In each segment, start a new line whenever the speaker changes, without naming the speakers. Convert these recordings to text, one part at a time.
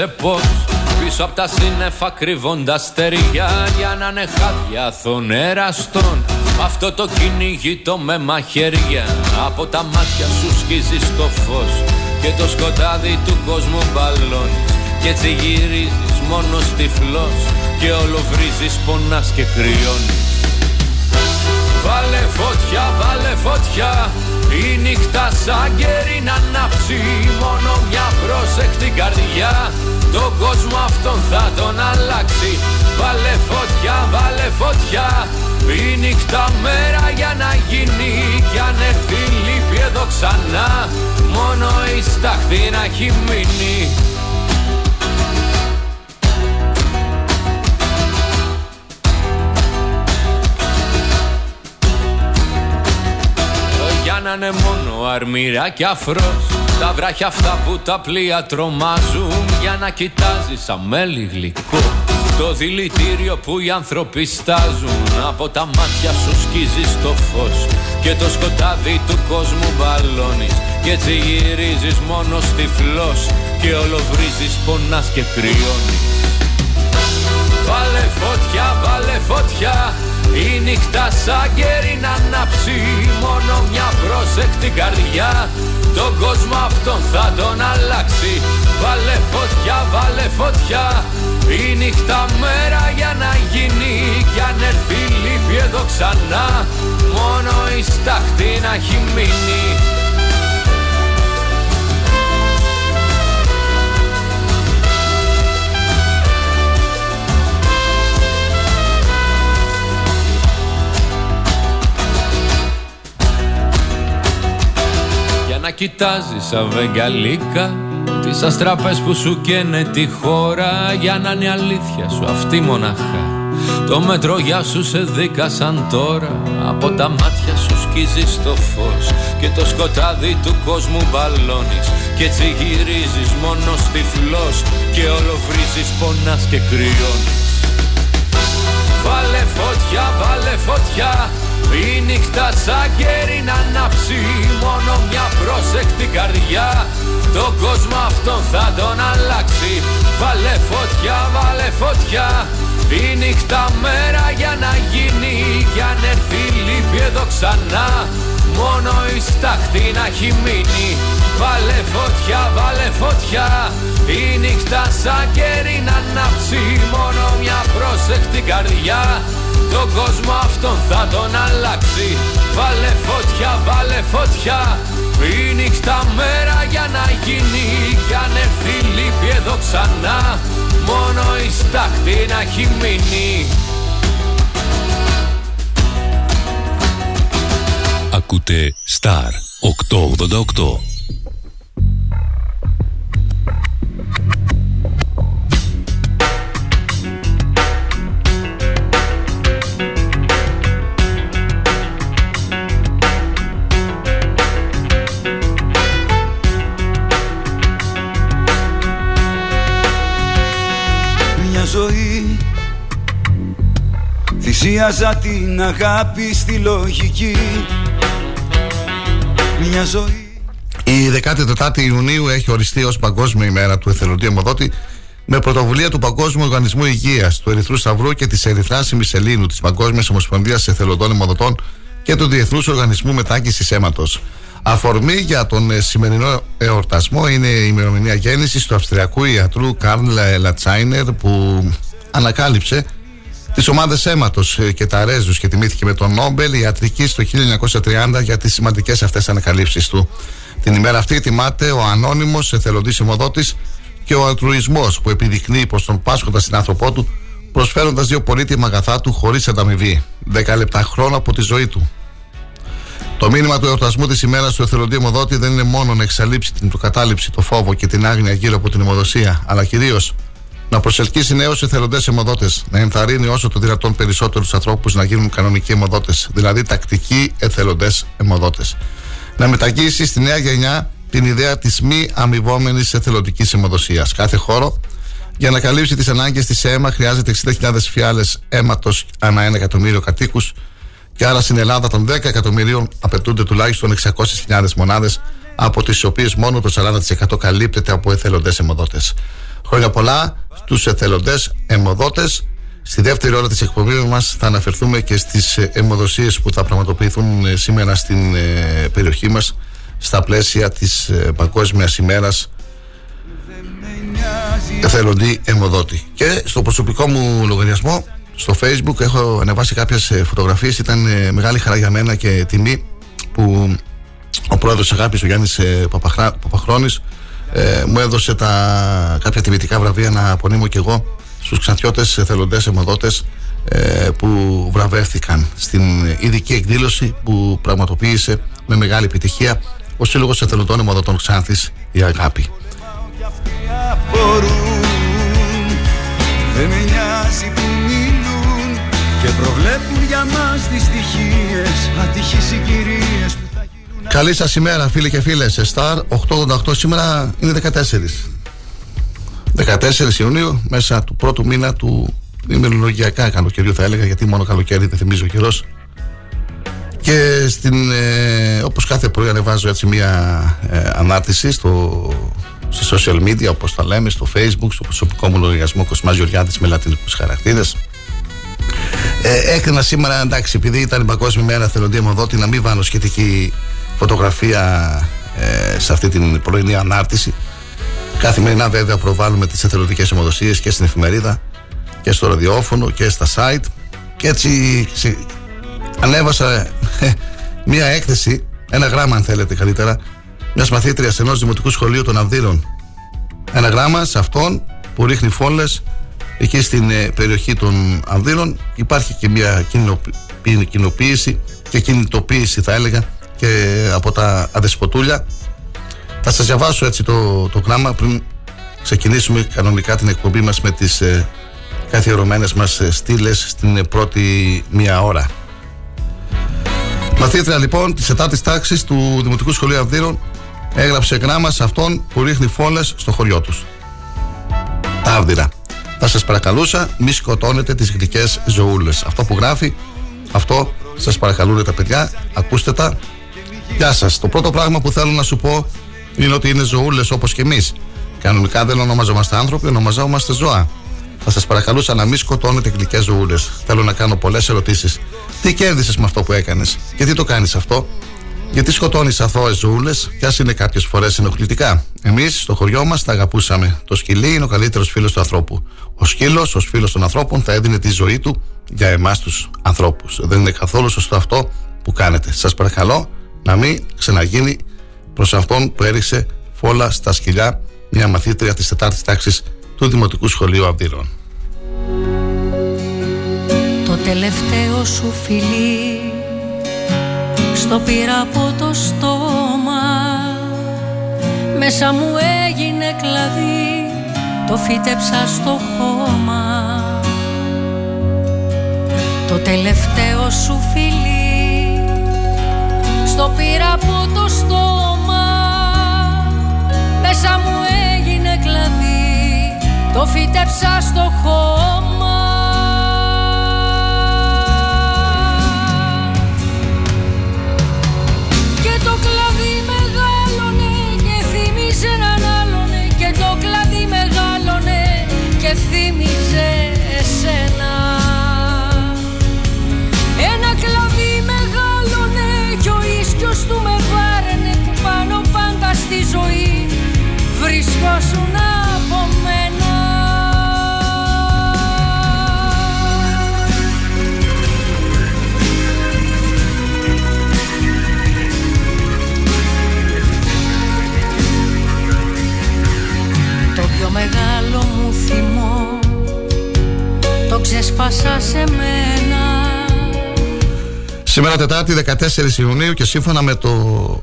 Ονειρεύεσαι πως Πίσω από τα σύννεφα κρύβονται αστεριά Για να είναι χάδια των εραστών Αυτό το κυνηγητό με μαχαίρια Από τα μάτια σου σκίζει το φως. Και το σκοτάδι του κόσμου μπαλώνεις Και έτσι γυρίζεις μόνος τυφλός Και όλο βρίζεις πονάς και κρυώνεις. Βάλε φωτιά, βάλε φωτιά η νύχτα σαν καιρή να ανάψει Μόνο μια πρόσεκτη καρδιά. Το κόσμο αυτόν θα τον αλλάξει. Βάλε φωτιά, βάλε φωτιά. Η νύχτα μέρα για να γίνει Κι αν έρθει λύπη εδώ ξανά. Μόνο η στάχτη να έχει μείνει να είναι μόνο αρμύρα και αφρός Τα βράχια αυτά που τα πλοία τρομάζουν Για να κοιτάζει σαν μέλι γλυκό. Το δηλητήριο που οι άνθρωποι στάζουν Από τα μάτια σου σκίζει το φως. Και το σκοτάδι του κόσμου μπαλώνεις και έτσι γυρίζεις μόνος τυφλός και όλο βρίζεις πονάς και κρυώνεις. Βάλε φωτιά, βάλε φωτιά η νύχτα σαν κέρι να ανάψει Μόνο μια πρόσεκτη καρδιά. Τον κόσμο αυτόν θα τον αλλάξει. Βάλε φωτιά, βάλε φωτιά. Η νύχτα μέρα για να γίνει Κι αν έρθει λύπη εδώ ξανά. Μόνο η στάχτη να έχει μείνει να κοιτάζεις σαν βεγγαλίκα Τις αστραπές που σου καίνε τη χώρα. Για να είναι αλήθεια σου αυτή μοναχά Το μέτρο για σου σε δίκασαν τώρα. Από τα μάτια σου σκίζεις το φως Και το σκοτάδι του κόσμου μπαλώνεις. Κι έτσι γυρίζεις μόνος τυφλός Και όλο βρίζεις πονάς και κρυώνεις. Βάλε φωτιά, βάλε φωτιά η νύχτα σαν κέρι να ανάψει Μόνο μια πρόσεκτη καρδιά. Το κόσμο αυτόν θα τον αλλάξει. Βάλε φωτιά, βάλε φωτιά. Η νύχτα μέρα για να γίνει Κι αν έρθει λύπη εδώ ξανά. Μόνο η στάχτη να έχει μείνει. Βάλε φωτιά, βάλε φωτιά. Η νύχτα σαν κέρι να ανάψει Μόνο μια πρόσεκτη καρδιά τον κόσμο αυτόν θα τον αλλάξει. Βάλε φωτιά, βάλε φωτιά. Η νύχτα μέρα για να γίνει. Κι αν έρθει λύπη εδώ ξανά Μόνο η στάχτη να έχει μείνει.
Ακούτε Star 888
Θυσίαζα την αγάπη στη λογική Μια ζωή
Η 14η Ιουνίου έχει οριστεί ως Παγκόσμια ημέρα του εθελοντή αιμοδότη με πρωτοβουλία του Παγκόσμιου Οργανισμού Υγείας, του Ερυθρού Σταυρού και της Ερυθράς Ημισελίνου, της Παγκόσμιας Ομοσπονδίας Εθελοντών Αιμοδοτών και του Διεθνούς Οργανισμού Μετάκησης Αίματος. Αφορμή για τον ε, σημερινό εορτασμό είναι η ημερομηνία γέννησης του Αυστριακού ιατρού Καρλ Λατσάινερ που ανακάλυψε τις ομάδες αίματος ε, και τα ρέζους και τιμήθηκε με τον Νόμπελ ιατρική το 1930 για τι σημαντικές αυτές ανακαλύψει του. Την ημέρα αυτή τιμάται ο ανώνυμος εθελοντής αιμοδότη και ο αλτρουισμός που επιδεικνύει προ τον Πάσχοντα στην άνθρωπό του, προσφέροντας δύο πολύτιμα αγαθά του χωρίς ανταμοιβή. 10 λεπτά χρόνο από τη ζωή του. Το μήνυμα του εορτασμού της ημέρας του εθελοντή αιμοδότη δεν είναι μόνο να εξαλείψει την προκατάληψη, το φόβο και την άγνοια γύρω από την αιμοδοσία, αλλά κυρίως να προσελκύσει νέους εθελοντές αιμοδότες, να ενθαρρύνει όσο το δυνατόν περισσότερους ανθρώπους να γίνουν κανονικοί αιμοδότες, δηλαδή τακτικοί εθελοντές αιμοδότες. Να μεταγγίσει στη νέα γενιά την ιδέα της μη αμοιβόμενης εθελοντικής αιμοδοσίας. Κάθε χώρο για να καλύψει τις ανάγκες της αίμα χρειάζεται 60.000 φιάλες αίματος ανά 1 εκατομμύριο κατοίκους και άρα στην Ελλάδα των 10 εκατομμυρίων απαιτούνται τουλάχιστον 600.000 μονάδες, από τις οποίες μόνο το 40% καλύπτεται από εθελοντές αιμοδότες. Χρόνια πολλά στους εθελοντές αιμοδότες. Στη δεύτερη ώρα της εκπομπής μας θα αναφερθούμε και στις αιμοδοσίες που θα πραγματοποιηθούν ε, σήμερα στην ε, περιοχή μας στα πλαίσια της ε, Παγκόσμιας ημέρας εθελοντή αιμοδότη. Και στο προσωπικό μου λογαριασμό στο facebook έχω ανεβάσει κάποιες φωτογραφίες ήταν μεγάλη χαρά για μένα και τιμή που ο πρόεδρος αγάπης ο Γιάννης Παπαχρόνης ε, μου έδωσε τα, κάποια τιμητικά βραβεία να απονείμω και εγώ στους ξανθιώτες εθελοντές αιμοδότες ε, που βραβεύτηκαν στην ειδική εκδήλωση που πραγματοποίησε με μεγάλη επιτυχία ο Σύλλογος Εθελοντών Αιμοδοτών Ξάνθης η Αγάπη.
Δεν με νοιάζει που μιλούν και προβλέπουν για μας τις στοιχείες ατυχείς συγκυρίες
Καλή σας ημέρα φίλοι και φίλες. Σε Star 888 σήμερα είναι 14 14 Ιουνίου μέσα του πρώτου μήνα του ημερολογιακά καλοκαιριού θα έλεγα γιατί μόνο καλοκαίρι δεν θυμίζει ο καιρός. Και στην, ε, όπως κάθε πρωί ανεβάζω έτσι μια ε, ανάρτηση στο, σε social media όπως τα λέμε, στο facebook, στο προσωπικό μου λογαριασμό Κοσμάς Γεωργιάδης με λατινικούς χαρακτήρες. Ε, έκρινα σήμερα, εντάξει, επειδή ήταν η Παγκόσμια Μέρα Θελοντή Μοδότη, να μην βάλω σχετική φωτογραφία ε, σε αυτή την πρωινή ανάρτηση. Καθημερινά βέβαια προβάλλουμε τις εθελοντικές αιμοδοσίες και στην εφημερίδα και στο ραδιόφωνο και στα site και έτσι ανέβασα ε, μία έκθεση, ένα γράμμα αν θέλετε καλύτερα, μιας μαθήτριας ενός δημοτικού σχολείου των Αυδείρων. Ένα γράμμα σε αυτόν που ρίχνει φόλες εκεί στην ε, περιοχή των Αυδείρων. Υπάρχει και μια κοινοποίηση και κινητοποίηση, θα έλεγα, και από τα αδεσποτούλια. Θα σας διαβάσω έτσι το, το γράμμα πριν ξεκινήσουμε κανονικά την εκπομπή μας με τις ε, καθιερωμένες μας ε, στήλες στην πρώτη μία ώρα. Μαθήτρια λοιπόν της 4η τάξης του Δημοτικού Σχολείου Αυδείρων έγραψε γράμμα σε αυτόν που ρίχνει φόλες στο χωριό τους. Τα Αυδήρα. Θα σας παρακαλούσα, μη σκοτώνετε τις γλυκές ζωούλες. Αυτό που γράφει, αυτό σας παρακαλούν τα παιδιά. Ακούστε τα. Γεια σας. Το πρώτο πράγμα που θέλω να σου πω είναι ότι είναι ζωούλες όπως και εμείς. Κανονικά δεν ονομαζόμαστε άνθρωποι, ονομαζόμαστε ζώα. Θα σας παρακαλούσα να μην σκοτώνετε γλυκές ζωούλες. Θέλω να κάνω πολλές ερωτήσεις. Τι κέρδισες με αυτό που έκανες, Γιατί το κάνεις αυτό, Γιατί σκοτώνεις αθώες ζωούλες, και ας είναι κάποιες φορές ενοχλητικά. Εμείς στο χωριό μας τα αγαπούσαμε. Το σκυλί είναι ο καλύτερος φίλος του ανθρώπου. Ο σκύλος, ω φίλος των ανθρώπων, θα έδινε τη ζωή του για εμάς τους ανθρώπους. Δεν είναι καθόλου σωστό αυτό που κάνετε. Σας παρακαλώ να μην ξαναγίνει προς αυτόν που έριξε φόλα στα σκυλιά μια μαθήτρια της 4η τάξης του Δημοτικού Σχολείου Αυδείρων.
Το τελευταίο σου φιλί στο πήρα από το στόμα μέσα μου έγινε κλαδί το φύτεψα στο χώμα το τελευταίο σου φιλί στο πήρα από το στόμα. Μέσα μου έγινε κλαδί το φύτεψα στο χώμα βρισκόσουν από μένα. Μεγάλο μου θυμό Το ξεσπάσα σε μένα
Σήμερα Τετάρτη 14 Ιουνίου και σύμφωνα με το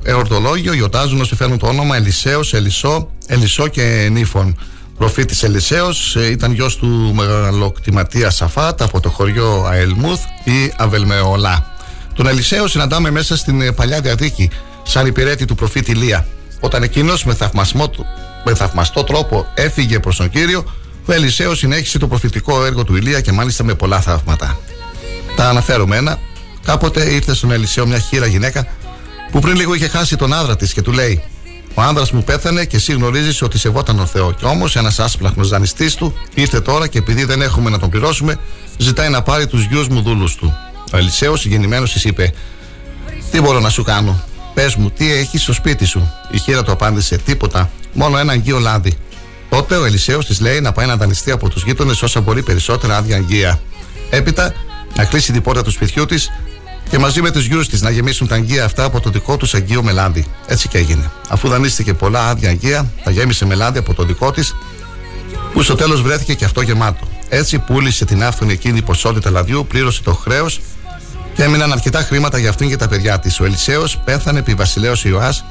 εορτολόγιο γιορτάζουν όσοι φέρνουν το όνομα Ελισέος, Ελισό, Ελισό και Νίφων. Προφήτης Ελισέος ε, ήταν γιος του μεγαλοκτηματίας Σαφάτ από το χωριό Αελμούθ ή Αβελμεολά. Τον Ελισέο συναντάμε μέσα στην ε, Παλιά Διαθήκη σαν υπηρέτη του προφήτη Λία. Όταν εκείνος με θαυμασμό του με θαυμαστό τρόπο έφυγε προς τον κύριο, ο Ελισέο συνέχισε το προφητικό έργο του Ηλία και μάλιστα με πολλά θαύματα. Τα αναφέρουμε ένα. Κάποτε ήρθε στον Ελισέο μια χείρα γυναίκα που πριν λίγο είχε χάσει τον άντρα της και του λέει: Ο άντρα μου πέθανε και εσύ γνωρίζεις ότι σεβόταν ο Θεό. Και όμως ένας άσπλαχνος δανειστής του ήρθε τώρα και επειδή δεν έχουμε να τον πληρώσουμε, ζητάει να πάρει τους γιους μου δούλους του. Ο Ελισέος, γεννημένο, της είπε: Τι μπορώ να σου κάνω; Πες μου, τι έχεις στο σπίτι σου; Η χείρα του απάντησε: Τίποτα μόνο ένα αγγείο λάδι. Τότε ο Ελισέος της λέει να πάει να δανειστεί από τους γείτονες όσα μπορεί περισσότερα άδεια αγγεία. Έπειτα να κλείσει την πόρτα του σπιτιού της και μαζί με τους γιους της να γεμίσουν τα αγγεία αυτά από το δικό τους αγγείο με λάδι. Έτσι και έγινε. Αφού δανείστηκε πολλά άδεια αγγεία, τα γέμισε με λάδι από το δικό της, που στο τέλος βρέθηκε και αυτό γεμάτο. Έτσι πούλησε την άφθονη εκείνη ποσότητα λαδιού, πλήρωσε το χρέος και έμειναν αρκετά χρήματα για αυτήν και τα παιδιά της. Ο Ελισέο πέθανε επί βασιλέο Ιωάς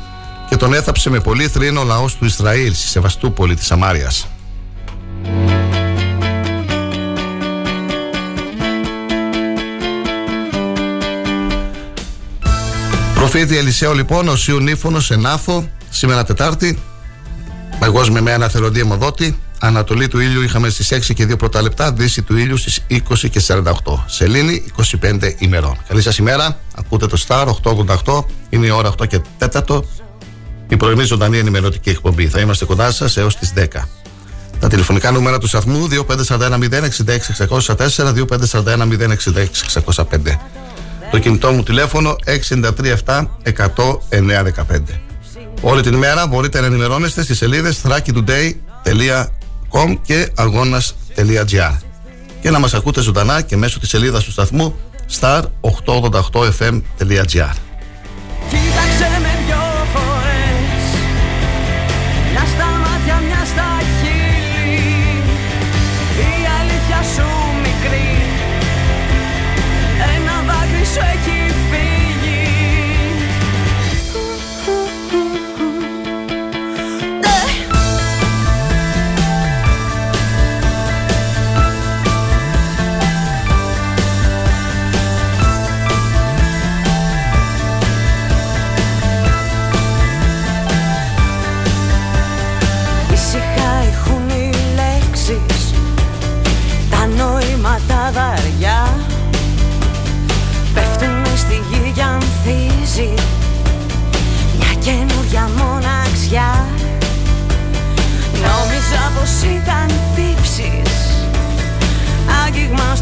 και τον έθαψε με πολύ θρήνο ο λαός του Ισραήλ στη Σεβαστούπολη της Σαμάριας. Προφήτη Ελισέο λοιπόν, ο Σίου Νύφωνος σε Νάφο, σήμερα Τετάρτη, παγκόσμια με ένα θελοντή αιμοδότη, Ανατολή του ήλιου είχαμε στις 6 και 2 πρώτα λεπτά. Δύση του ήλιου στις 20 και 48. Σελήνη 25 ημερών. Καλή σας ημέρα. Ακούτε το Star 888. Είναι η ώρα 8 και 4. Η πρωινή ζωντανή ενημερωτική εκπομπή. Θα είμαστε κοντά σας έως τις 10. Τα τηλεφωνικά νούμερα του σταθμού 2541 066 604 2541 Το κινητό μου τηλέφωνο 693 7 Όλη την ημέρα μπορείτε να ενημερώνεστε στις σελίδες thrakitoday.com και argonas.gr και να μας ακούτε ζωντανά και μέσω της σελίδας του σταθμού star888fm.gr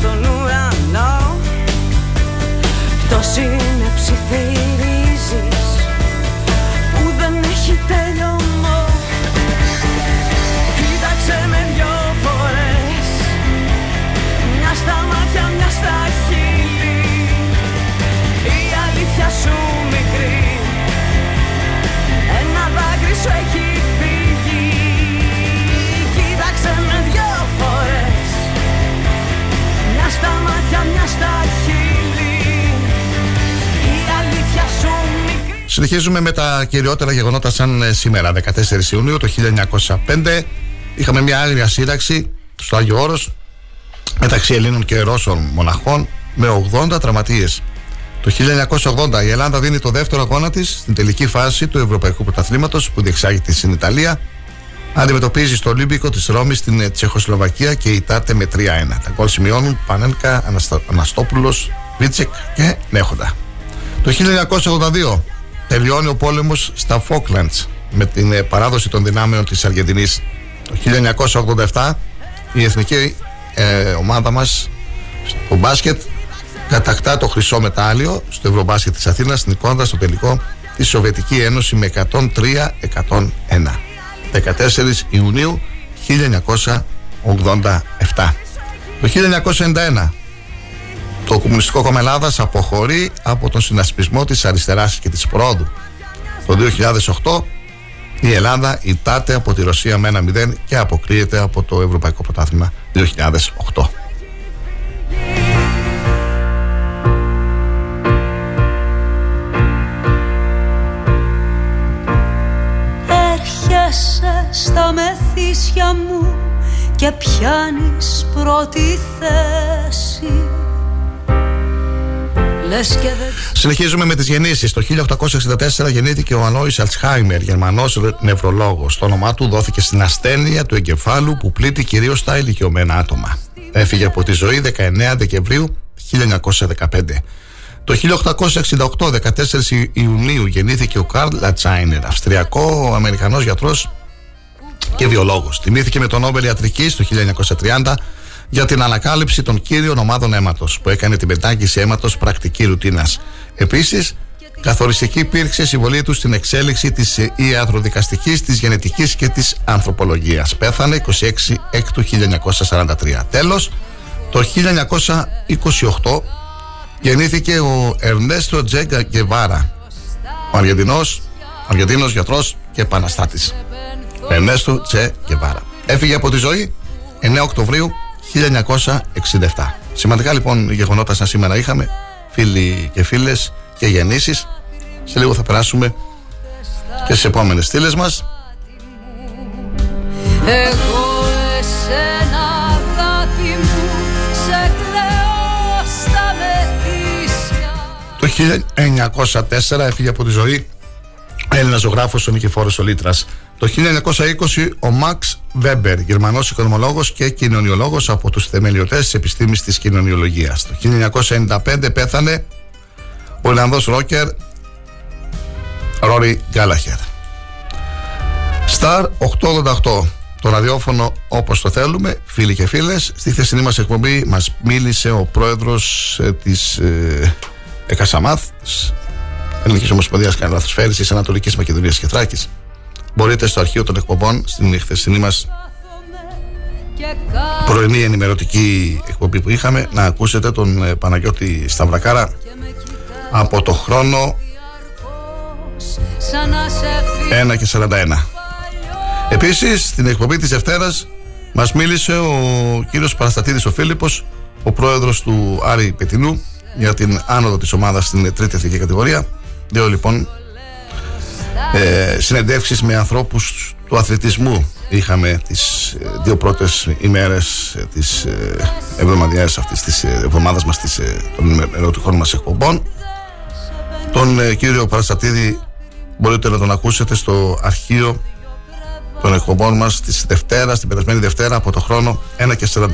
στον ουρανό. Το είναι ψηθή. Συνεχίζουμε με τα κυριότερα γεγονότα σαν ε, σήμερα, 14 Ιουνίου το 1905. Είχαμε μια άγρια σύραξη στο Άγιο Όρος μεταξύ Ελλήνων και Ρώσων μοναχών με 80 τραυματίες. Το 1980 η Ελλάδα δίνει το δεύτερο αγώνα της στην τελική φάση του Ευρωπαϊκού Πρωταθλήματος που διεξάγεται στην Ιταλία. Αντιμετωπίζει στο Ολύμπικο της Ρώμης στην ε, Τσεχοσλοβακία και η Τάτε με 3-1. Τα γκολ σημειώνουν Πανέλκα, Αναστόπουλος, Βίτσεκ και Νέχοντα. Το 1982 τελειώνει ο πόλεμος στα Falklands με την ε, παράδοση των δυνάμεων της Αργεντινής. Το 1987 η εθνική ε, ομάδα μας στο μπάσκετ κατακτά το χρυσό μετάλλιο στο Ευρωμπάσκετ της Αθήνας νικώντας το τελικό της Σοβιετική Ένωση με 103-101. 14 Ιουνίου 1987. Το 1991 το Κομμουνιστικό Κόμμα Ελλάδας αποχωρεί από τον συνασπισμό της αριστεράς και της πρόοδου. Το 2008 η Ελλάδα ητάται από τη Ρωσία με ένα 0 και αποκλείεται από το Ευρωπαϊκό Πρωτάθλημα 2008.
Έρχεσαι στα μεθύσια μου και πιάνεις πρώτη θέση
Συνεχίζουμε με τις γεννήσεις. Το 1864 γεννήθηκε ο Ανόη Αλτσχάιμερ, Γερμανός νευρολόγος. Το όνομά του δόθηκε στην ασθένεια του εγκεφάλου που πλήττει κυρίως τα ηλικιωμένα άτομα. Έφυγε από τη ζωή 19 Δεκεμβρίου 1915. Το 1868, 14 Ιουνίου, γεννήθηκε ο Καρλ Λατσάινερ, Αυστριακό-Αμερικανό γιατρός και βιολόγος. Τιμήθηκε με τον Νόμπελ Ιατρικής το 1930 για την ανακάλυψη των κύριων ομάδων αίματος, που έκανε την πεντάγγιση αίματος πρακτική ρουτίνας. Επίσης, καθοριστική υπήρξε η συμβολή τους στην εξέλιξη της ιατροδικαστικής, της γενετικής και της ανθρωπολογίας. Πέθανε 26 έκτου 1943. Τέλος, το 1928 γεννήθηκε ο Ερνέστο Τζέγκα Γκεβάρα, ο Αργεντινός, Αργεντίνος γιατρός και επαναστάτης. Ερνέστο Τζέ Γκεβάρα. Έφυγε από τη ζωή 9 Οκτωβρίου 1967. Σημαντικά λοιπόν γεγονότα σαν σήμερα είχαμε, φίλοι και φίλες και γεννήσεις. Σε λίγο θα περάσουμε και στις επόμενες στήλες μας. Εγώ εσένα αγάπη μου σε κλαίω στα Το 1904 έφυγε από τη ζωή Έλληνας ζωγράφος ο Νικηφόρος Ολίτρας. Το 1920 ο Μαξ Βέμπερ, Γερμανός οικονομολόγος και κοινωνιολόγος από τους θεμελιωτές της επιστήμης της κοινωνιολογίας. Το 1995 πέθανε ο Ιρλανδός ρόκερ Ρόρι Γκάλαχερ. Star 888. Το ραδιόφωνο όπως το θέλουμε, φίλοι και φίλες. Στη χθεσινή μας εκπομπή μας μίλησε ο πρόεδρος ε, της ε, ΕΚΑΣΑΜΑΘ, της Ελληνικής Ομοσπονδίας Καναλαθοσφαίριση Ανατολικής Μακεδονίας και Θράκης. Μπορείτε στο αρχείο των εκπομπών, στην χθεσινή μας πρωινή ενημερωτική εκπομπή που είχαμε, να ακούσετε τον ε, Παναγιώτη Σταυρακάρα από το χρόνο 1 και 41. Επίσης, στην εκπομπή της Δευτέρας μας μίλησε ο κύριος Παραστατήδης ο Φίλιππος, ο πρόεδρος του Άρη Πετινού, για την άνοδο της ομάδας στην τρίτη εθνική κατηγορία. Δύο λοιπόν ε, συνεντεύξεις με ανθρώπους του αθλητισμού. Είχαμε τις ε, δύο πρώτες ημέρες ε, της ε, εβδομαδιαίας αυτής της ε, εβδομάδας μας της, των ερωτικών μας εκπομπών. Τον κύριο Παραστατίδη μπορείτε να τον ακούσετε στο αρχείο των εκπομπών μας της Δευτέρας, την περασμένη Δευτέρα από το χρόνο 1 και 46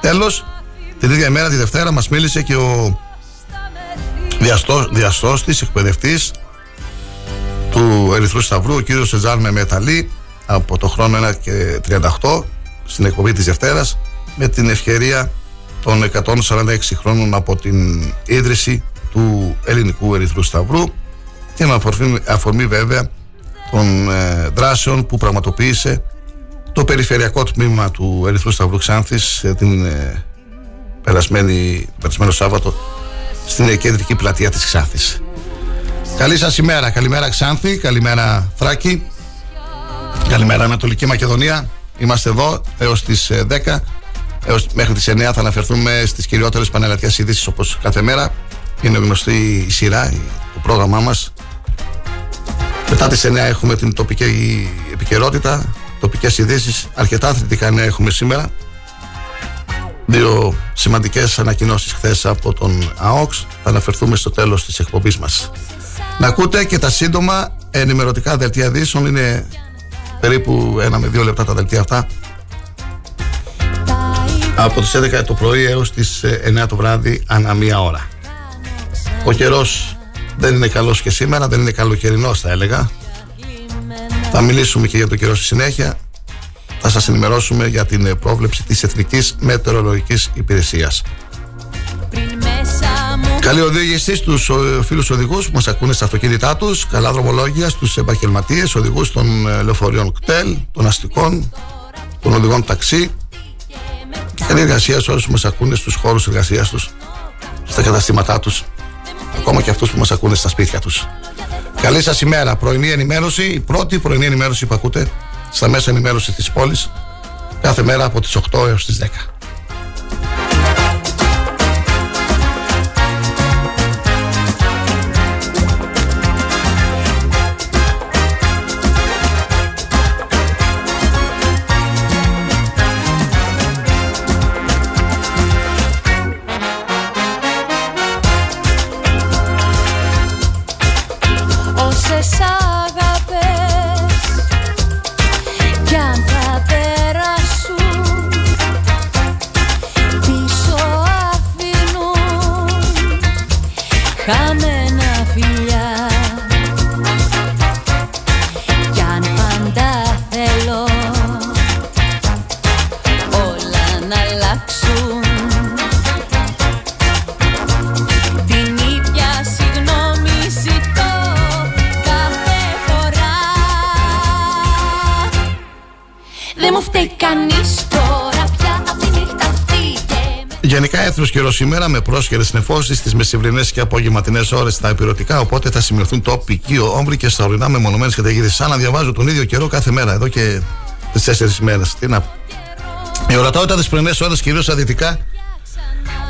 τέλος την ίδια ημέρα τη Δευτέρα μας μίλησε και ο διαστός, εκπαιδευτής του Ερυθρού Σταυρού, ο κύριος Σεζάρ Μεταλή από το χρόνο 1 και 38 στην εκπομπή της Δευτέρας με την ευκαιρία των 146 χρόνων από την ίδρυση του Ελληνικού Ερυθρού Σταυρού και με αφορμή, αφορμή βέβαια των ε, δράσεων που πραγματοποίησε το περιφερειακό τμήμα του Ερυθρού Σταυρού Ξάνθης ε, την ε, περασμένη, περασμένο Σάββατο στην κεντρική πλατεία της Ξάνθης. Καλή σας ημέρα, καλημέρα Ξάνθη, καλημέρα Θράκη, καλημέρα Ανατολική Μακεδονία. Είμαστε εδώ έως τις 10, έως, μέχρι τις 9 θα αναφερθούμε στις κυριότερες πανελλατικές ειδήσεις όπως κάθε μέρα. Είναι γνωστή η σειρά, το πρόγραμμά μας. Μετά τις 9 έχουμε την τοπική επικαιρότητα, τοπικές ειδήσεις, αρκετά αθλητικά νέα έχουμε σήμερα. Δύο σημαντικές ανακοινώσεις χθες από τον ΑΟΚΣ. Θα αναφερθούμε στο τέλος της εκπομπής μας. Να ακούτε και τα σύντομα ενημερωτικά δελτία ειδήσεων. Είναι περίπου ένα με δύο λεπτά τα δελτία αυτά. Από τις 11 το πρωί έως τις 9 το βράδυ ανά μία ώρα. Ο καιρός δεν είναι καλός και σήμερα, δεν είναι καλοκαιρινός θα έλεγα. Θα μιλήσουμε και για το καιρό στη συνέχεια. Θα σας ενημερώσουμε για την πρόβλεψη της Εθνικής Μετεωρολογικής Υπηρεσίας. Καλή οδήγηση στους φίλους οδηγούς που μας ακούνε στα αυτοκίνητά τους. Καλά δρομολόγια στους επαγγελματίες, οδηγούς των ε, λεωφορείων κτέλ, των αστικών, των οδηγών ταξί. Και καλή εργασία σε όσου μας ακούνε στους χώρους εργασίας τους, στα καταστήματά τους, ακόμα και αυτούς που μας ακούνε στα σπίτια τους. Καλή σας ημέρα. Πρωινή ενημέρωση, η πρώτη πρωινή ενημέρωση που ακούτε στα μέσα ενημέρωσης της πόλης κάθε μέρα από τις 8 έως τις 10. Καιρό σήμερα με πρόσχερες νεφώσει στι μεσημβρινές και απογευματινέ ώρες στα υπηρετικά. Οπότε θα σημειωθούν τοπικοί όμβροι και στα ορεινά μεμονωμένες καταιγίδες. Σαν να διαβάζω τον ίδιο καιρό κάθε μέρα, εδώ και τι τέσσερις μέρες. Τι να Η ορατότητα τι πρωινές ώρε, κυρίως στα δυτικά,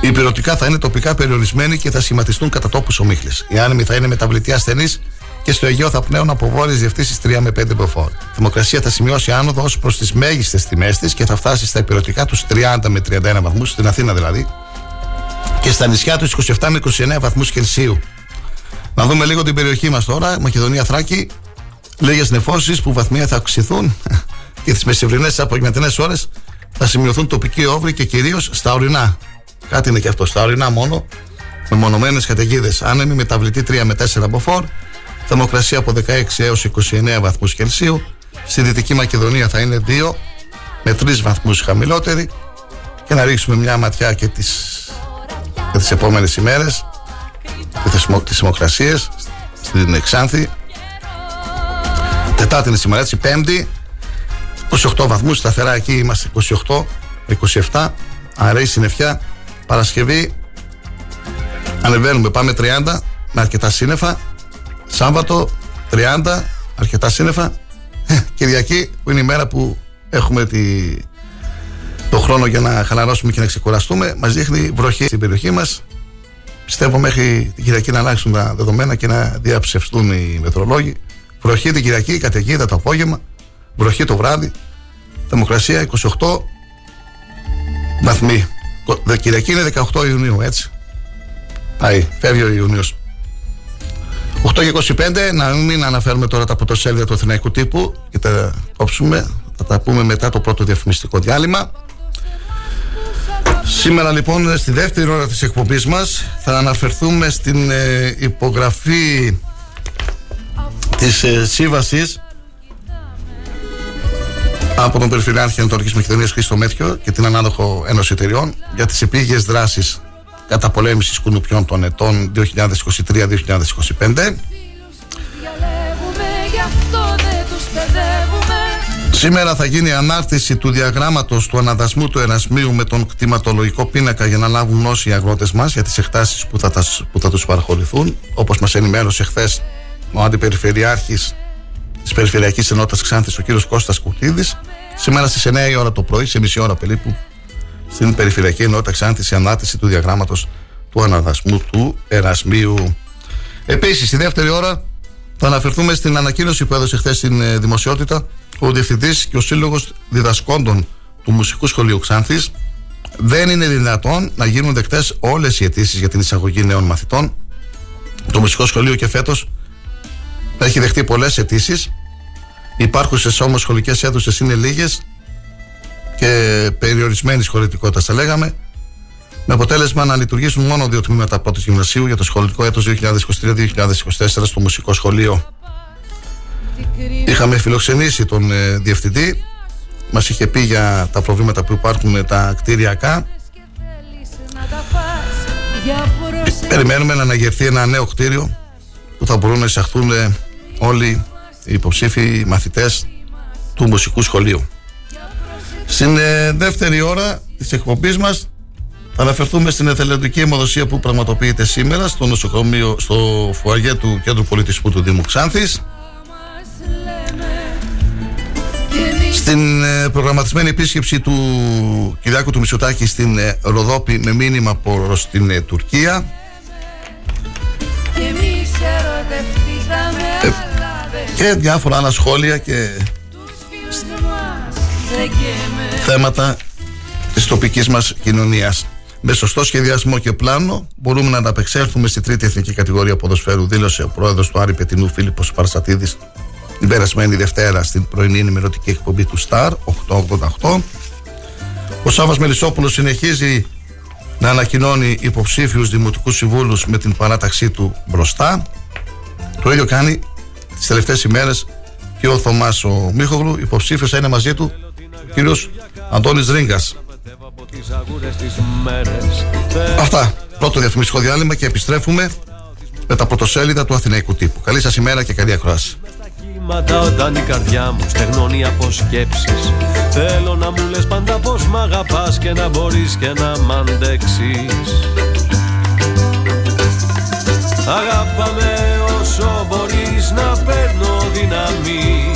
η υπηρετικά θα είναι τοπικά περιορισμένη και θα σχηματιστούν κατά τόπους ομίχλες. Οι άνεμοι θα είναι μεταβλητοί ασθενείς και στο Αιγαίο θα πνέουν από βόρειες διευθύνσεις 3 με 5 μποφόρ. Η θερμοκρασία θα σημειώσει άνοδο ως προς τις μέγιστες τιμές της και θα φτάσει στα υπηρετικά τους 30 με 31 βαθμούς, στην Αθήνα δηλαδή, και στα νησιά τους 27 με 29 βαθμούς Κελσίου. Να δούμε λίγο την περιοχή μας τώρα, Μακεδονία Θράκη. Λίγες νεφώσεις που βαθμία θα αυξηθούν και τις μεσημβρινές απογευματινές ώρες θα σημειωθούν τοπικοί όβροι και κυρίως στα ορεινά. Κάτι είναι και αυτό. Στα ορεινά μόνο, με μονομένες καταιγίδες. Άνεμη μεταβλητή 3 με 4 μποφόρ. Θερμοκρασία από 16 έως 29 βαθμούς Κελσίου. Στη Δυτική Μακεδονία θα είναι 2 με 3 βαθμούς χαμηλότερη. Και να ρίξουμε μια ματιά και τις για τις επόμενες ημέρες τις θερμοκρασίες στην Εξάνθη. Τετάρτη είναι σήμερα έτσι Πέμπτη. 28 βαθμούς σταθερά εκεί είμαστε 28 27 αραιή συννεφιά Παρασκευή ανεβαίνουμε πάμε 30 με αρκετά σύννεφα. Σάββατο 30 αρκετά σύννεφα. Ε, Κυριακή που είναι η μέρα που έχουμε τη, το χρόνο για να χαλαρώσουμε και να ξεκουραστούμε μας δείχνει βροχή στην περιοχή μας πιστεύω μέχρι την Κυριακή να αλλάξουν τα δεδομένα και να διαψευστούν οι μετρολόγοι βροχή την Κυριακή, καταιγίδα το απόγευμα βροχή το βράδυ Θερμοκρασία 28 βαθμοί. Κυριακή είναι 18 Ιουνίου, έτσι. Πάει, φεύγει ο Ιούνιος. 8 και 25, να μην αναφέρουμε τώρα τα πρωτοσέλιδα του Αθηναϊκού τύπου και τα κόψουμε. Θα τα πούμε μετά το πρώτο διαφημιστικό διάλειμμα. Σήμερα λοιπόν στη δεύτερη ώρα της εκπομπής μας θα αναφερθούμε στην ε, υπογραφή της ε, σύμβασης από τον Περιφερειάρχη Ανατολικής Μακεδονίας Χρήστο Μέθιο και την Ανάδοχο Ένωση Εταιριών για τις επίγειες δράσεις καταπολέμησης κουνουπιών των ετών 2023-2025. Σήμερα θα γίνει ανάρτηση του διαγράμματος του αναδασμού του Ερασμίου με τον κτηματολογικό πίνακα για να λάβουν γνώση οι αγρότες μας για τις εκτάσεις που θα, που θα τους παραχωρηθούν. Όπως μας ενημέρωσε χθες ο Αντιπεριφερειάρχης της Περιφερειακής Ενότητας Ξάνθης, ο κύριος Κώστας Κουκλίδη, σήμερα στις 9 η ώρα το πρωί, σε μισή ώρα περίπου, στην Περιφερειακή Ενότητα Ξάνθης, η ανάρτηση του διαγράμματος του αναδασμού του Ερασμίου. Επίσης, στη δεύτερη ώρα θα αναφερθούμε στην ανακοίνωση που έδωσε χθες στην ε, δημοσιότητα ο Διευθυντής και ο Σύλλογος Διδασκόντων του Μουσικού Σχολείου Ξάνθης. Δεν είναι δυνατόν να γίνουν δεκτές όλες οι αιτήσεις για την εισαγωγή νέων μαθητών. Το Μουσικό Σχολείο και φέτος έχει δεχτεί πολλές αιτήσεις. Υπάρχουσες όμως σχολικές αίθουσες είναι λίγες και περιορισμένη χωρητικότητα, θα λέγαμε. Με αποτέλεσμα να λειτουργήσουν μόνο δύο τμήματα πρώτης γυμνασίου για το σχολικό έτος 2023-2024 στο Μουσικό Σχολείο. Είχαμε φιλοξενήσει τον ε, διευθυντή. Μας είχε πει για τα προβλήματα που υπάρχουν με τα κτίρια Περιμένουμε να αναγερθεί ένα νέο κτίριο που θα μπορούν να εισαχθούν όλοι οι υποψήφοι μαθητές του μουσικού σχολείου. Στην ε, δεύτερη ώρα της εκπομπής μας θα αναφερθούμε στην εθελοντική αιμοδοσία που πραγματοποιείται σήμερα στο νοσοκομείο, στο φουαγέ του Κέντρου Πολιτισμού του Δήμου Ξάνθης. Στην ε, προγραμματισμένη επίσκεψη του Κυριάκου του Μισωτάκη στην ε, Ροδόπη με μήνυμα προς την Τουρκία. και διάφορα άλλα σχόλια και θέματα της τοπικής μας κοινωνίας. Με σωστό σχεδιασμό και πλάνο μπορούμε να ανταπεξέλθουμε στη τρίτη εθνική κατηγορία ποδοσφαίρου, δήλωσε ο πρόεδρος του Άρη Πετινού Φίλιππος Παρασατίδης την περασμένη Δευτέρα στην πρωινή ενημερωτική εκπομπή του ΣΤΑΡ 888. Ο Σάββας Μελισσόπουλος συνεχίζει να ανακοινώνει υποψήφιους δημοτικούς συμβούλους με την παράταξή του μπροστά. Το ίδιο κάνει τις τελευταίες ημέρες και ο Θωμάς ο Μίχογλου, υποψήφιος θα είναι μαζί του ο κύριος Αντώνης Ρίγκα. Αυτά. Πρώτο διαφημιστικό διάλειμμα και επιστρέφουμε με τα πρωτοσέλιδα του Αθηναϊκού τύπου. Καλή σας ημέρα και καλή ακρόαση.
Όταν η καρδιά μου στεγνώνει από σκέψεις. Θέλω να μου λες πάντα πως μ' αγαπάς και να μπορείς και να μ' αντέξεις. Αγάπαμε όσο μπορείς να παίρνω δύναμη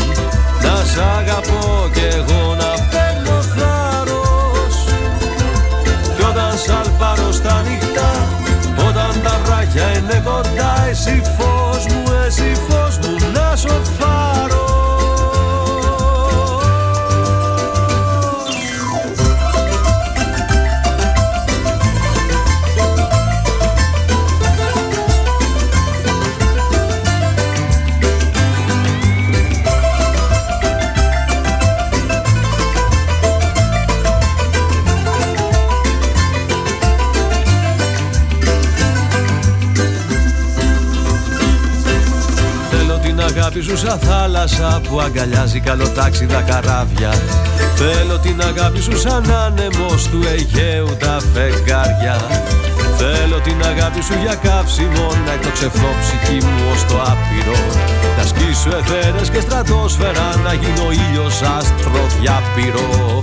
Να σ' αγαπώ κι εγώ σου σαν θάλασσα που αγκαλιάζει καλοτάξιδα καράβια. Θέλω την αγάπη σου σαν άνεμος του Αιγαίου τα φεγγάρια. Θέλω την αγάπη σου για καύσιμο να εκτοξευθώ ψυχή μου ως το άπειρο. Να σκίσω εθέρες και στρατόσφαιρα να γίνω ήλιος άστρο διάπειρο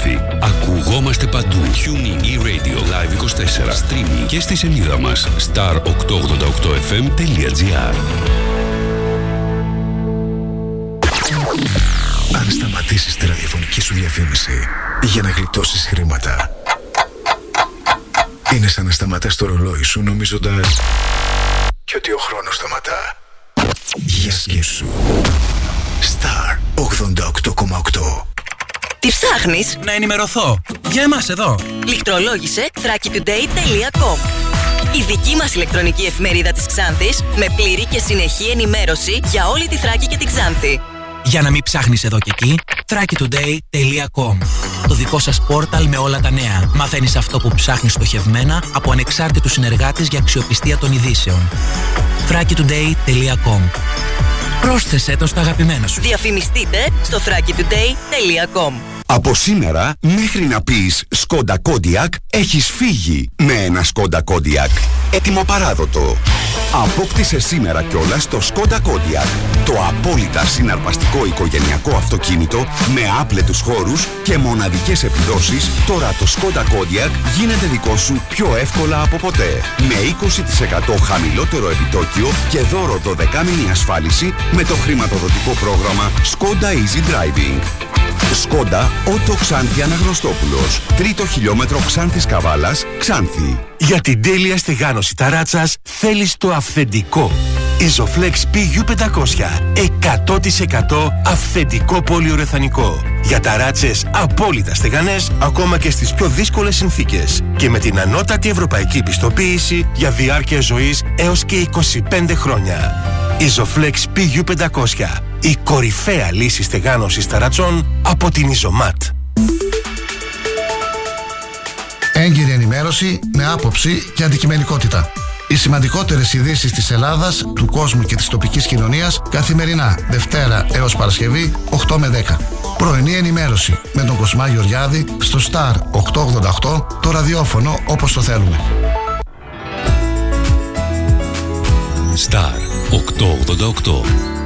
FM Ξάνθη. Ακουγόμαστε παντού. Tuning e-radio live 24. Streaming και στη σελίδα μας star888fm.gr
Αν σταματήσεις τη ραδιοφωνική σου διαφήμιση για να γλιτώσεις χρήματα, είναι σαν να σταματάς το ρολόι σου νομίζοντας και ότι ο χρόνος σταματά. Για σκέψου. Star 88,8
Τι ψάχνεις;
Να ενημερωθώ. Για εμάς εδώ.
Λιχτρολόγησε thrakitoday.com Η δική μας ηλεκτρονική εφημερίδα της Ξάνθης με πλήρη και συνεχή ενημέρωση για όλη τη Θράκη και την Ξάνθη.
Για να μην ψάχνεις εδώ και εκεί, thrakitoday.com Το δικό σας πόρταλ με όλα τα νέα. Μαθαίνεις αυτό που ψάχνεις στοχευμένα από ανεξάρτητους συνεργάτες για αξιοπιστία των ειδήσεων. thrakitoday.com Πρόσθεσέ το στα αγαπημένα σου.
Διαφημιστείτε στο thrakitoday.com
Από σήμερα, μέχρι να πεις Skoda Kodiaq, έχεις φύγει με ένα Skoda Kodiaq. Ετοιμοπαράδοτο. Απόκτησε σήμερα κιόλας το Skoda Kodiaq. Το απόλυτα συναρπαστικό οικογενειακό αυτοκίνητο με άπλετους χώρους και μοναδικές επιδόσεις, τώρα το Skoda Kodiaq γίνεται δικό σου πιο εύκολα από ποτέ. Με 20% χαμηλότερο επιτόκιο και δώρο 12 μήνη ασφάλιση με το χρηματοδοτικό πρόγραμμα Skoda Easy Driving. Σκόντα Ότο Ξάνθη Αναγνωστόπουλος. Τρίτο χιλιόμετρο Ξάνθης Καβάλας, Ξάνθη.
Για την τέλεια στεγάνωση ταράτσας θέλεις το αυθεντικό. Isoflex PU500. 100% αυθεντικό πολυουρεθανικό. Για ταράτσες απόλυτα στεγανές ακόμα και στις πιο δύσκολες συνθήκες. Και με την ανώτατη ευρωπαϊκή πιστοποίηση για διάρκεια ζωής έως και 25 χρόνια. Isoflex PU500. Η κορυφαία λύση στεγάνωσης ταρατσών από την Ιζωμάτ.
Έγκυρη ενημέρωση με άποψη και αντικειμενικότητα. Οι σημαντικότερες ειδήσεις της Ελλάδας, του κόσμου και της τοπικής κοινωνίας καθημερινά, Δευτέρα έως Παρασκευή, 8 με 10. Πρωινή ενημέρωση με τον Κοσμά Γεωργιάδη στο Star 888, το ραδιόφωνο όπως το θέλουμε.
Star 888.
Σε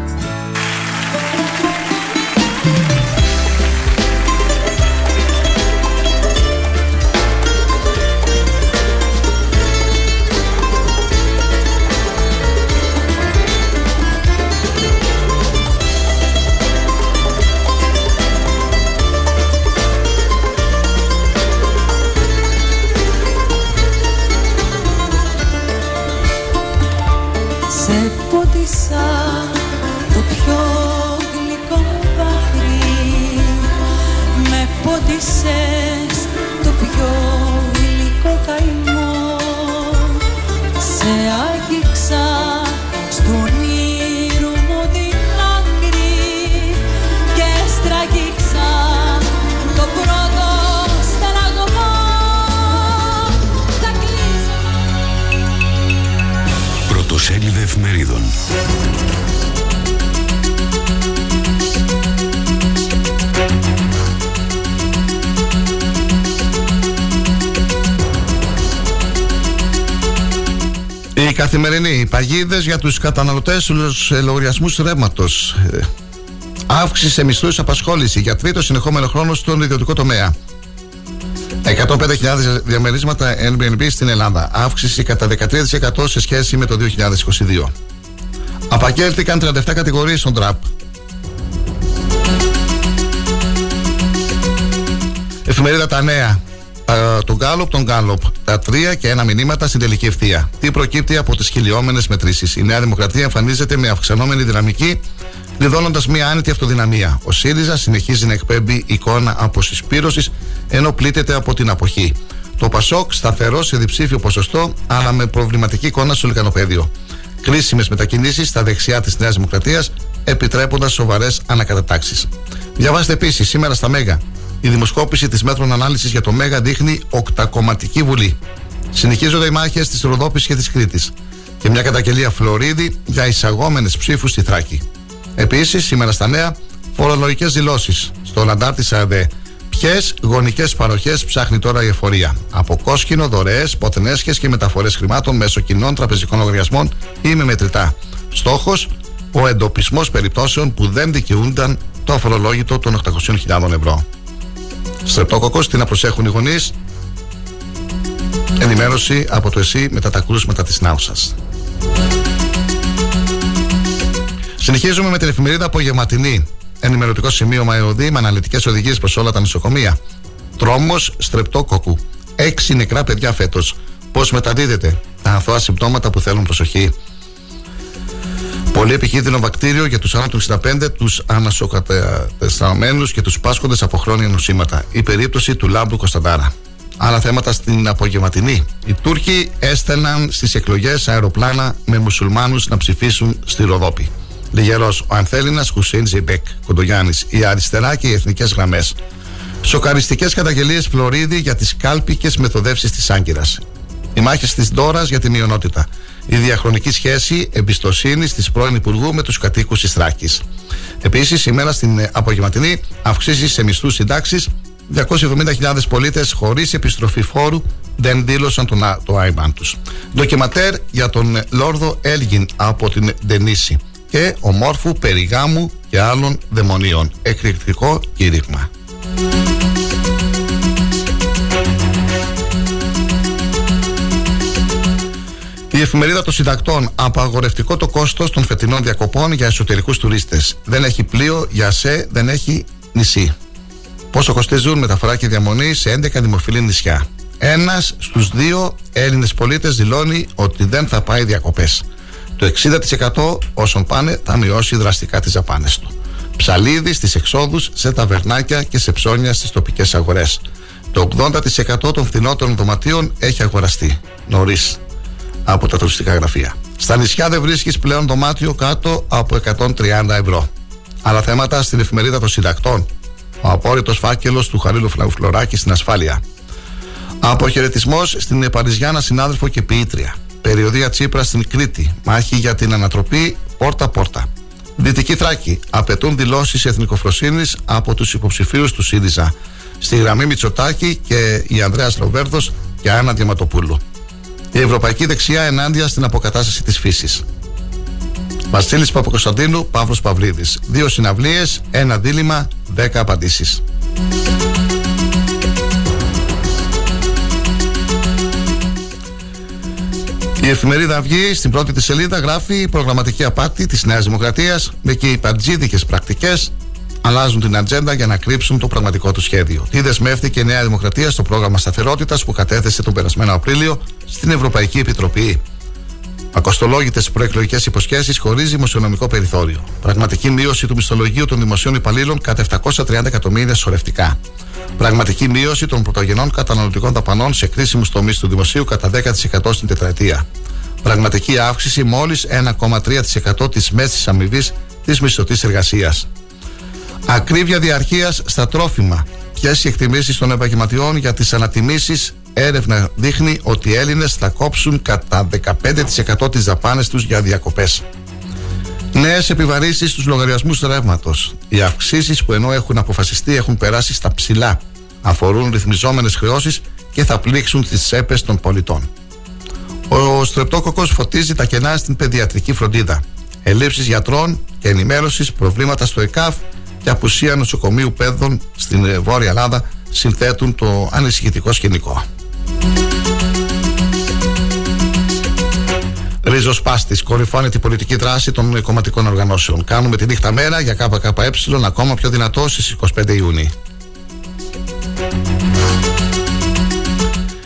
καθημερινή παγίδες για τους καταναλωτές στους λογαριασμούς ρεύματος. Αύξηση σε μισθούς απασχόληση για τρίτο συνεχόμενο χρόνο στον ιδιωτικό τομέα. 105.000 διαμερίσματα Airbnb στην Ελλάδα. Αύξηση κατά 13% σε σχέση με το 2022. Απαγγέλθηκαν 37 κατηγορίες στον τραπ. Εφημερίδα Τα Νέα. Τον Γκάλοπ, τον Γκάλοπ. Τα τρία και ένα μηνύματα στην τελική ευθεία. Τι προκύπτει από τις χιλιόμενες μετρήσεις. Η Νέα Δημοκρατία εμφανίζεται με αυξανόμενη δυναμική, κλειδώνοντας μια άνετη αυτοδυναμία. Ο ΣΥΡΙΖΑ συνεχίζει να εκπέμπει εικόνα αποσυσπήρωσης, ενώ πλήττεται από την αποχή. Το Πασόκ σταθερό σε διψήφιο ποσοστό, αλλά με προβληματική εικόνα στο λικανοπέδιο. Κρίσιμες μετακινήσεις στα δεξιά της Νέας Δημοκρατίας, επιτρέποντας σοβαρές ανακατατάξεις. Διαβάστε επίσης σήμερα στα Μέγα. Η δημοσκόπηση της μέτρων ανάλυσης για το Μέγα δείχνει οκτακομματική βουλή. Συνεχίζονται οι μάχες της Ροδόπης και της Κρήτης. Και μια καταγγελία Φλωρίδη για εισαγόμενες ψήφους στη Θράκη. Επίσης, σήμερα στα νέα, φορολογικές δηλώσεις στο Λαντάρ της ΑΕΔΕ. Ποιες γονικές παροχές ψάχνει τώρα η εφορία; Από κόσκινο, δωρεές, ποτενέσχε και μεταφορές χρημάτων μέσω κοινών τραπεζικών λογαριασμών ή με μετρητά. Στόχος, ο εντοπισμός περιπτώσεων που δεν δικαιούνταν το αφορολόγητο των 800.000 ευρώ. Στρεπτόκοκο, τι να προσέχουν οι γονείς; Ενημέρωση από το ΕΣΥ μετά τα κρούσματα της Νάουσα. Συνεχίζουμε με την εφημερίδα Απογευματινή. Ενημερωτικό σημείο ΕΟΔΗ με αναλυτικές οδηγίες προς όλα τα νοσοκομεία. Τρόμος στρεπτόκοκου. Έξι νεκρά παιδιά φέτος. Πώς μεταδίδεται. Τα αθώα συμπτώματα που θέλουν προσοχή; Πολύ επικίνδυνο βακτήριο για τους άνω τους 65, του ανασοκατεσταμένους και τους πάσχοντες από χρόνια νοσήματα. Η περίπτωση του Λάμπρου Κωνσταντάρα. Άλλα θέματα στην απογευματινή. Οι Τούρκοι έστελναν στις εκλογές αεροπλάνα με μουσουλμάνους να ψηφίσουν στη Ροδόπη. Λιγερός ο Ανθέλινα Χουσέιν Ζιμπέκ, Κοντογιάννης, η αριστερά και οι εθνικές γραμμές. Σοκαριστικές καταγγελίες Φλωρίδη για τις κάλπικες μεθοδεύσεις της Άγκυρας. Οι μάχες της Ντόρας για τη μειονότητα. Η διαχρονική σχέση εμπιστοσύνης της πρώην Υπουργού με τους κατοίκους της Θράκης. Επίσης, σήμερα στην απογευματινή αυξήσεις σε μισθούς συντάξεις 270.000 πολίτες χωρίς επιστροφή φόρου δεν δήλωσαν τον, το άϊμπαν τους. Ντοκιματέρ για τον Λόρδο Έλγιν από την Ντενίση και ομόρφου περιγάμου και άλλων δαιμονίων. Εκρηκτικό κήρυγμα. Εφημερίδα των συντακτών απαγορευτικό το κόστος των φετινών διακοπών για εσωτερικούς τουρίστες. Δεν έχει πλοίο, για σε, δεν έχει νησί. Πόσο κοστίζουν μεταφορά και διαμονή σε 11 δημοφιλή νησιά. Ένας στους δύο Έλληνες πολίτες δηλώνει ότι δεν θα πάει διακοπές. Το 60% όσων πάνε θα μειώσει δραστικά τις δαπάνες του. Ψαλίδι στις εξόδους, σε ταβερνάκια και σε ψώνια στις τοπικές αγορές. Το 80% των φθηνότερων δωματίων έχει αγοραστεί νωρίς από τα τουριστικά γραφεία. Στα νησιά δεν βρίσκεις πλέον δωμάτιο κάτω από 130 ευρώ. Άλλα θέματα στην εφημερίδα των συντακτών. Ο απόρριτος φάκελος του Χαρίλου Φλαουφλωράκη στην ασφάλεια. Αποχαιρετισμός στην Παριζιάνα συνάδελφο και ποιήτρια. Περιοδία Τσίπρα στην Κρήτη. Μάχη για την ανατροπή πόρτα-πόρτα. Δυτική Θράκη. Απαιτούν δηλώσεις εθνικοφροσύνης από τους υποψηφίους του ΣΥΡΙΖΑ. Στη γραμμή Μητσοτάκη και η Ανδρέας Λοβέρδο και Άννα Διαματοπούλου. Η Ευρωπαϊκή Δεξιά ενάντια στην αποκατάσταση της φύσης. Βασίλης Παπακοσταντίνου, Παύλος Παυλίδης. Δύο συναυλίες, ένα δίλημα, δέκα απαντήσεις. Η εφημερίδα Αυγή στην πρώτη της σελίδα γράφει η προγραμματική απάτη της Νέας Δημοκρατίας με και οι παντζίδικες πρακτικές αλλάζουν την ατζέντα για να κρύψουν το πραγματικό του σχέδιο. Τι δεσμεύτηκε η Νέα Δημοκρατία στο πρόγραμμα σταθερότητας που κατέθεσε τον περασμένο Απρίλιο στην Ευρωπαϊκή Επιτροπή. Ακοστολόγητες προεκλογικές υποσχέσεις χωρί δημοσιονομικό περιθώριο. Πραγματική μείωση του μισθολογίου των δημοσίων υπαλλήλων κατά 730 εκατομμύρια σωρευτικά. Πραγματική μείωση των πρωτογενών καταναλωτικών δαπανών σε κρίσιμους τομείς του δημοσίου κατά 10% στην τετραετία. Πραγματική αύξηση μόλις 1,3% της μέσης αμοιβής της μισθωτής εργασίας. Ακρίβεια διαρκεία στα τρόφιμα. Ποιες οι εκτιμήσεις των επαγγελματιών για τις ανατιμήσεις; Έρευνα δείχνει ότι οι Έλληνες θα κόψουν κατά 15% τις δαπάνες τους για διακοπές. Νέες επιβαρύνσεις στους λογαριασμούς ρεύματος. Οι αυξήσεις που ενώ έχουν αποφασιστεί έχουν περάσει στα ψηλά. Αφορούν ρυθμιζόμενες χρεώσεις και θα πλήξουν τις τσέπε των πολιτών. Ο στρεπτόκοκος φωτίζει τα κενά στην παιδιατρική φροντίδα. Ελλείψεις γιατρών και ενημέρωσης, προβλήματα στο ΕΚΑΦ και απουσία νοσοκομείου παιδών στην Βόρεια Ελλάδα συνθέτουν το ανησυχητικό σκηνικό. Ρίζος Πάστης. Κορυφώνει την πολιτική δράση των κομματικών οργανώσεων. Κάνουμε τη νύχτα μέρα για ΚΚΕ ακόμα πιο δυνατό στις 25 Ιουνίου.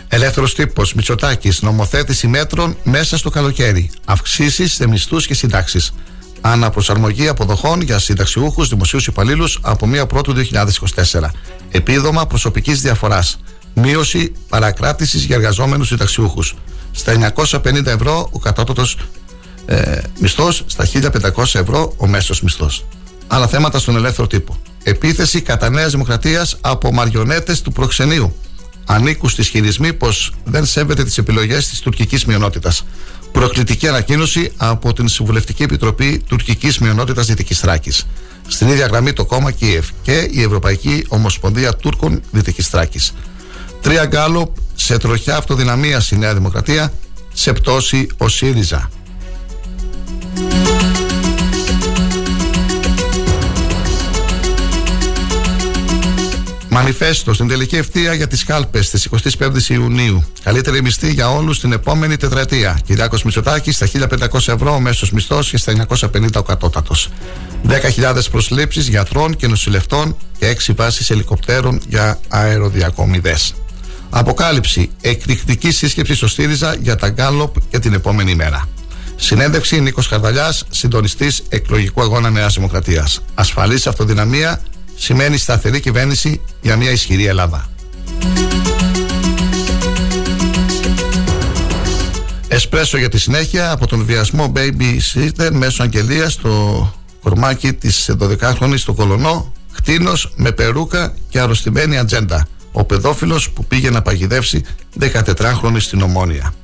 Ελεύθερος τύπος Μητσοτάκης. Νομοθέτηση μέτρων μέσα στο καλοκαίρι. Αυξήσεις σε μισθούς και συντάξεις. Αναπροσαρμογή αποδοχών για συνταξιούχους δημοσίους υπαλλήλους από 1 Πρώτου 2024. Επίδομα προσωπικής διαφοράς. Μείωση παρακράτησης για εργαζόμενους συνταξιούχους. Στα 950 ευρώ ο κατώτατος ε, μισθός, στα 1500 ευρώ ο μέσος μισθός. Άλλα θέματα στον ελεύθερο τύπο. Επίθεση κατά Νέας Δημοκρατίας από μαριονέτες του προξενείου. Ανήκουν στι χειρισμοί πως δεν σέβεται τις επιλογές της τουρκικής μειονότητας. Προκλητική ανακοίνωση από την Συμβουλευτική Επιτροπή Τουρκικής Μειονότητας Δυτικής Θράκης. Στην ίδια γραμμή το κόμμα Κίεβ και η Ευρωπαϊκή Ομοσπονδία Τούρκων Δυτικής Θράκης. Τρία γκάλοπ σε τροχιά αυτοδυναμίας η Νέα Δημοκρατία, σε πτώση ο ΣΥΡΙΖΑ. Μανιφέστο στην τελική ευθεία για τις κάλπες της 25η Ιουνίου. Καλύτερη μισθή για όλους την επόμενη τετραετία. Κυριάκος Μητσοτάκης στα 1500 ευρώ ο μέσος μισθός και στα 950 ο κατώτατος. 10.000 προσλήψεις γιατρών και νοσηλευτών και 6 βάσεις ελικοπτέρων για αεροδιακομιδές. Αποκάλυψη. Εκρηκτική σύσκεψη στο ΣΥΡΙΖΑ για τα Γκάλοπ για την επόμενη μέρα. Συνέντευξη Νίκος Καρδαλιά, συντονιστής εκλογικού αγώνα Νέας Δημοκρατίας. Ασφαλής αυτοδυναμία σημαίνει σταθερή κυβέρνηση για μια ισχυρή Ελλάδα. Εσπρέσο για τη συνέχεια από τον βιασμό Baby Sitter μέσω αγγελίας στο κορμάκι της 12χρονη στο Κολονό, χτίνο με περούκα και αρρωστημένη ατζέντα. Ο παιδόφιλος που πήγε να παγιδεύσει 14χρονη στην Ομόνια.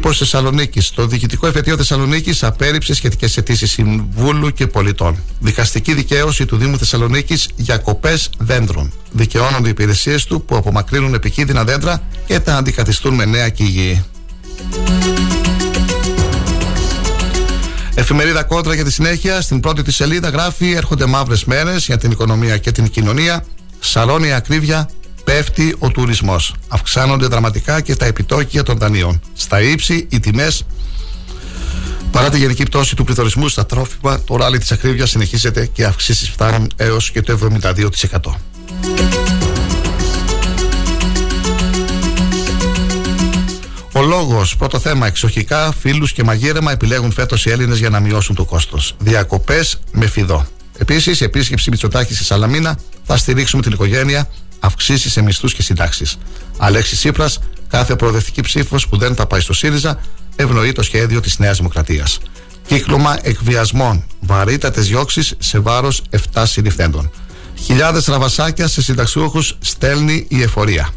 Τύπο Θεσσαλονίκης. Το Διοικητικό Εφετείο Θεσσαλονίκης απέρριψε σχετικές αιτήσεις Συμβούλου και Πολιτών. Δικαστική δικαίωση του Δήμου Θεσσαλονίκης για κοπές δέντρων. Δικαιώνονται οι υπηρεσίες του που απομακρύνουν επικίνδυνα δέντρα και τα αντικαθιστούν με νέα και υγιή. Εφημερίδα Κόντρα για τη συνέχεια. Στην πρώτη της σελίδα γράφει: Έρχονται μαύρες μέρες για την οικονομία και την κοινωνία. Σαλώνει ακρίβεια πέφτει ο τουρισμός. Αυξάνονται δραματικά και τα επιτόκια των δανείων. Στα ύψη, οι τιμές Παρά τη γενική πτώση του πληθωρισμού στα τρόφιμα, το ράλι της ακρίβειας συνεχίζεται και αυξήσεις φτάνουν έως και το 72%. Ο λόγος, πρώτο θέμα, εξοχικά, φίλους και μαγείρεμα επιλέγουν φέτος οι Έλληνες για να μειώσουν το κόστος. Διακοπές με φιδό. Επίσης, η επίσκεψη Μητσοτάκης στη Σαλαμίνα θα στηρίξουμε την οικογένεια αυξήσει σε μισθούς και συντάξεις. Αλέξης Τσίπρας, κάθε προοδευτική ψήφος που δεν θα πάει στο ΣΥΡΙΖΑ ευνοεί το σχέδιο της Νέας Δημοκρατίας. Κύκλωμα εκβιασμών, βαρύτατες διώξεις σε βάρος 7 συλληφθέντων. Χιλιάδες ραβασάκια σε συνταξιούχους στέλνει η εφορία.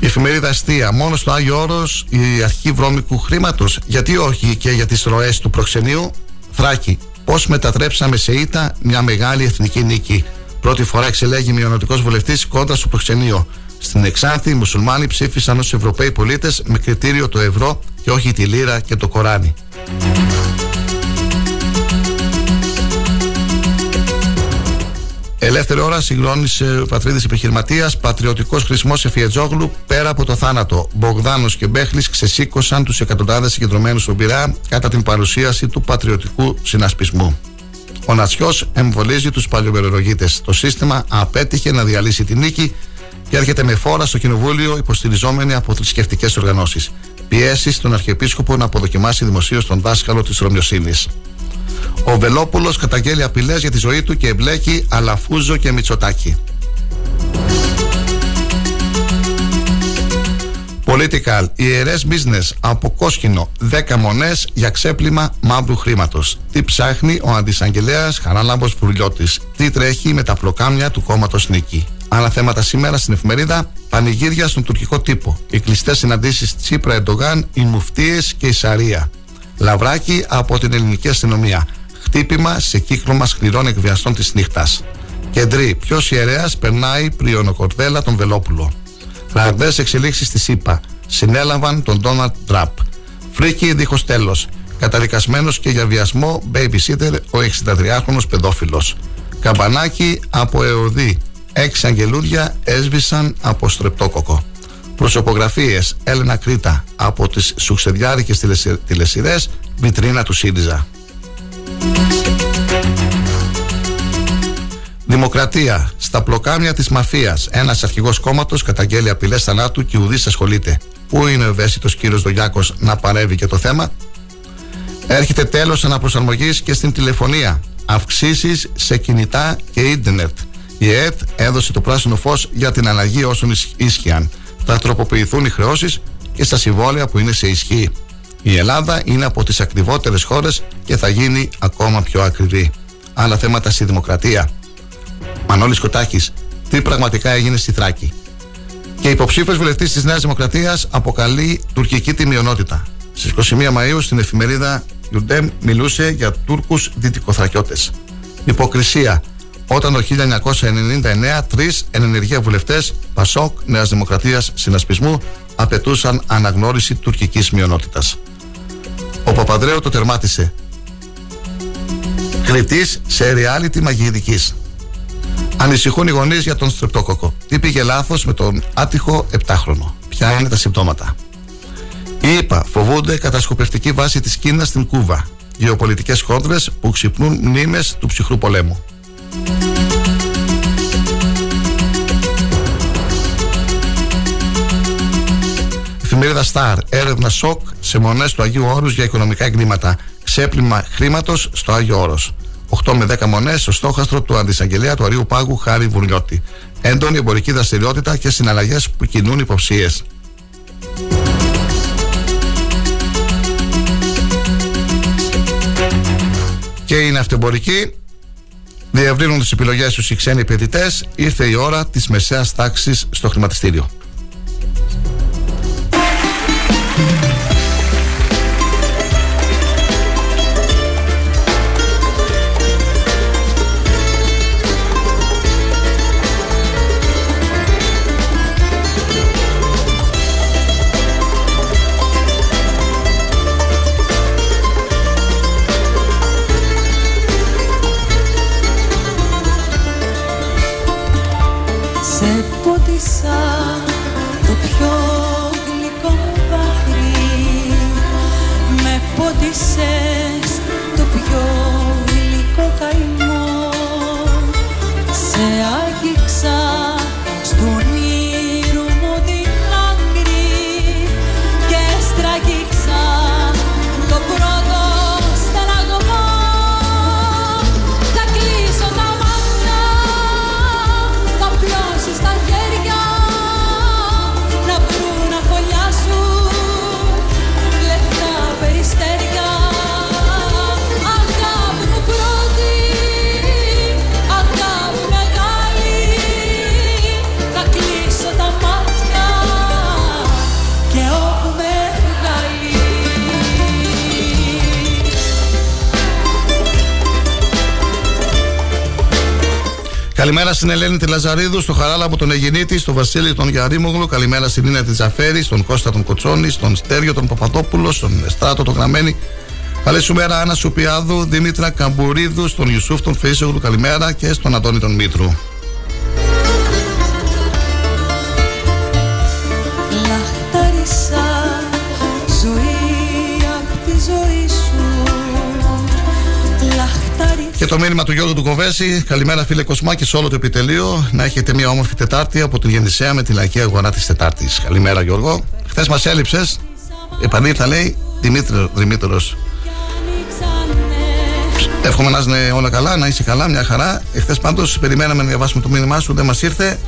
Η εφημερίδα Αστεία. Μόνο στο Άγιο Όρος η αρχή βρώμικου χρήματος. Γιατί όχι και για τις ροές του προξενείου; Θράκη. Πώς μετατρέψαμε σε ήττα μια μεγάλη εθνική νίκη. Πρώτη φορά εξελέγει μειονοτικός βουλευτής κόντρα στο προξενείο. Στην Εξάνθη, οι μουσουλμάνοι ψήφισαν ως Ευρωπαίοι πολίτες με κριτήριο το ευρώ και όχι τη λίρα και το κοράνι. Ελεύθερη ώρα συγκρόνησε ο πατρίδης επιχειρηματίας. Πατριωτικός χρησμός Εφιετζόγλου πέρα από το θάνατο. Μπογδάνος και Μπέχλης ξεσήκωσαν τους εκατοντάδες συγκεντρωμένους στον Πειραιά κατά την παρουσίαση του πατριωτικού συνασπισμού. Ο Νατσιό εμβολίζει τους παλιομερολογίτε. Το σύστημα απέτυχε να διαλύσει την νίκη και έρχεται με φόρα στο κοινοβούλιο υποστηριζόμενη από θρησκευτικές οργανώσεις. Πιέσεις στον Αρχιεπίσκοπο να αποδοκιμάσει δημοσίως τον δάσκαλο της Ρωμιοσύνης. Ο Βελόπουλος καταγγέλει απειλές για τη ζωή του και εμπλέκει Αλαφούζο και Μητσοτάκη. Political, ιερές business από κόσκινο 10 μονές για ξέπλυμα μαύρου χρήματος. Τι ψάχνει ο αντισαγγελέας Χαράλαμπος Φουρλιώτης. Τι τρέχει με τα πλοκάμια του κόμματος Νίκη. Άλλα θέματα σήμερα στην εφημερίδα. Πανηγύρια στον τουρκικό τύπο. Οι κλειστές συναντήσεις Τσίπρα Ερντογάν, οι μουφτίες και η Σαρία. Λαβράκι από την ελληνική αστυνομία χτύπημα σε κύκλωμα σκληρών εκβιαστών της νύχτας. Κεντρή, ποιος ιερέας περνάει πριονοκορδέλα τον Βελόπουλο. Ραγδαίε εξελίξεις στη ΣΥΠΑ. Συνέλαβαν τον Ντόναλτ Τραπ. Φρίκη δίχως τέλος. Καταδικασμένος και για βιασμό babysitter ο 63χρονο παιδόφιλος. Καμπανάκι από ΕΟΔΗ. Έξι αγγελούδια έσβησαν από στρεπτόκοκο. Προσωπογραφίες Έλενα Κρήτα από τις σουξεδιάρικες τηλεσυρέ βιτρίνα του ΣΥΡΙΖΑ. Δημοκρατία. Στα πλοκάμια της μαφίας. Ένας αρχηγός κόμματος καταγγέλει απειλές θανάτου και ουδή ασχολείται. Πού είναι ο ευαίσθητος κύριος Δογιάκο να παρεύει και το θέμα; Έρχεται τέλος αναπροσαρμογής και στην τηλεφωνία. Αυξήσεις σε κινητά και ίντερνετ. Η ΕΕΤΤ έδωσε το πράσινο φως για την αλλαγή όσων ίσχυαν. Θα τροποποιηθούν οι χρεώσεις και στα συμβόλαια που είναι σε ισχύ. Η Ελλάδα είναι από τις ακριβότερες χώρες και θα γίνει ακόμα πιο ακριβή. Άλλα θέματα στη Δημοκρατία. Μανώλης Κοτάκης, τι πραγματικά έγινε στη Θράκη; Και υποψήφιος βουλευτής της Νέας Δημοκρατίας αποκαλεί τουρκική τη μειονότητα. Στις 21 Μαΐου στην εφημερίδα Γκιουντέμ μιλούσε για Τούρκους δυτικοθρακιώτες. Υποκρισία. Όταν το 1999 τρεις ενεργεία βουλευτές Πασόκ Νέας Δημοκρατίας Συνασπισμού απαιτούσαν αναγνώριση τουρκικής μειονότητας. Ο Παπαδρέου το τερμάτισε. Κριτής σε reality μαγειρικής. Ανησυχούν οι γονείς για τον στρεπτόκοκο. Τι πήγε λάθος με τον άτυχο 7χρονο. Ποια είναι τα συμπτώματα. Οι ΗΠΑ φοβούνται κατασκοπευτική βάση της Κίνας στην Κούβα. Γεωπολιτικές χόντρες που ξυπνούν μνήμες του ψυχρού πολέμου. Εφημερίδα Star. Έρευνα σοκ σε μονές του Αγίου Όρους για οικονομικά εγκλήματα. Ξέπλυμα χρήματος στο Άγιο Όρος. 8 με 10 μονές στο στόχαστρο του Αντισαγγελέα του Αρίου Πάγου Χάρη Βουρνιώτη. Έντονη εμπορική δραστηριότητα και συναλλαγές που κινούν υποψίες. Και είναι αυτεμπορική. Διευρύνουν τις επιλογές τους οι ξένοι επενδυτές. Ήρθε η ώρα της μεσαίας τάξης στο χρηματιστήριο. Καλημέρα στην Ελένη τη Λαζαρίδου, στο Χαράλαμπο τον Αιγενήτη, στο Βασίλη τον Γιαρίμογλου. Καλημέρα στην Νίνα τη Τζαφέρη, στον Κώστα τον Κοτσόνη, στον Στέριο τον Παπαδόπουλο, στον Εστράτο τον Γραμμένη. Καλή σου μέρα, Άννα Σουπιάδου, Δήμητρα Καμπουρίδου, στον Ιουσούφ τον Φέισογλου. Καλημέρα και στον Αντώνη τον Μήτρου. Το μήνυμα του Γιώργου του Κοβέση. Καλημέρα, φίλε Κοσμά και σε όλο το επιτελείο. Να έχετε μια όμορφη Τετάρτη από την Γεννησέα με τη λαϊκή αγορά της Τετάρτης. Καλημέρα, Γιώργο. Χθες μας έλειψες. Επανήλθα, λέει Δημήτρη Δημήτρος. Εύχομαι να είναι όλα καλά, να είσαι καλά, μια χαρά. Εχθές πάντως περιμέναμε να διαβάσουμε το μήνυμά σου, δεν μας ήρθε.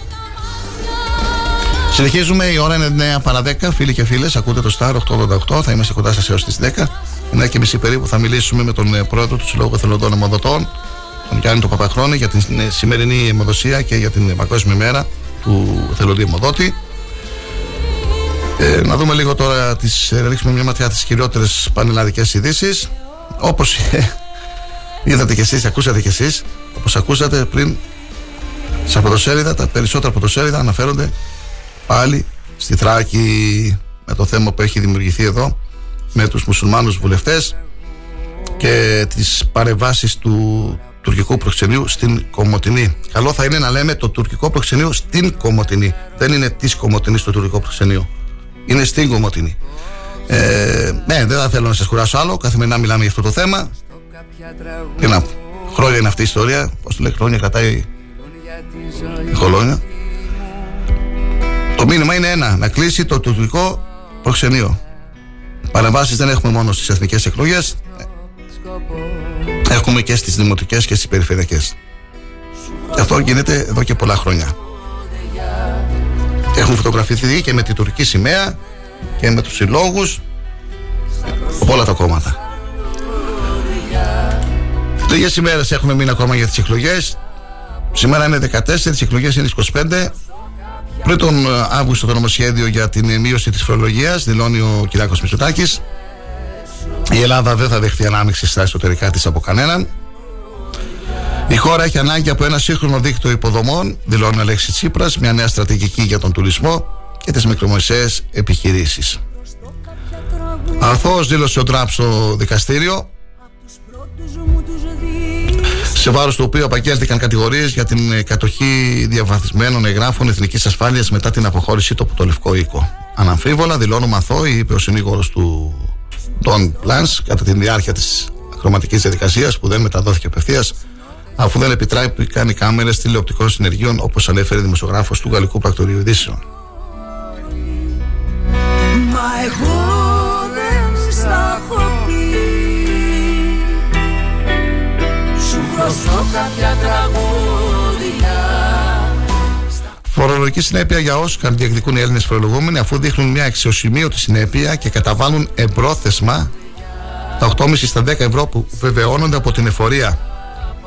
Συνεχίζουμε, η ώρα είναι 9 παρα 10. Φίλοι και φίλες, ακούτε το Star 888. Θα είμαστε κοντά σας έως τις 10. 9 και μισή περίπου θα μιλήσουμε με τον ε, πρόεδρο του Συλλόγου Εθελοντών Αιμοδοτών, τον Γιάννη τον Παπαχρόνη, για την ε, σημερινή αιμοδοσία και για την Παγκόσμια μέρα του εθελοντή αιμοδότη. Ε, να δούμε λίγο τώρα, τις, ρίξουμε μια ματιά στι κυριότερες πανελλαδικές ειδήσεις. Όπως Είδατε κι εσείς, ακούσατε κι εσείς, όπως ακούσατε πριν, στα πρωτοσέλιδα, τα περισσότερα πρωτοσέλιδα αναφέρονται πάλι στη Θράκη με το θέμα που έχει δημιουργηθεί εδώ με τους μουσουλμάνους βουλευτές και τις παρεμβάσεις του τουρκικού προξενείου στην Κομωτινή. Καλό θα είναι να λέμε το τουρκικό προξενείο στην Κομωτινή. Δεν είναι της Κομωτινής το τουρκικό προξενείο. Είναι στην Κομωτινή. Ε, ναι, δεν θα θέλω να σας κουράσω άλλο. Καθημερινά μιλάμε για αυτό το θέμα. Τι να Χρόνια είναι αυτή η ιστορία. Πώς το λέει, χρόνια κρατάει η κολόνια. Το μήνυμα είναι ένα. Να κλείσει το τουρκικό προξενείο. Παρεμβάσεις δεν έχουμε μόνο στις εθνικές εκλογές. Έχουμε και στις δημοτικές και στις περιφερειακές. Αυτό γίνεται εδώ και πολλά χρόνια. Έχουν φωτογραφηθεί και με την τουρκική σημαία και με τους συλλόγους από όλα τα κόμματα. Λίγες ημέρες έχουμε μείνει ακόμα για τις εκλογές. Σήμερα είναι 14, τις εκλογές είναι 25. Πριν τον ε, Αύγουστο το νομοσχέδιο για την μείωση της φορολογίας δηλώνει ο Κυριάκος Μητσοτάκης. Η Ελλάδα δεν θα δεχτεί ανάμειξη στα εσωτερικά της από κανέναν. Η χώρα έχει ανάγκη από ένα σύγχρονο δίκτυο υποδομών, δηλώνει ο Αλέξης Τσίπρας, μια νέα στρατηγική για τον τουρισμό και τις μικρομεσαίες επιχειρήσεις. Αθώος δήλωσε ο Τραμπ στο δικαστήριο σε βάρος του οποίου απαγγέλθηκαν κατηγορίες για την κατοχή διαβαθισμένων εγγράφων εθνικής ασφάλειας μετά την αποχώρησή του από το Λευκό Οίκο. Αναμφίβολα, δηλώνουμε αθώοι, είπε ο συνήγορος του Don Πλάνς κατά τη διάρκεια της χρωματική διαδικασίας που δεν μεταδόθηκε απευθείας, αφού δεν επιτράπηκαν οι κάμερες τηλεοπτικών συνεργείων όπως ανέφερε δημοσιογράφος του Γαλλικού Πρακτορείου Ειδήσεων. Μα εγώ δεν στα έχω πει Σου χρωστώ κάποια τραγούδια Φορολογική συνέπεια για όσους διεκδικούν οι Έλληνες φορολογούμενοι αφού δείχνουν μια αξιοσημείωτη συνέπεια και καταβάλουν εμπρόθεσμα τα 8,5 στα 10 ευρώ που βεβαιώνονται από την εφορία.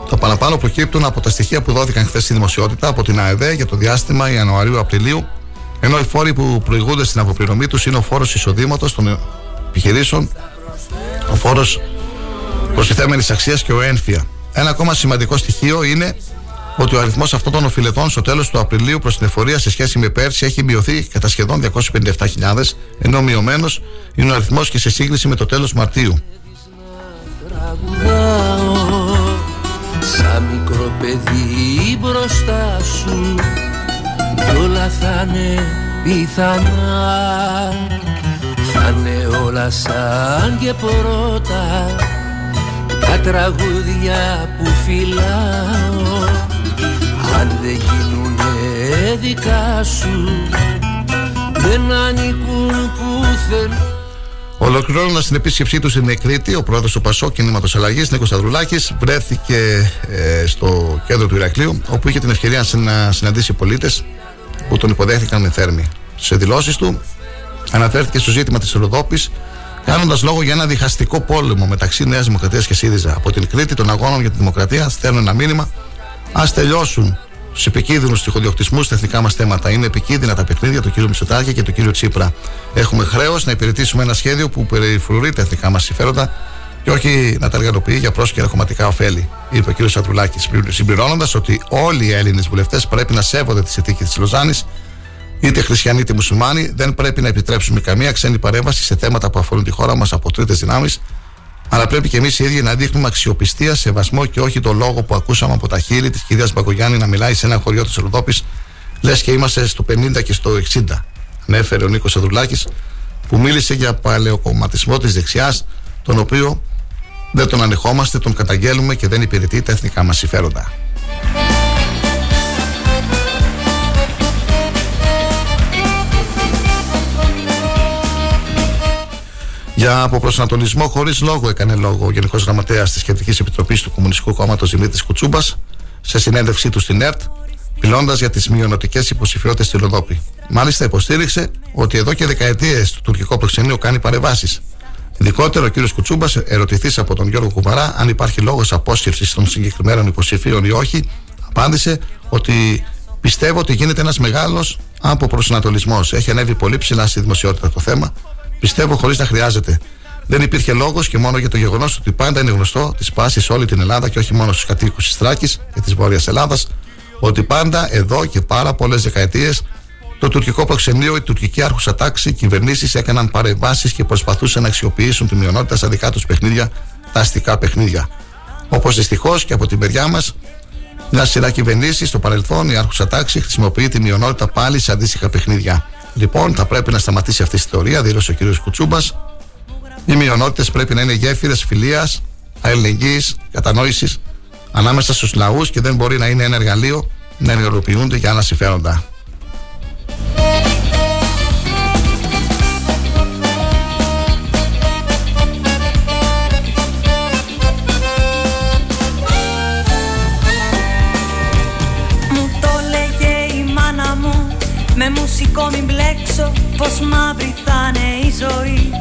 Το παραπάνω προκύπτουν από τα στοιχεία που δόθηκαν χθες στη δημοσιότητα από την ΑΕΔ για το διάστημα Ιανουαρίου-Απριλίου ενώ οι φόροι που προηγούνται στην αποπληρωμή τους είναι ο φόρος εισοδήματος των επιχειρήσεων, ο φόρος προστιθέμενης αξίας και ο ένφια. Ένα ακόμα σημαντικό στοιχείο είναι ότι ο αριθμός αυτών των οφειλετών στο τέλος του Απριλίου προς την εφορία σε σχέση με πέρσι έχει μειωθεί κατά σχεδόν 257.000, ενώ μειωμένος είναι ο αριθμός και σε σύγκριση με το τέλος Μαρτίου. Σαν μικρό παιδί μπροστά σου κι όλα θα είναι πιθανά θα είναι όλα σαν και πρώτα τα τραγούδια που φυλάω αν δεν γίνουνε δικά σου δεν ανήκουν πουθενά Ολοκληρώνοντας την επίσκεψή του στην Εκρήτη, ο πρόεδρος του Πασό Κινήματος Αλλαγής, Νίκος Σταυρουλάκη, βρέθηκε ε, στο κέντρο του Ηρακλείου, όπου είχε την ευκαιρία να συναντήσει πολίτες που τον υποδέχθηκαν με θέρμη. Σε δηλώσεις του αναφέρθηκε στο ζήτημα της Ροδόπης, κάνοντας λόγο για ένα διχαστικό πόλεμο μεταξύ Νέας Δημοκρατίας και ΣΥΡΙΖΑ. Από την Κρήτη των αγώνων για τη δημοκρατία στέλνουν ένα μήνυμα. Α τελειώσουν τους επικίνδυνους τυχοδιοκτισμού στα εθνικά μας θέματα. Είναι επικίνδυνα τα παιχνίδια του κ. Μητσοτάκη και του κ. Τσίπρα. Έχουμε χρέος να υπηρετήσουμε ένα σχέδιο που περιφρουρεί τα εθνικά μας συμφέροντα και όχι να τα εργαλοποιεί για πρόσκαιρα κομματικά ωφέλη, είπε ο κ. Σατρουλάκης, συμπληρώνοντας ότι όλοι οι Έλληνες βουλευτές πρέπει να σέβονται τη συνθήκη της Λοζάνης, είτε χριστιανοί είτε μουσουλμάνοι, δεν πρέπει να επιτρέψουμε καμία ξένη παρέμβαση σε θέματα που αφορούν τη χώρα μας από τρίτες δυνάμεις, αλλά πρέπει και εμείς οι ίδιοι να δείχνουμε αξιοπιστία, σεβασμό και όχι το λόγο που ακούσαμε από τα χείλη της κυρίας Μπαγκογιάννη να μιλάει σε ένα χωριό της Ροδόπης, λες και είμαστε στο 50 και στο 60. Ανέφερε ο Νίκος Αδουλάκης, που μίλησε για παλαιοκομματισμό της δεξιάς, τον οποίο δεν τον ανεχόμαστε, τον καταγγέλουμε και δεν υπηρετεί τα εθνικά μας συμφέροντα. Για αποπροσανατολισμό χωρίς λόγο έκανε λόγο ο Γενικός Γραμματέας της Κεντρικής Επιτροπής του Κομμουνιστικού Κόμματος Δημήτρης Κουτσούμπας σε συνέντευξή του στην ΕΡΤ, μιλώντας για τις μειονοτικές υποψηφιότητες στη Ροδόπη. Μάλιστα, υποστήριξε ότι εδώ και δεκαετίες το τουρκικό προξενείο κάνει παρεμβάσεις Ειδικότερα, ο κ. Κουτσούμπας ερωτηθείς από τον Γιώργο Κουμαρά αν υπάρχει λόγος απόσυρση των συγκεκριμένων υποψηφίων ή όχι, απάντησε ότι πιστεύω ότι γίνεται ένας μεγάλος αποπροσανατολισμός. Έχει ανέβει πολύ ψηλά στη δημοσιότητα το θέμα. Πιστεύω χωρίς να χρειάζεται Δεν υπήρχε λόγος και μόνο για το γεγονός ότι πάντα είναι γνωστό της πάσης σε όλη την Ελλάδα και όχι μόνο στους κατοίκους της Θράκης και της Βόρειας Ελλάδας, ότι πάντα εδώ και πάρα πολλές δεκαετίες το τουρκικό προξενείο, η τουρκική άρχουσα τάξη, οι κυβερνήσεις έκαναν παρεμβάσεις και προσπαθούσαν να αξιοποιήσουν τη μειονότητα στα δικά τους παιχνίδια, τα αστικά παιχνίδια. Όπως δυστυχώς και από την μεριά μας, μια σειρά κυβερνήσεις στο παρελθόν, η άρχουσα τάξη χρησιμοποιεί τη μειονότητα πάλι σε αντίστοιχα παιχνίδια. Λοιπόν, θα πρέπει να σταματήσει αυτή η θεωρία, δήλωσε ο κ. Κουτσούμπας. Οι μειονότητες πρέπει να είναι γέφυρες φιλίας, αλληλεγγύης, κατανόησης ανάμεσα στους λαούς και δεν μπορεί να είναι ένα εργαλείο να ενεργοποιούνται για άλλα συμφέροντα.
Με μουσικό μην μπλέξω Πως μαύρη θα είναι η ζωή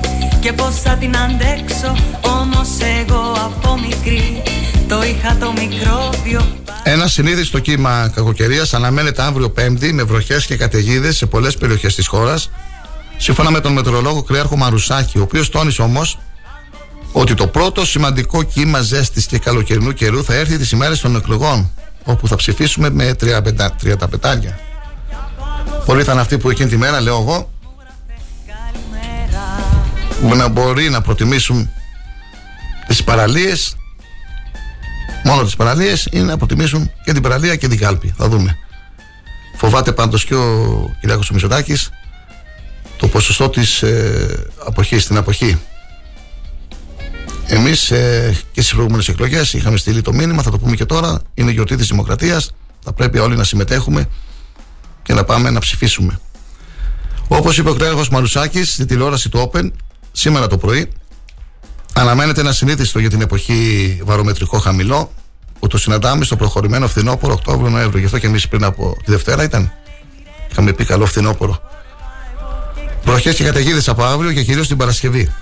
Και πως θα την αντέξω Όμως εγώ από μικρή Το είχα το μικρόβιο
ένα συνείδητο κύμα κακοκαιρίας αναμένεται αύριο Πέμπτη με βροχές και καταιγίδες σε πολλές περιοχές της χώρας. Σύμφωνα με τον μετρολόγο Κρέαρχο Μαρουσάκη, ο οποίος τόνισε όμως ότι το πρώτο σημαντικό κύμα ζέστης και καλοκαιρινού καιρού θα έρθει τις ημέρες των εκλογών, όπου θα ψηφίσουμε με 35 πετάλια. Πολλοί θα είναι αυτοί που εκείνη τη μέρα, λέω εγώ, που να μπορεί να προτιμήσουν τις παραλίες μόνο τις παραλίες ή να προτιμήσουν και την παραλία και την κάλπη. Θα δούμε. Φοβάται πάντως και ο Κυριάκος Μητσοτάκης το ποσοστό της ε, αποχής, την αποχή. Εμείς ε, και στις προηγούμενες εκλογές είχαμε στείλει το μήνυμα, θα το πούμε και τώρα, είναι γιορτή της Δημοκρατίας, θα πρέπει όλοι να συμμετέχουμε και να πάμε να ψηφίσουμε. Όπως είπε ο Κρέργο Μαρουσάκη στη τηλεόραση του Open σήμερα το πρωί, αναμένεται ένα συνήθιστο για την εποχή βαρομετρικό χαμηλό που το συναντάμε στο προχωρημένο φθινόπωρο Οκτώβριο-Νοέμβριο. Γι' αυτό και εμείς πριν από τη Δευτέρα ήταν. Είχαμε πει καλό φθινόπωρο. Βροχές και καταιγίδες από αύριο και κυρίως την Παρασκευή.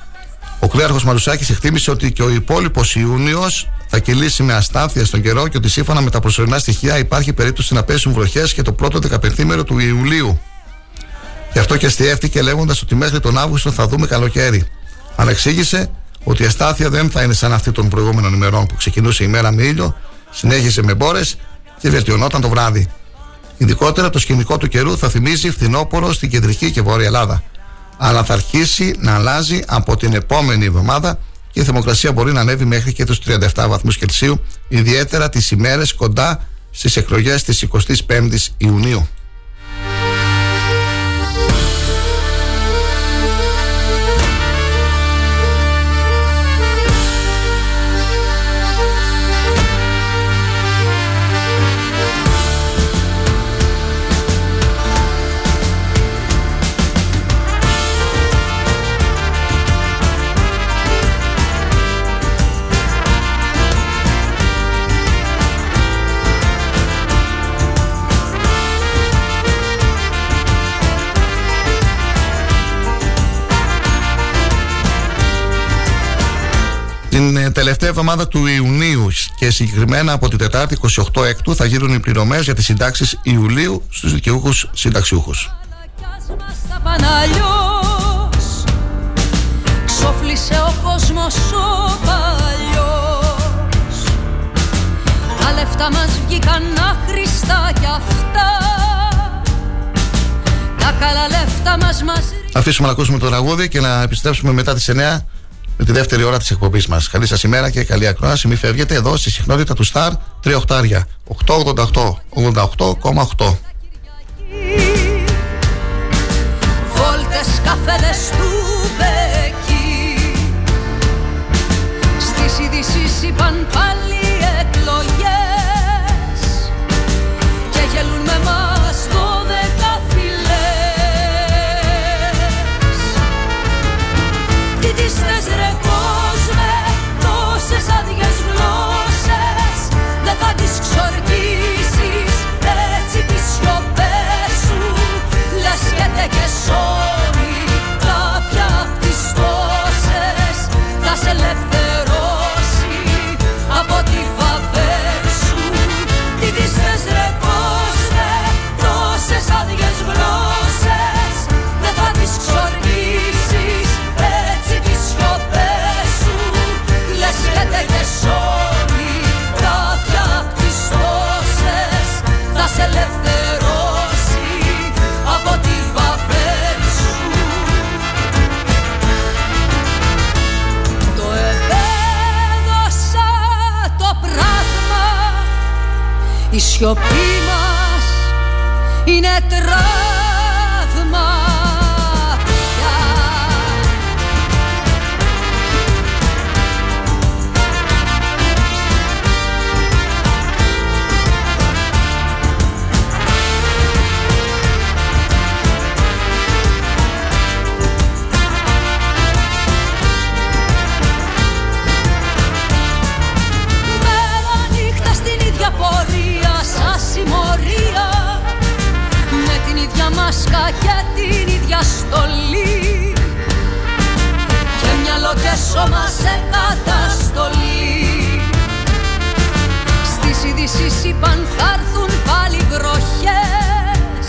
Ο κλέαρχος Μαρουσάκη εκτίμησε ότι και ο υπόλοιπος Ιούνιος θα κυλήσει με αστάθεια στον καιρό και ότι σύμφωνα με τα προσωρινά στοιχεία υπάρχει περίπτωση να πέσουν βροχές και το πρώτο δεκαπενθήμερο του Ιουλίου. Γι' αυτό και αστιεύτηκε λέγοντας ότι μέχρι τον Αύγουστο θα δούμε καλοκαίρι. Ανεξήγησε ότι η αστάθεια δεν θα είναι σαν αυτή των προηγούμενων ημερών που ξεκινούσε η μέρα με ήλιο, συνέχισε με μπόρες και βελτιωνόταν το βράδυ. Ειδικότερα το σκηνικό του καιρού θα θυμίζει φθινόπωρο στην κεντρική και βόρεια Ελλάδα αλλά θα αρχίσει να αλλάζει από την επόμενη εβδομάδα και η θερμοκρασία μπορεί να ανέβει μέχρι και τους 37 βαθμούς Κελσίου, ιδιαίτερα τις ημέρες κοντά στις εκλογές της 25ης Ιουνίου. Την ε, τελευταία εβδομάδα του Ιουνίου και συγκεκριμένα από την Τετάρτη 28 Έκτου θα γίνουν οι πληρωμές για τις συντάξεις Ιουλίου στους δικαιούχους συνταξιούχους. Ξόφλησε ο κόσμος ο παλιός. Τα λεφτά μας βγήκαν άχρηστα κι αυτά. Τα καλά λεφτά μας μας Αφήσουμε να ακούσουμε το τραγούδι και να επιστρέψουμε μετά τις 9 με τη δεύτερη ώρα της εκπομπής μας. Καλή σας ημέρα και καλή ακρόαση. Μην φεύγετε εδώ στη συχνότητα του Star 3 οχτάρια 888 88,8. Βόλτες καφέδες του Μπεκί Στις ειδήσεις είπαν πάλι
σιωπή μας. Είναι τραύμα μάσκα και την ίδια στολή. Και μυαλό και σώμα σε καταστολή. Στις ειδήσεις είπαν θα έρθουν πάλι βροχές.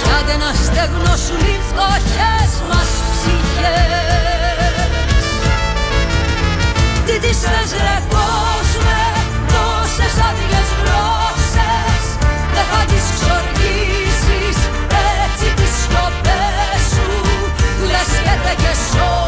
Κι άντε να στεγνώσουν οι φτωχές μας ψυχές. Τι τις θες ρε κόσμε τόσες άδειες γλώσσες δεν θα τις ξορκίσεις δεν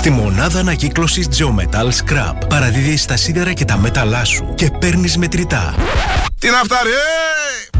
Στη μονάδα ανακύκλωσης Geometal Scrap παραδίδεις τα σίδερα και τα μέταλλά σου και παίρνεις μετρητά.
Τι να φτάρει, ε!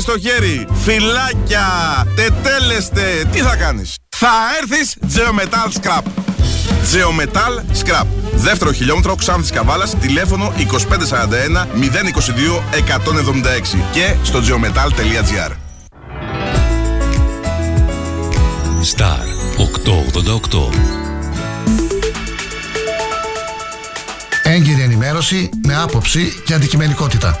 στο χέρι. Φυλάκια, τετέλεστε, τι θα κάνεις; Θα έρθεις Geometal Scrap. Geometal Scrap. Δεύτερο χιλιόμετρο Ξάνθης Καβάλας, τηλέφωνο 2541 022 176 και στο geometal.gr.
Star 888.
Έγκυρη ενημέρωση με άποψη και αντικειμενικότητα.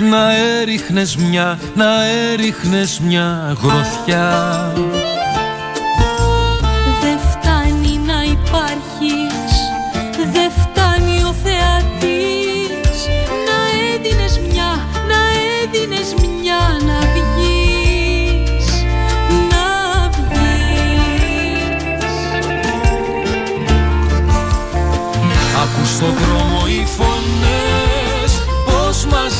να έριχνες μια, να έριχνες μια γροθιά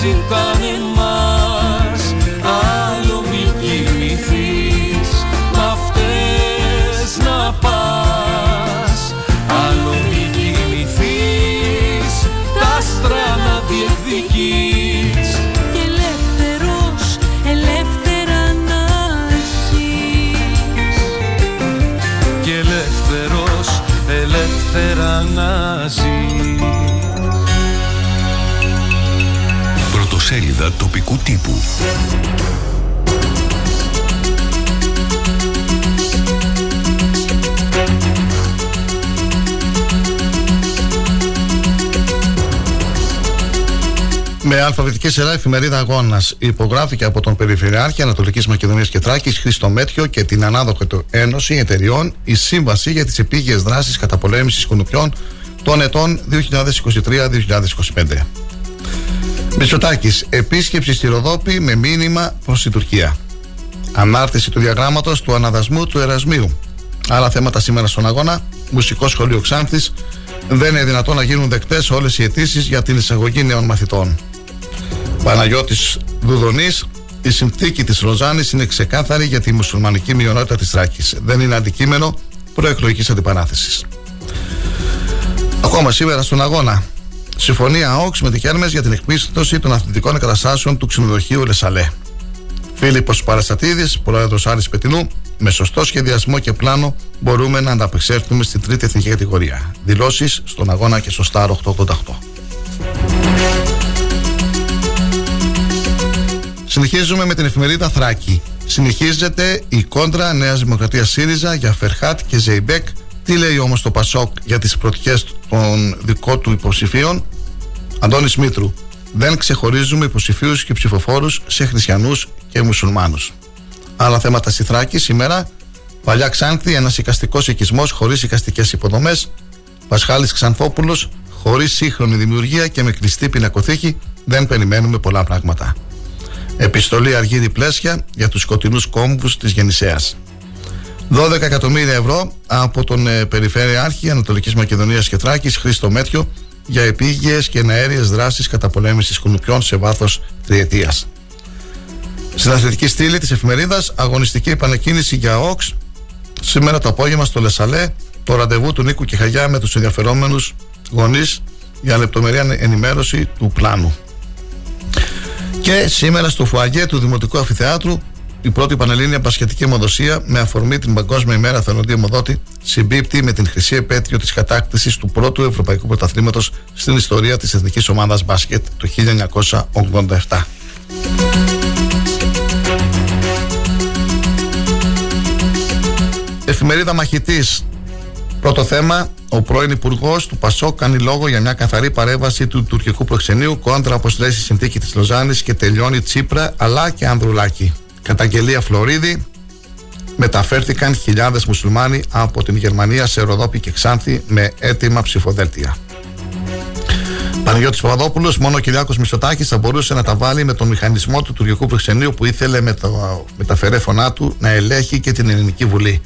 πως
Πρωτοσέλιδα τοπικού τύπου.
Με αλφαβητική σειρά εφημερίδα Αγώνας υπογράφηκε από τον Περιφερειάρχη Ανατολικής Μακεδονίας και Θράκης Χρήστο Μέτριο και την ανάδοχη του Ένωση Εταιριών η Σύμβαση για τις Επίγειες Δράσει Καταπολέμησης Κουνουπιών των ετών 2023-2025. Μητσοτάκης, επίσκεψη στη Ροδόπη με μήνυμα προς τη Τουρκία. Ανάρτηση του διαγράμματος του αναδασμού του Ερασμίου. Άλλα θέματα σήμερα στον αγώνα. Μουσικό σχολείο Ξάνθης. Δεν είναι δυνατόν να γίνουν δεκτές όλες οι αιτήσεις για την εισαγωγή νέων μαθητών. Παναγιώτης Δουδονής η συνθήκη της Ροζάνης είναι ξεκάθαρη για τη μουσουλμανική μειονότητα της Θράκης. Δεν είναι αντικείμενο προεκλογικής αντιπαράθεσης. Ακόμα σήμερα στον αγώνα. Συμφωνία ΑΟΞ με τη Χέρμες για την εκμίσθωση των αθλητικών εγκαταστάσεων του ξενοδοχείου Le Chalet. Φίλιππος Παραστατίδης, πρόεδρος Άρης Πετεινού, με σωστό σχεδιασμό και πλάνο μπορούμε να ανταπεξέλθουμε στην τρίτη εθνική κατηγορία. Δηλώσεις στον αγώνα και στο Star 888. Συνεχίζουμε με την εφημερίδα Θράκη. Συνεχίζεται η κόντρα Νέας Δημοκρατίας ΣΥΡΙΖΑ για Φερχάτ και Ζεϊμπέκ. Τι λέει όμως το Πασόκ για τις πρωτιές των δικών του υποψηφίων; Αντώνης Μήτρου. Δεν ξεχωρίζουμε υποψηφίους και ψηφοφόρους σε χριστιανούς και μουσουλμάνους. Άλλα θέματα στη Θράκη σήμερα. Παλιά Ξάνθη, ένας οικαστικός οικισμός χωρίς οικαστικές υποδομές. Πασχάλης Ξανθόπουλος, χωρίς σύγχρονη δημιουργία και με κλειστή πινακοθήκη. Δεν περιμένουμε πολλά πράγματα. Επιστολή Αργύρι Πλέσια για τους σκοτεινούς κόμβους της Γεννησέας. 12 εκατομμύρια ευρώ από τον ε, Περιφέρειάρχη Ανατολικής Μακεδονίας και Θράκης Χρήστο Μέτιο για επίγειες και εναέριες δράσεις καταπολέμησης κουνουπιών σε βάθος τριετίας. Στην αθλητική στήλη της εφημερίδας αγωνιστική επανεκκίνηση για ΟΚΣ σήμερα το απόγευμα στο Λεσαλέ το ραντεβού του Νίκου Κιχαγιά με τους ενδιαφερόμενους γονείς για λεπτομερή ενημέρωση του πλάνου. Και σήμερα στο φουαγέ του Δημοτικού Αφιθεάτρου η πρώτη πανελλήνια μπασχετική αιμοδοσία με αφορμή την Παγκόσμια ημέρα Θελοντή Αιμοδότη συμπίπτει με την χρυσή επέτειο της κατάκτησης του πρώτου Ευρωπαϊκού Πρωταθλήματος στην ιστορία της Εθνικής Ομάδας Μπάσκετ το 1987. Εφημερίδα Μαχητής Πρώτο θέμα, ο πρώην Υπουργός του Πασόκ κάνει λόγο για μια καθαρή παρέμβαση του τουρκικού προξενείου κόντρα όπως λέει στη συνθήκη της Λοζάνης και τελειώνει Τσίπρα αλλά και Ανδρουλάκη. Καταγγελία Φλωρίδη. Μεταφέρθηκαν χιλιάδες μουσουλμάνοι από την Γερμανία σε Ροδόπη και Ξάνθη με έτοιμα ψηφοδέλτια. Παναγιώτης Παπαδόπουλος, μόνο ο Κυριάκος Μητσοτάκης θα μπορούσε να τα βάλει με τον μηχανισμό του τουρκικού προξενείου που ήθελε με, το, με τα φερέφωνά του να ελέγχει και την Ελληνική Βουλή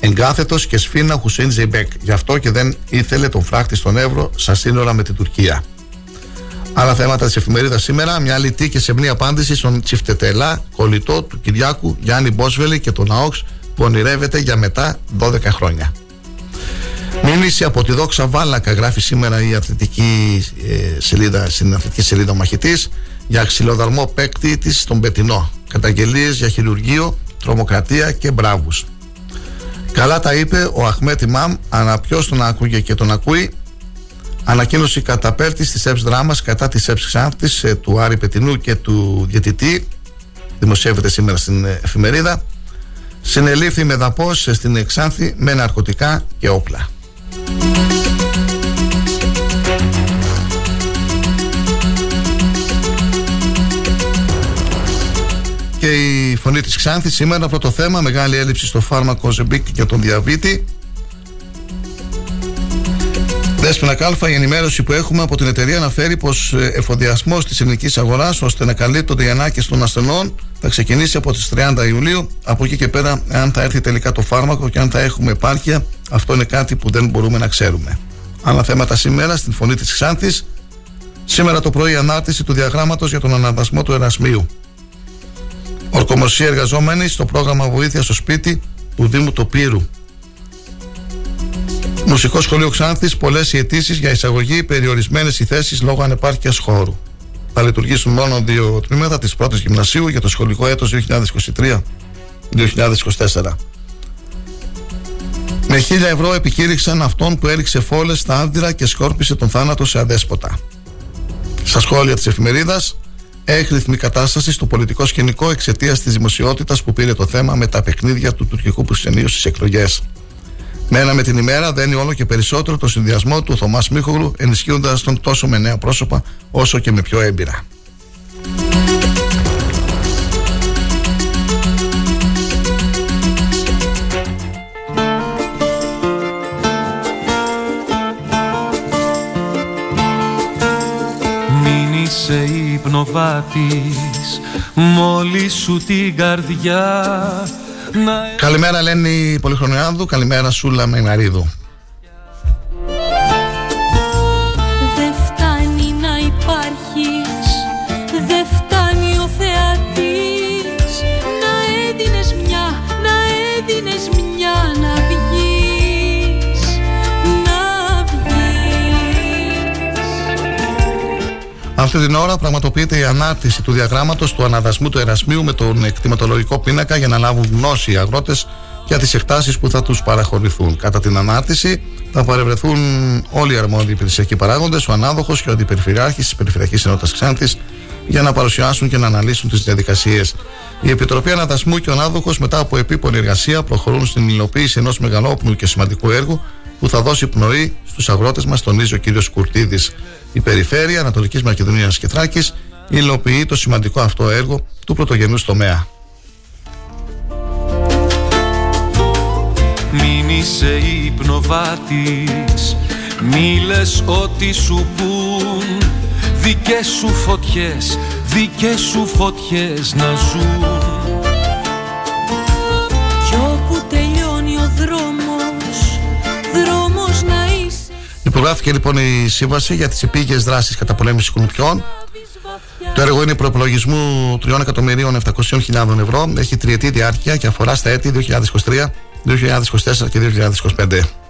εγκάθετος και σφίνα Χουσέιν Ζεϊμπέκ. Γι' αυτό και δεν ήθελε τον φράχτη στον Εύρο στα σύνορα με την Τουρκία. Άλλα θέματα της εφημερίδας σήμερα. Μια λιτή και σεμνή απάντηση στον Τσιφτετελά, κολλητό του Κυριάκου Γιάννη Μπόσβελη και τον ΑΟΚΣ που ονειρεύεται για μετά 12 χρόνια. Μήνυση από τη δόξα Βάλακα γράφει σήμερα η αθλητική ε, σελίδα, στην αθλητική σελίδα ο μαχητής για ξυλοδαρμό παίκτη της στον Πετινό. Καταγγελίες για χειρουργείο, τρομοκρατία και μπράβους. Καλά τα είπε ο Αχμέτ Μαμ, ανά ποιος τον άκουγε και τον ακούει. Ανακοίνωση καταπέλτη της ΕΠΣ Δράμας κατά της ΕΠΣ Ξάνθης ε, του Άρη Πετινού και του διαιτητή. Δημοσιεύεται σήμερα στην εφημερίδα. Συνελήφθη με δαπός στην Εξάνθη με ναρκωτικά και όπλα. και η φωνή της Ξάνθης σήμερα πρώτο θέμα μεγάλη έλλειψη στο φάρμακο Ζεμπίκ για τον διαβήτη Δέσποινα Κάλφα, η ενημέρωση που έχουμε από την εταιρεία αναφέρει πως ε, εφοδιασμός της ελληνικής αγοράς ώστε να καλύπτονται οι ανάγκες των ασθενών θα ξεκινήσει από τις 30 Ιουλίου. Από εκεί και πέρα, αν θα έρθει τελικά το φάρμακο και αν θα έχουμε επάρκεια, αυτό είναι κάτι που δεν μπορούμε να ξέρουμε. Άλλα θέματα σήμερα στην φωνή της Ξάνθης. Σήμερα το πρωί ανάρτηση του διαγράμματος για τον αναδασμό του Ερασμίου. Ορκομοσία εργαζόμενοι στο πρόγραμμα Βοήθειας στο σπίτι του Δήμου Τοπύρου. Μουσικό σχολείο Ξάνθης, πολλές οι αιτήσει για εισαγωγή, περιορισμένες οι θέσει λόγω ανεπάρκειας χώρου. Θα λειτουργήσουν μόνο δύο τμήματα της πρώτης γυμνασίου για το σχολικό έτος 2023-2024. Με χίλια ευρώ επιχείρηξαν αυτόν που έριξε φόλες στα άντυρα και σκόρπισε τον θάνατο σε αδέσποτα. Στα σχόλια της εφημερίδας, έχει κατάσταση στο πολιτικό σκηνικό εξαιτίας της δημοσιότητας που πήρε το θέμα με τα παιχνίδια του τουρκικού προξενείου στις εκλογές. Μένα με την ημέρα δένει όλο και περισσότερο το συνδυασμό του Θωμάς Μίχογλου, ενισχύοντας τον τόσο με νέα πρόσωπα όσο και με πιο έμπειρα.
είσαι υπνοβάτης μόλις σου την καρδιά
Καλημέρα Λένη Πολυχρονιάδου, καλημέρα Σούλα Μεναρίδου Αυτή την ώρα πραγματοποιείται η ανάρτηση του διαγράμματος του αναδασμού του Ερασμίου με τον εκτιματολογικό πίνακα για να λάβουν γνώση οι αγρότες για τις εκτάσεις που θα τους παραχωρηθούν. Κατά την ανάρτηση θα παρευρεθούν όλοι οι αρμόδιοι υπηρεσιακοί παράγοντες, ο ανάδοχος και ο αντιπεριφερειάρχης της Περιφερειακής Ενότητας Ξάνθη για να παρουσιάσουν και να αναλύσουν τις διαδικασίες. Η Επιτροπή Αναδασμού και ο ανάδοχος μετά από επίπονη εργασία προχωρούν στην υλοποίηση ενός μεγαλόπνου και σημαντικού έργου που θα δώσει πνοή στους αγρότες μας, τονίζει ο κ. Κουρτίδης. Η Περιφέρεια Ανατολικής Μακεδονίας και Θράκης υλοποιεί το σημαντικό αυτό έργο του πρωτογενούς τομέα.
Μην είσαι υπνοβάτης Μη λες ότι σου πουν Δικές σου φωτιές Δικές σου φωτιές να ζουν
Υπογράφηκε λοιπόν η σύμβαση για τις επίγειες δράσεις κατά πολέμηση κουνουπιών. Το έργο είναι προπολογισμού 3.700.000 ευρώ. Έχει τριετή διάρκεια και αφορά στα έτη 2023, 2024 και 2025.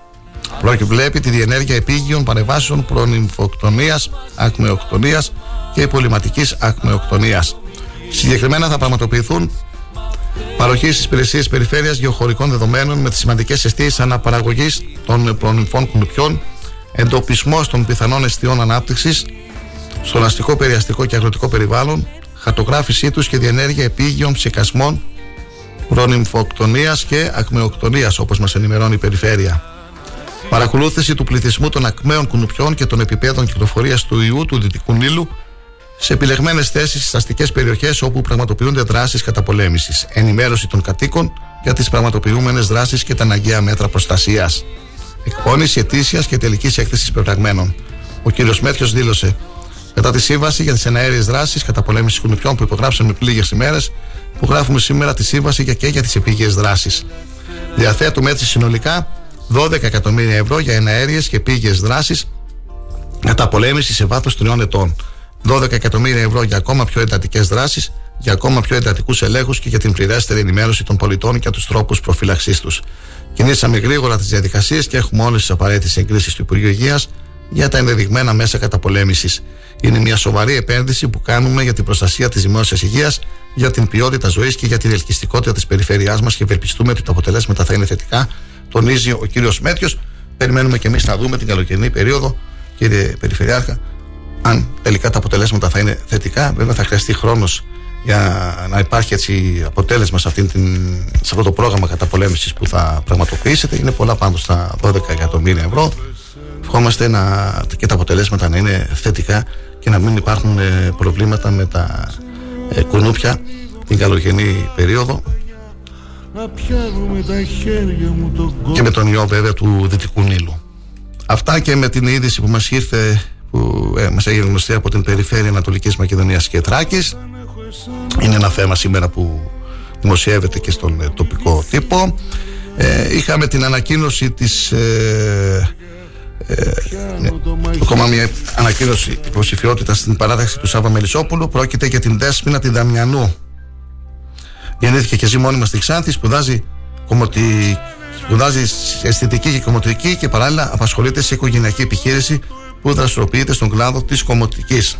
Προβλέπει τη διενέργεια επίγειων παρεμβάσεων προνυμφοκτονία, ακμεοκτονίας και υπολοιματικής ακμεοκτονίας. Συγκεκριμένα θα πραγματοποιηθούν παροχή στις υπηρεσίες περιφέρειας γεωχωρικών δεδομένων με τις σημαντικές αιστείε αναπαραγωγής των προνυμφών κουνουπιών εντοπισμό των πιθανών αιστείων ανάπτυξης στον αστικό, περιαστικό και αγροτικό περιβάλλον, χαρτογράφησή τους και διενέργεια επίγειων ψεκασμών, προνυμφοκτονία και ακμεοκτονίας, όπως μας ενημερώνει η Περιφέρεια. Παρακολούθηση του πληθυσμού των ακμαίων κουνουπιών και των επιπέδων κυκλοφορίας του ιού του Δυτικού Νείλου σε επιλεγμένες θέσεις στις αστικές περιοχές όπου πραγματοποιούνται δράσεις καταπολέμησης. Ενημέρωση των κατοίκων για τις πραγματοποιούμενες δράσεις και τα αναγκαία μέτρα προστασίας. Εκπόνηση ετήσια και τελικής έκθεσης πεπραγμένων. Ο κ. Μέτριο δήλωσε: Μετά τη σύμβαση για τις εναέριες δράσεις κατά πολέμηση κουνουπιών που υπογράψαμε πριν λίγες ημέρες, υπογράφουμε σήμερα τη σύμβαση για και για τις επίγειες δράσεις. Διαθέτουμε έτσι συνολικά 12 εκατομμύρια ευρώ για εναέριες και επίγειε δράσεις κατά πολέμηση σε βάθος τριών ετών. 12 εκατομμύρια ευρώ για ακόμα πιο εντατικές δράσεις, για ακόμα πιο εντατικούς ελέγχους και για την πληρέστερη ενημέρωση των πολιτών για τους τρόπους προφύλαξής τους. Κινήσαμε γρήγορα τις διαδικασίες και έχουμε όλες τις απαραίτητες εγκρίσεις του Υπουργείου Υγείας για τα ενδεδειγμένα μέσα καταπολέμησης. Είναι μια σοβαρή επένδυση που κάνουμε για την προστασία της δημόσιας υγείας, για την ποιότητα ζωής και για την ελκυστικότητα της περιφέρειάς μας και ευελπιστούμε ότι τα αποτελέσματα θα είναι θετικά, τονίζει ο κύριος Μέτριο. Περιμένουμε και εμείς να δούμε την καλοκαιρινή περίοδο, κύριε Περιφερειάρχα, αν τελικά τα αποτελέσματα θα είναι θετικά. Βέβαια, θα χρειαστεί χρόνος για να υπάρχει έτσι αποτέλεσμα σε, αυτή την, σε αυτό το πρόγραμμα καταπολέμησης που θα πραγματοποιήσετε. Είναι πολλά πάντως στα 12 εκατομμύρια ευρώ. Ευχόμαστε να, και τα αποτελέσματα να είναι θετικά και να μην υπάρχουν ε, προβλήματα με τα ε, κουνούπια την καλοκαιρινή περίοδο και με τον ιό βέβαια του Δυτικού Νείλου. Αυτά και με την είδηση που μας ήρθε που ε, μας έγινε γνωστή από την περιφέρεια Ανατολικής Μακεδονίας και Τράκης. Είναι ένα θέμα σήμερα που δημοσιεύεται και στον ε, τοπικό τύπο. Ε, είχαμε την ανακοίνωση της ε, ε, ναι, ακόμα μια ανακοίνωση υποψηφιότητα στην παράταξη του Σάβα Μελισσόπουλου. Πρόκειται για την Δέσποινα τη Δαμιανού γεννήθηκε και ζει μόνιμα στη Ξάνθη σπουδάζει κομωτι... σπουδάζει αισθητική και κομμωτική και παράλληλα απασχολείται σε οικογενειακή επιχείρηση που δραστηριοποιείται στον κλάδο της κομμωτικής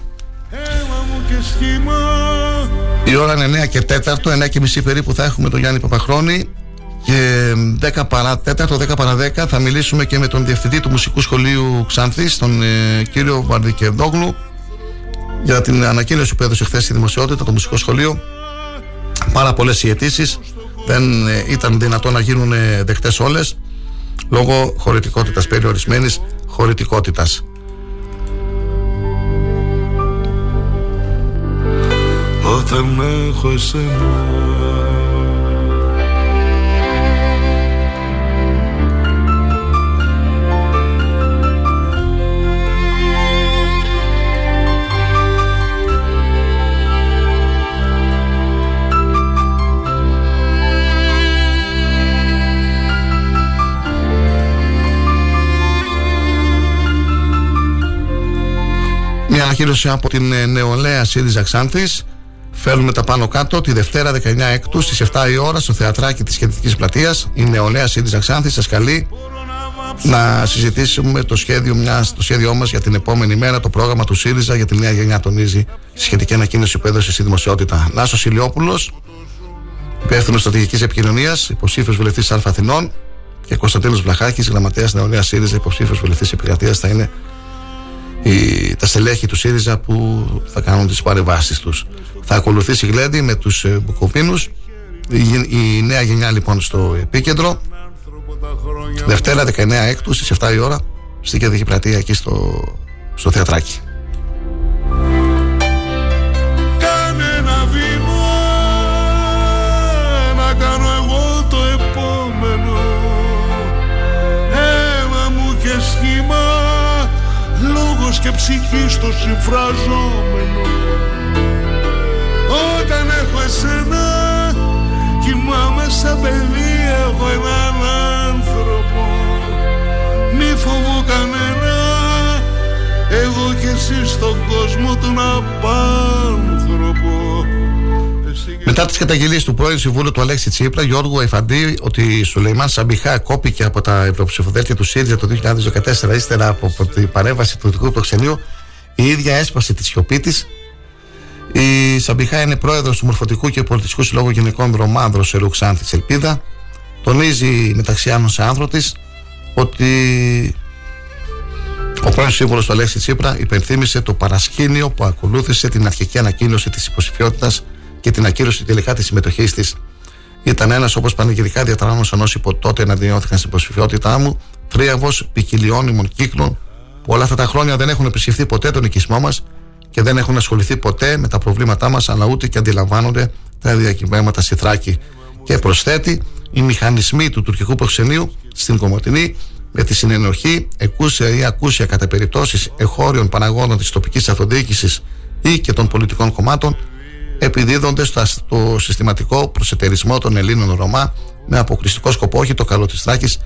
η ώρα είναι 9 και 4, 9 και μισή περίπου θα έχουμε τον Γιάννη Παπαχρόνη και 10 παρά 4, 10 παρά 10 θα μιλήσουμε και με τον διευθυντή του Μουσικού Σχολείου Ξάνθης, τον ε, κύριο Βαρδικεδόγλου για την ανακοίνωση που έδωσε χθες στη δημοσιότητα το Μουσικό Σχολείο. Πάρα πολλές οι αιτήσεις. Δεν ε, ήταν δυνατό να γίνουν ε, δεκτές όλες λόγω χωρητικότητας, περιορισμένης χωρητικότητας.
Όταν έχω εσένα
ανακοίνωση από την ε, νεολαία ΣΥΡΙΖΑ Ξάνθης Φέρνουμε τα πάνω κάτω τη Δευτέρα 19 Έκτου στις 7 η ώρα στο θεατράκι της Σχετικής Πλατείας. Η νεολαία ΣΥΡΙΖΑ Ξάνθης σας καλεί να συζητήσουμε το σχέδιο, μιας, το σχέδιό μας για την επόμενη μέρα. Το πρόγραμμα του ΣΥΡΙΖΑ για τη νέα γενιά τονίζει στη σχετική ανακοίνωση που έδωσε στη δημοσιότητα. Νάσος Ηλιόπουλος, υπεύθυνος στρατηγικής επικοινωνίας, υποψήφιος βουλευτής Α Αθηνών και Κωνσταντίνος Βλαχάκης, γραμματέας νεολαίας ΣΥΡΙΖΑ, υποψήφιος βουλευτής επικρατείας, θα είναι οι, τα στελέχη του ΣΥΡΙΖΑ που θα κάνουν τις παρεμβάσεις τους. Θα ακολουθήσει η Γλέντι με τους ε, Μπουκοβίνους η, η, νέα γενιά λοιπόν στο επίκεντρο Δευτέρα 19 έκτου στις 7 η ώρα στην κεντρική πλατεία εκεί στο, στο θεατράκι.
Και ψυχή στο συμφραζόμενο. Όταν έχω εσένα κοιμάμαι σαν παιδί έχω έναν άνθρωπο. Μη φοβώ κανένα εγώ και εσύ στον κόσμο τον απάνθρωπο
μετά τις καταγγελίες του πρώην Συμβούλου του Αλέξη Τσίπρα, Γιώργου Εφαντή, ότι Σουλεϊμάν Σαμπιχά κόπηκε από τα ευρωψηφοδέλτια του ΣΥΡΙΖΑ το 2014, ύστερα από την παρέμβαση του δικού προξενείου, η ίδια έσπασε τη σιωπή της. Η Σαμπιχά είναι πρόεδρος του Μορφωτικού και Πολιτιστικού Συλλόγου Γυναικών Ρωμάνδρο σε Ρουξάνθη Ελπίδα. Τονίζει μεταξύ άλλων σε άνθρω της ότι ο πρώην σύμβολο του Αλέξη Τσίπρα υπενθύμησε το παρασκήνιο που ακολούθησε την αρχική ανακοίνωση της υποψηφιότητας και την ακύρωση τελικά της συμμετοχής της. Ήταν ένας όπως πανηγυρικά διατράνωσαν όσοι τότε εναντιώθηκαν στην υποψηφιότητά μου, τρίαβο ποικιλιώνυμων κύκλων που όλα αυτά τα χρόνια δεν έχουν επισκεφθεί ποτέ τον οικισμό μας και δεν έχουν ασχοληθεί ποτέ με τα προβλήματά μας, αλλά ούτε και αντιλαμβάνονται τα διακυβέρματα στη Θράκη. Και προσθέτει, οι μηχανισμοί του τουρκικού προξενείου στην Κομωτινή με τη συνενοχή, εκούσια ή ακούσια κατά περιπτώσεις εχώριων παραγόντων της τοπικής αυτοδιοίκησης ή και των πολιτικών κομμάτων επιδίδονται στο συστηματικό προσετερισμό των Ελλήνων Ρωμά με αποκλειστικό σκοπό όχι το καλό της Θράκης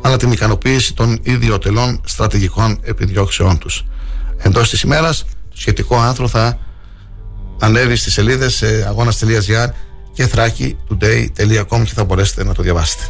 αλλά την ικανοποίηση των ιδιωτελών στρατηγικών επιδιώξεών τους. Εντός της ημέρας το σχετικό άνθρωπο θα ανέβει στις σελίδες αγώνας.gr και thrakitoday.com και θα μπορέσετε να το διαβάσετε.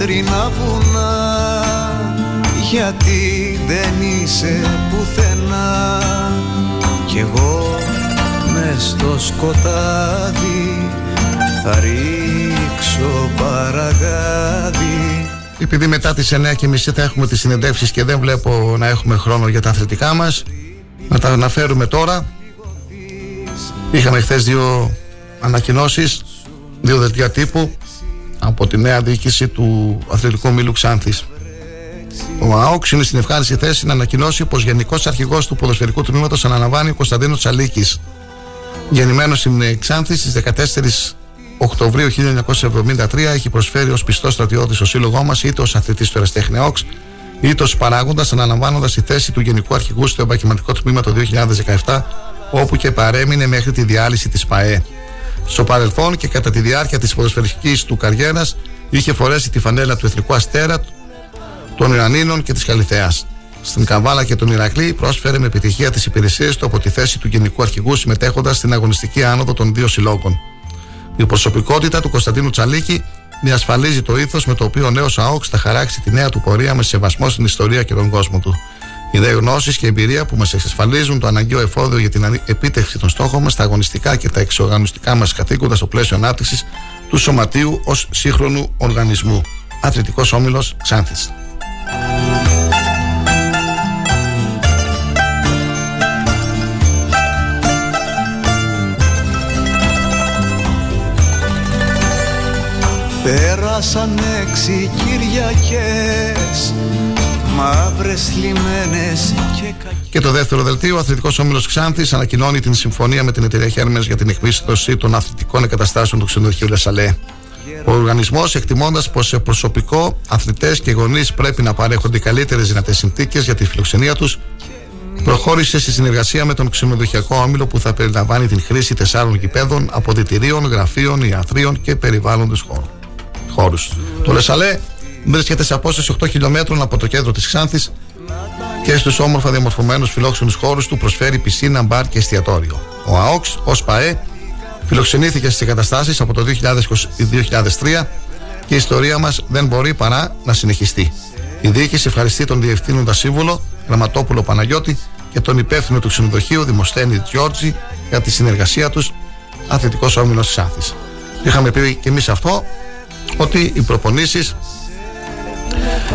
Πέτρινα βουνά. Γιατί δεν είσαι πουθενά. Κι εγώ μες στο σκοτάδι θα ρίξω παραγάδι.
Επειδή μετά τις 9.30 θα έχουμε τις συνεντεύξεις και δεν βλέπω να έχουμε χρόνο για τα αθλητικά μας να τα αναφέρουμε τώρα. Είχαμε χθες δύο ανακοινώσεις δύο δελτία τύπου από τη νέα διοίκηση του Αθλητικού Μήλου Ξάνθης ο ΑΟΚ είναι στην ευχάριστη θέση να ανακοινώσει πως Γενικός Αρχηγός του Ποδοσφαιρικού Τμήματος αναλαμβάνει ο Κωνσταντίνο Τσαλίκης. Γεννημένος στην Ξάνθη στις 14 Οκτωβρίου 1973, έχει προσφέρει ως πιστός στρατιώτης στο σύλλογό μας είτε ως αθλητής του Εραστέχνη ΑΟΚ είτε ως παράγοντας αναλαμβάνοντας τη θέση του Γενικού Αρχηγού στο Επαγγελματικό Τμήμα το 2017, όπου και παρέμεινε μέχρι τη διάλυση της ΠαΕ. Στο παρελθόν και κατά τη διάρκεια της ποδοσφαιρική του καριέρας, είχε φορέσει τη φανέλα του Εθνικού Αστέρα, των Ιρανίνων και της Καλιθέα. Στην Καβάλα και τον Ηρακλή πρόσφερε με επιτυχία τις υπηρεσίες του από τη θέση του Γενικού Αρχηγού συμμετέχοντας στην αγωνιστική άνοδο των δύο συλλόγων. Η προσωπικότητα του Κωνσταντίνου Τσαλίκη διασφαλίζει το ήθος με το οποίο ο νέος ΑΟΚ θα χαράξει τη νέα του πορεία με σεβασμό στην ιστορία και τον κόσμο του. Οι δε γνώσεις και εμπειρία που μας εξασφαλίζουν το αναγκαίο εφόδιο για την επίτευξη των στόχων μας στα αγωνιστικά και τα εξοργανωστικά μας καθήκοντα στο πλαίσιο ανάπτυξης του σωματείου ως σύγχρονου οργανισμού. Αθλητικός Όμιλος Ξάνθης.
Πέρασαν έξι Κυριακές Μαύρες λιμένες και
Και το δεύτερο δελτίο, ο Αθλητικός Όμιλος Ξάνθης ανακοινώνει την συμφωνία με την εταιρεία Χέρμε για την εκπίστωση των αθλητικών εγκαταστάσεων του ξενοδοχείου Λεσαλέ. Ο οργανισμός, εκτιμώντας πως σε προσωπικό, αθλητές και γονείς πρέπει να παρέχονται οι καλύτερες δυνατές συνθήκες για τη φιλοξενία τους, προχώρησε στη συνεργασία με τον ξενοδοχειακό όμιλο που θα περιλαμβάνει την χρήση τεσσάρων γηπέδων, αποδητηρίων, γραφείων, ιατρίων και περιβάλλοντος χώρου. Το Λεσαλέ βρίσκεται σε απόσταση 8 χιλιόμετρων από το κέντρο της Ξάνθης και στους όμορφα διαμορφωμένους φιλόξενους χώρους του προσφέρει πισίνα, μπαρ και εστιατόριο. Ο ΑΟΚΣ, ως ΠαΕ, Φιλοξενήθηκε στις εγκαταστάσεις από το 2003 και η ιστορία μας δεν μπορεί παρά να συνεχιστεί. Η διοίκηση ευχαριστεί τον διευθύνοντα σύμβουλο Γραμματόπουλο Παναγιώτη και τον υπεύθυνο του ξενοδοχείου Δημοσθένη Τζιόρτζη για τη συνεργασία τους Αθλητικός Όμιλος τη Άθη. Είχαμε πει και εμείς αυτό ότι οι προπονήσεις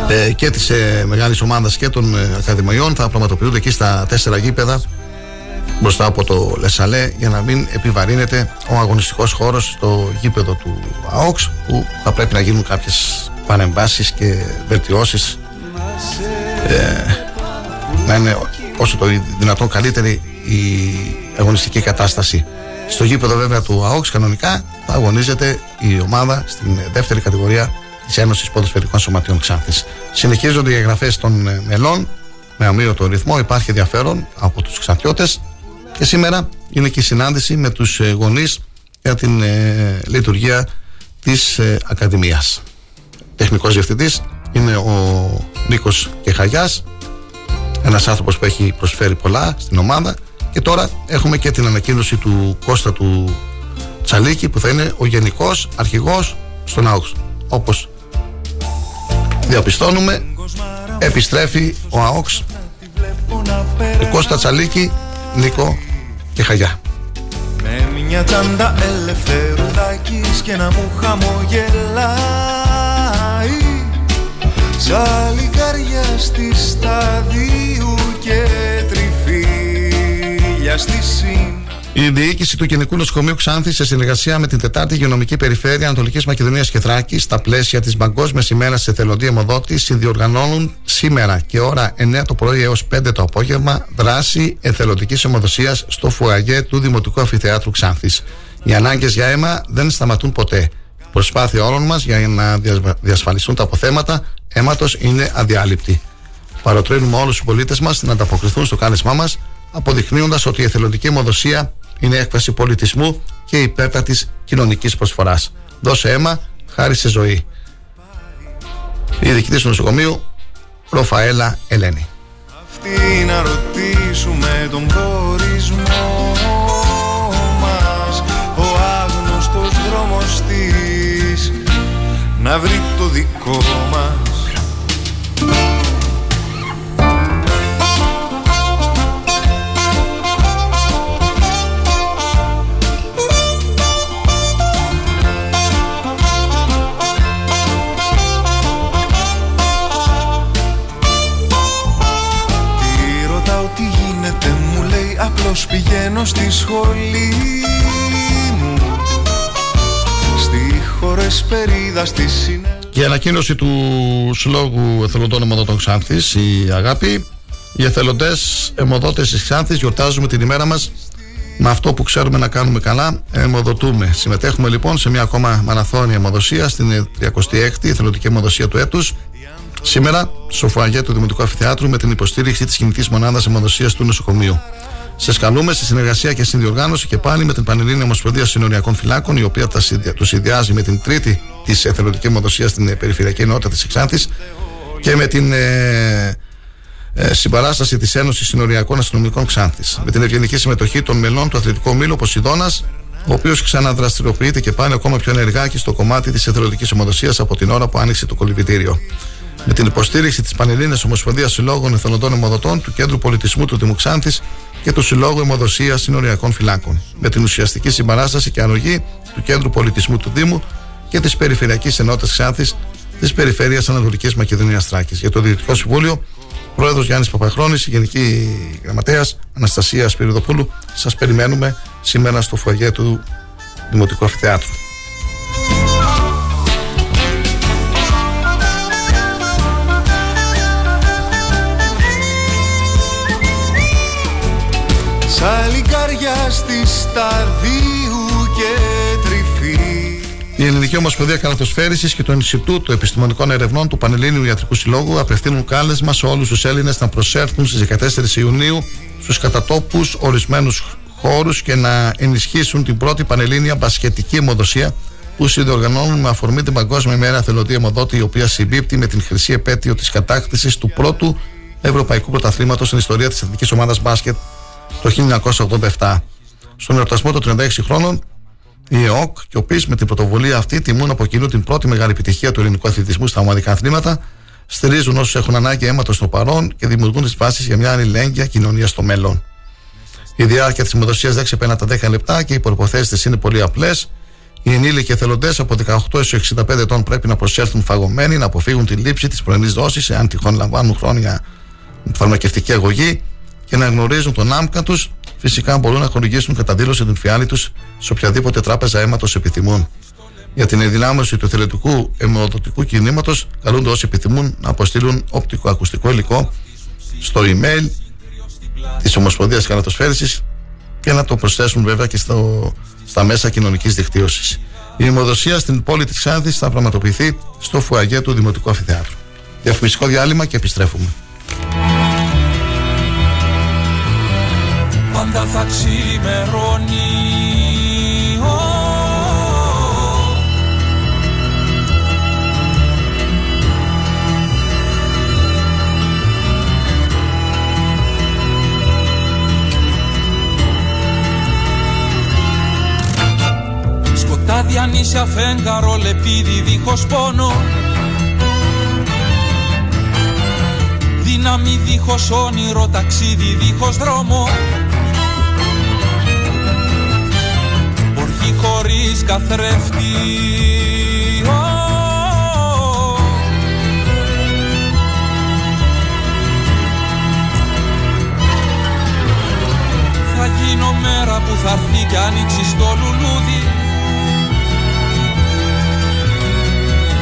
ε, και της ε, μεγάλης ομάδας και των ε, Ακαδημιών. Θα πραγματοποιούνται εκεί στα τέσσερα γήπεδα μπροστά από το Λεσαλέ για να μην επιβαρύνεται ο αγωνιστικός χώρος στο γήπεδο του ΑΟΚΣ που θα πρέπει να γίνουν κάποιες παρεμβάσεις και βελτιώσεις. Ε, να είναι όσο το δυνατόν καλύτερη η αγωνιστική κατάσταση. Στο γήπεδο βέβαια του ΑΟΚΣ κανονικά θα αγωνίζεται η ομάδα στην δεύτερη κατηγορία της Ένωσης Ποδοσφαιρικών Σωματείων Ξάνθης συνεχίζονται οι εγγραφές των μελών με αμύωτο ρυθμό υπάρχει ενδιαφέρον από τους Ξανθιώτες και σήμερα είναι και η συνάντηση με τους ε, γονείς για την ε, λειτουργία της ε, Ακαδημίας. Τεχνικός διευθυντής είναι ο Νίκος Κεχαγιάς, ένας άνθρωπος που έχει προσφέρει πολλά στην ομάδα και τώρα έχουμε και την ανακοίνωση του Κώστα του Τσαλίκη που θα είναι ο γενικός αρχηγός στον ΑΟΚΣ. Όπως διαπιστώνουμε επιστρέφει ο ΑΟΚΣ Κώστα Τσαλίκη Νίκο και Χαγιά.
Με μια τσάντα ελευθερουδάκης και να μου χαμογελάει Σαν καρδιά στη σταδίου και τριφύλια στη σύν
η διοίκηση του Γενικού Νοσοκομείου Ξάνθη, σε συνεργασία με την Τετάρτη Υγειονομική Περιφέρεια Ανατολικής Μακεδονίας και Θράκης, στα πλαίσια της Παγκόσμιας ημέρας εθελοντή αιμοδότη, συνδιοργανώνουν σήμερα και ώρα 9 το πρωί έως 5 το απόγευμα δράση εθελοντικής αιμοδοσία στο φουαγέ του Δημοτικού Αμφιθεάτρου Ξάνθης. Οι ανάγκες για αίμα δεν σταματούν ποτέ. Προσπάθεια όλων μας για να διασφαλιστούν τα αποθέματα αίματος είναι αδιάλειπτη. Παροτρύνουμε όλους τους πολίτες μας να ανταποκριθούν στο κάλεσμά μας, αποδεικνύοντας ότι η εθελοντική αιμοδοσία είναι έκφραση πολιτισμού και υπέρτατη κοινωνικής προσφοράς. Δώσε αίμα, χάρη σε ζωή. Η διοικητής του νοσοκομείου, Ραφαέλα Ελένη.
Αυτή να ρωτήσουμε τον προορισμό μας Ο άγνωστος δρόμος της να βρει το δικό μας λέει απλώς πηγαίνω στη σχολή μου Στη χωρεσπερίδα στη συνέχεια
Και η ανακοίνωση του Συλλόγου Εθελοντών Αιμοδότων Ξάνθης, η Αγάπη. Οι εθελοντές αιμοδότες της Ξάνθης γιορτάζουμε την ημέρα μας με αυτό που ξέρουμε να κάνουμε καλά, αιμοδοτούμε. Συμμετέχουμε λοιπόν σε μια ακόμα μαραθώνια αιμοδοσία στην 36η εθελοντική αιμοδοσία του έτους. Σήμερα, στο φουαγέ του Δημοτικού Αφιθεάτρου, με την υποστήριξη της κινητής μονάδας αιμοδοσίας του νοσοκομείου. Σε καλούμε σε συνεργασία και συνδιοργάνωση και πάλι με την Πανελλήνια Ομοσπονδία Συνοριακών Φυλάκων, η οποία τους συνδυάζει με την τρίτη της εθελοντικής αιμοδοσία στην ε, περιφερειακή ενότητα της Εξάνθης και με την ε, ε, συμπαράσταση της Ένωσης Συνοριακών Αστυνομικών Ξάνθη. Με την ευγενική συμμετοχή των μελών του Αθλητικού Μήλου Ποσειδώνας, ο οποίος ξαναδραστηριοποιείται και πάνε ακόμα πιο ενεργά και στο κομμάτι της εθελοντικής αιμοδοσία από την ώρα που άνοιξε το κολυμπητήριο. Με την υποστήριξη της Πανελλήνιας Ομοσπονδίας Συλλόγων Εθελοντών Αιμοδοτών, του Κέντρου Πολιτισμού του Δήμου Ξάνθη και του Συλλόγου Αιμοδοσίας Συνοριακών Φυλάκων. Με την ουσιαστική συμπαράσταση και ανογή του Κέντρου Πολιτισμού του Δήμου και της Περιφερειακής Ενότητας Ξάνθης της Περιφέρειας Ανατολικής Μακεδονίας Τράκης. Για το Διευθυντικό Συμβούλιο, Πρόεδρος Γιάννης Παπαχρόνης, Γενική Γραμματέας Αναστασίας Σπυριδοπούλου, σας περιμένουμε σήμερα στο φωγέ του Δημοτικού Αφιθεάτρου.
Σαλικάρια στη σταδίου και τρυφή.
Η Ελληνική Ομοσπονδία Καλαθοσφαίριση και το Ινστιτούτο Επιστημονικών Ερευνών του Πανελλήνιου Ιατρικού Συλλόγου απευθύνουν κάλεσμα σε όλους τους Έλληνες να προσέρθουν στις 14 Ιουνίου στους κατατόπους ορισμένους χώρους και να ενισχύσουν την πρώτη Πανελλήνια μπασκετική αιμοδοσία που συνδιοργανώνουν με αφορμή την Παγκόσμια ημέρα Θελοντή Αιμοδότη, η οποία συμπίπτει με την χρυσή επέτειο της κατάκτησης του πρώτου Ευρωπαϊκού Πρωταθλήματος στην ιστορία της Εθνική Ομάδας Μπάσκετ το 1987. Στον εορτασμό των 36 χρόνων, η ΕΟΚ και ο ΠΙΣ με την πρωτοβουλία αυτή τιμούν από κοινού την πρώτη μεγάλη επιτυχία του ελληνικού αθλητισμού στα ομαδικά αθλήματα, στηρίζουν όσους έχουν ανάγκη αίματος στο παρόν και δημιουργούν τις βάσεις για μια αλληλέγγυα κοινωνία στο μέλλον. Η διάρκεια της αιμοδοσία δεν ξεπερνά τα 10 λεπτά και οι προποθέσεις είναι πολύ απλές. Οι ενήλικοι εθελοντές από 18 έως 65 ετών πρέπει να προσέλθουν φαγωμένοι, να αποφύγουν τη λήψη της πρωινής δόσης, εάν τυχόν λαμβάνουν χρόνια φαρμακευτική αγωγή και να γνωρίζουν τον άμκα τους. Φυσικά μπορούν να χορηγήσουν κατά δήλωση την φιάλη τους σε οποιαδήποτε τράπεζα αίματος επιθυμούν. Για την ενδυνάμωση του εθελοντικού αιμοδοτικού κινήματος, καλούνται όσοι επιθυμούν να αποστείλουν οπτικοακουστικό υλικό στο email της Ομοσπονδίας Καλατοσφαίριση και να το προσθέσουν βέβαια και στο, στα μέσα κοινωνικής δικτύωσης. Η αιμοδοσία στην πόλη της Ξάνθης θα πραγματοποιηθεί στο φουαγέ του Δημοτικού Αφιθεάτρου. Διαφημιστικό διάλειμμα και επιστρέφουμε.
Πάντα θα ξημερώνει. Σκοτάδι ανήσια φέγγαρο λεπίδι δίχως πόνο. Δύναμη δίχως όνειρο ταξίδι δίχως δρόμο Οργή χωρίς καθρέφτη. Θα γίνω μέρα που θα έρθει κι ανοίξει το λουλούδι.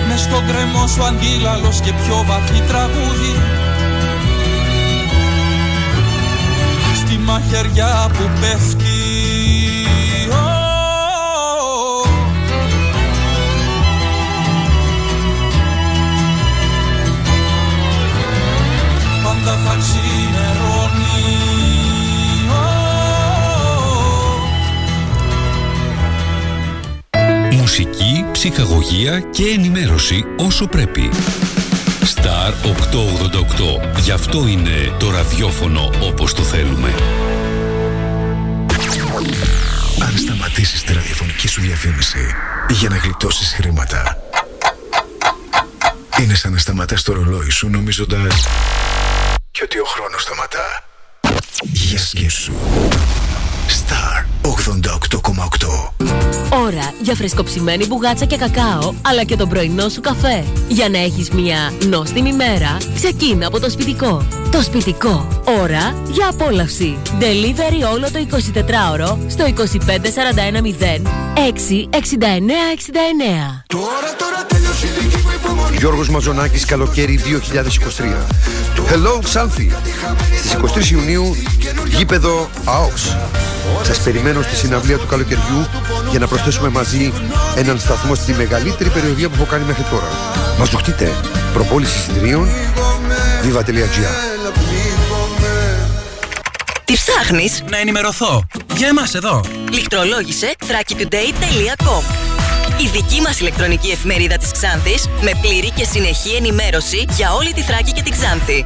Μες στον κρεμό σου αντίλαλος και πιο βαθύ τραγούδι. Στη μαχαιριά που πέφτει
Μουσική, ψυχαγωγία και ενημέρωση όσο πρέπει. Star 888. Γι' αυτό είναι το ραδιόφωνο όπως το θέλουμε.
Αν σταματήσεις τη ραδιοφωνική σου διαφήμιση για να γλιτώσεις χρήματα, Είναι σαν να σταματάς το ρολόι σου νομίζοντας και ότι ο χρόνος σταματά. Για σκέψου. Star 88,8
Ώρα για φρεσκοψημένη μπουγάτσα και κακάο, αλλά και τον πρωινό σου καφέ. Για να έχεις μια νόστιμη μέρα, ξεκίνα από το σπιτικό. Το σπιτικό. Ώρα για απόλαυση. Delivery όλο το 24ωρο στο 25410 66969.
Τώρα, τώρα τέλειωσε η δική μου υπομονή
Γιώργος Μαζονάκης καλοκαίρι 2023 Hello Xanthi Στις 23 Ιουνίου γήπεδο ΑΟΚΣ Σας περιμένω στη συναυλία του καλοκαιριού για να προσθέσουμε μαζί έναν σταθμό στη μεγαλύτερη περιοδία που έχω κάνει μέχρι τώρα Μας δοκτείτε προπόληση εισιτηρίων viva.gr
Τι ψάχνεις;
Να ενημερωθώ. Για εμάς εδώ.
Λιχτρολόγησε thrakitoday.com Η δική μας ηλεκτρονική εφημερίδα της Ξάνθης με πλήρη και συνεχή ενημέρωση για όλη τη Θράκη και την Ξάνθη.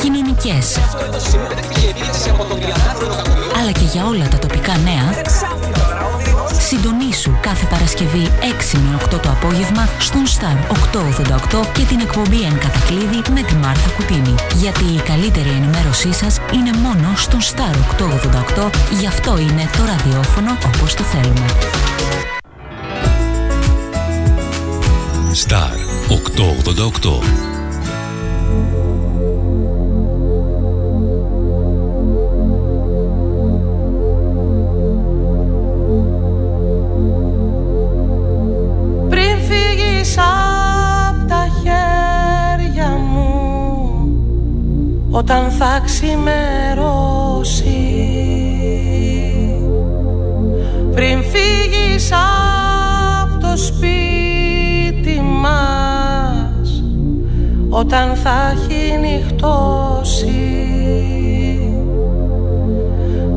κοινωνικές, αλλά και για όλα τα τοπικά νέα, συντονίσου κάθε Παρασκευή 6 με 8 το απόγευμα στον Star 888 και την εκπομπή Εν Κατακλείδη με τη Μάρθα Κουτίνη. Γιατί η καλύτερη ενημέρωσή σας είναι μόνο στον Star 888, γι' αυτό είναι το ραδιόφωνο όπως το θέλουμε.
Star 888.
Όταν θα ξημερώσει. Πριν φύγεις απ' το σπίτι μας Όταν θα έχει νυχτώσει.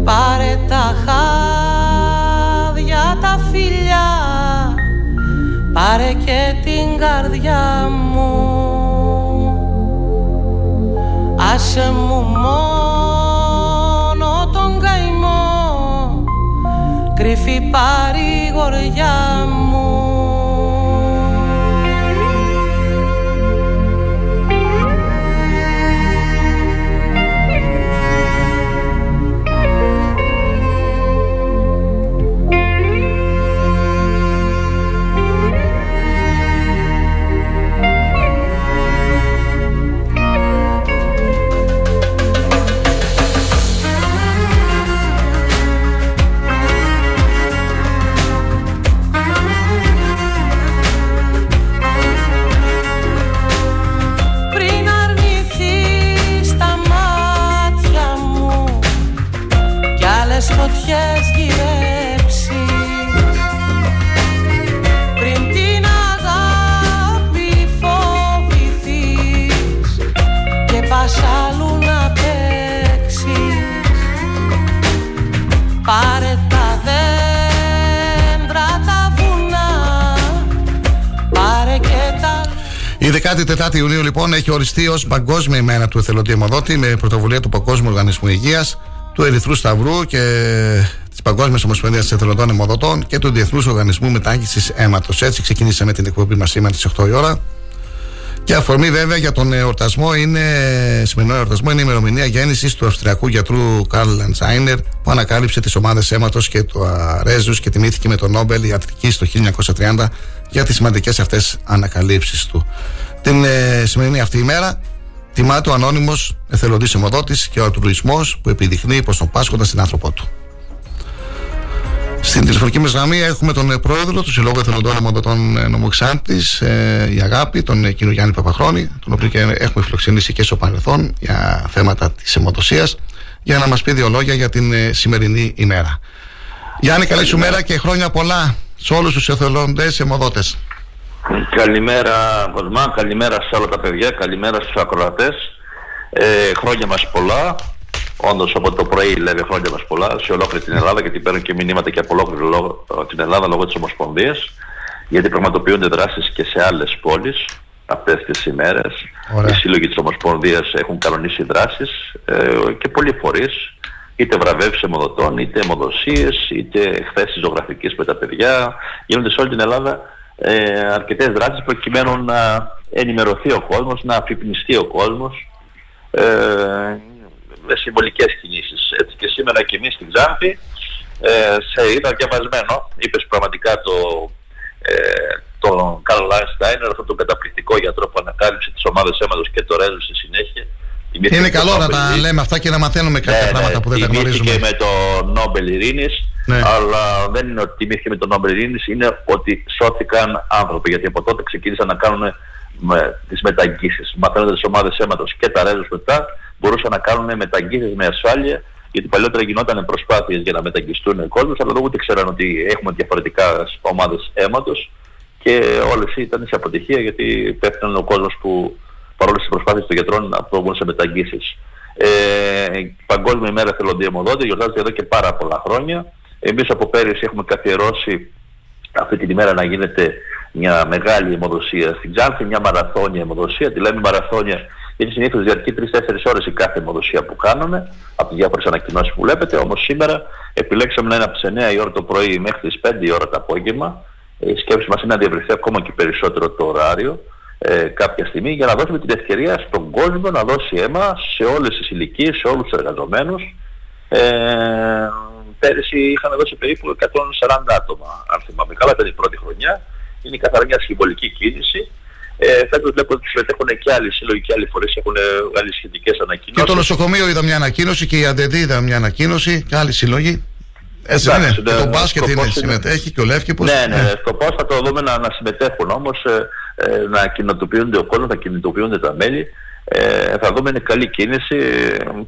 Πάρε τα χάδια τα φιλιά Πάρε και την καρδιά μου Άσε μου μόνο τον καημό. Κρυφή παρηγοριά μου
Η 14η Ιουνίου λοιπόν έχει οριστεί ως Παγκόσμια ημέρα του εθελοντή αιμοδότη με πρωτοβουλία του Παγκόσμιου Οργανισμού Υγείας, του Ερυθρού Σταυρού και της Παγκόσμιας Ομοσπονδίας Εθελοντών Αιμοδοτών και του Διεθνούς Οργανισμού Μετάγγιση Αίματος. Έτσι ξεκινήσαμε την εκπομπή μας σήμερα στις 8 η ώρα. Και αφορμή βέβαια για τον εορτασμό είναι, σημερινό εορτασμό είναι η ημερομηνία γέννησης του Αυστριακού γιατρού Καρλ Λαντζάινερ που ανακάλυψε τις ομάδες αίματος και του αρέζους και τιμήθηκε με το Νόμπελ Ιατρική το 1930 για τις σημαντικές αυτές ανακαλύψεις του. Την ε, σημερινή αυτή ημέρα τιμάται ο ανώνυμος εθελοντής αιμοδότη και ο αλτρουισμό που επιδεικνύει προ τον Πάσχοντα στην άνθρωπό του. Στην τηλεφωνική μας γραμμή έχουμε τον ε, πρόεδρο του Συλλόγου Εθελοντών Αιμοδοτών ε, Νομού Ξάνθης, ε, η Αγάπη, τον ε, κύριο Γιάννη Παπαχρόνη, τον οποίο και έχουμε φιλοξενήσει και στο παρελθόν για θέματα της αιμοδοσίας, για να μας πει δύο λόγια για την ε, σημερινή ημέρα. Γιάννη, καλή σου μέρα και χρόνια πολλά σε όλους τους εθελοντές αιμοδότες.
Καλημέρα Κοσμά, καλημέρα σε όλα τα παιδιά, καλημέρα στους ακροατές. Ε, χρόνια μας πολλά. Όντως από το πρωί λέει χρόνια μας πολλά σε ολόκληρη την Ελλάδα γιατί παίρνουν και μηνύματα και από ολόκληρη λόγω- την Ελλάδα λόγω της Ομοσπονδίας γιατί πραγματοποιούνται δράσεις και σε άλλες πόλεις αυτές τις ημέρες.
Ωραία.
Οι σύλλογοι της Ομοσπονδίας έχουν κανονίσει δράσεις ε, και πολλοί φορείς είτε βραβεύσεις αιμοδοτών, είτε αιμοδοσίες, είτε εκθέσεις ζωγραφικής με τα παιδιά. Γίνονται σε όλη την Ελλάδα ε, αρκετές δράσεις προκειμένου να ενημερωθεί ο κόσμος, να αφυπνιστεί ο κόσμος ε, με συμβολικές κινήσεις. Έτσι και σήμερα και εμείς στην Ξάνθη ε, σε είδα διαβασμένο, είπες πραγματικά το, ε, τον Καρλ Λάινστάινερ, αυτόν τον καταπληκτικό γιατρό που ανακάλυψε τις ομάδες αίματος και το ρέζο στη συνέχεια.
Είναι
Τιμήθηκε
καλό
το
να
Νόμπελ
τα
Ειρήνης.
λέμε αυτά και να μαθαίνουμε κάποια
Ναι,
πράγματα
ναι,
που δεν τα
τιμήθηκε
γνωρίζουμε.
με το Νόμπελ Ειρήνης,
Ναι.
αλλά δεν είναι ότι τιμήθηκε με το Νόμπελ Ειρήνης, είναι ότι σώθηκαν άνθρωποι, γιατί από τότε ξεκίνησαν να κάνουν με, τις μεταγγίσεις. Μαθαίνοντας τις ομάδες αίματος και τα ρέζους μετά, μπορούσαν να κάνουν μεταγγίσεις με ασφάλεια, γιατί παλιότερα γινόταν προσπάθειες για να μεταγγιστούν οι κόσμους, αλλά δεν ούτε ξέραν ότι έχουμε διαφορετικά ομάδες αίματος και όλες ήταν σε αποτυχία γιατί πέφτουν ο κόσμος που παρόλε τις προσπάθειες των γιατρών να προβούν σε μεταγγίσεις. Ε, η Παγκόσμια ημέρα θελοντή αιμοδότη γιορτάζεται εδώ και πάρα πολλά χρόνια. Εμείς από πέρυσι έχουμε καθιερώσει αυτή την ημέρα να γίνεται μια μεγάλη αιμοδοσία στην Ξάνθη, μια μαραθώνια αιμοδοσία. Τη λέμε μαραθώνια γιατί συνήθως διαρκεί 3-4 ώρες η κάθε αιμοδοσία που κάνουμε από τις διάφορες ανακοινώσεις που βλέπετε. Όμως σήμερα επιλέξαμε να είναι από τις 9 η ώρα το πρωί μέχρι τις 5 η ώρα το απόγευμα. Ε, Η σκέψη μας είναι να διευρυνθεί ακόμα και περισσότερο το ωράριο ε, κάποια στιγμή για να δώσουμε την ευκαιρία στον κόσμο να δώσει αίμα σε όλες τις ηλικίες, σε όλους τους εργαζομένους. Ε, πέρυσι είχαν δώσει περίπου 140 άτομα, αν θυμάμαι καλά, ήταν η πρώτη χρονιά. Είναι καθαρά μια συμβολική κίνηση. Ε, φέτος βλέπω ότι συμμετέχουν και άλλοι σύλλογοι και άλλοι φορείς έχουν ε, άλλες σχετικές
Και
ανακοινώσεις.
το νοσοκομείο είδα μια ανακοίνωση και η Αντεντή είδα μια ανακοίνωση και άλλοι συλλογοί. Έτσι δεν
Εντάξει,
είναι.
ναι,
Και το μπάσκετ
σκοπός
είναι,
είναι-
συμμετέχει και ο Λεύκηπος.
Ναι, ναι,
Ε,
ναι. Σκοπός θα το δούμε να, να συμμετέχουν όμως, ε, ε, να κοινοτοποιούνται ο κόσμος, να κινητοποιούνται τα μέλη. Ε, θα δούμε είναι καλή κίνηση.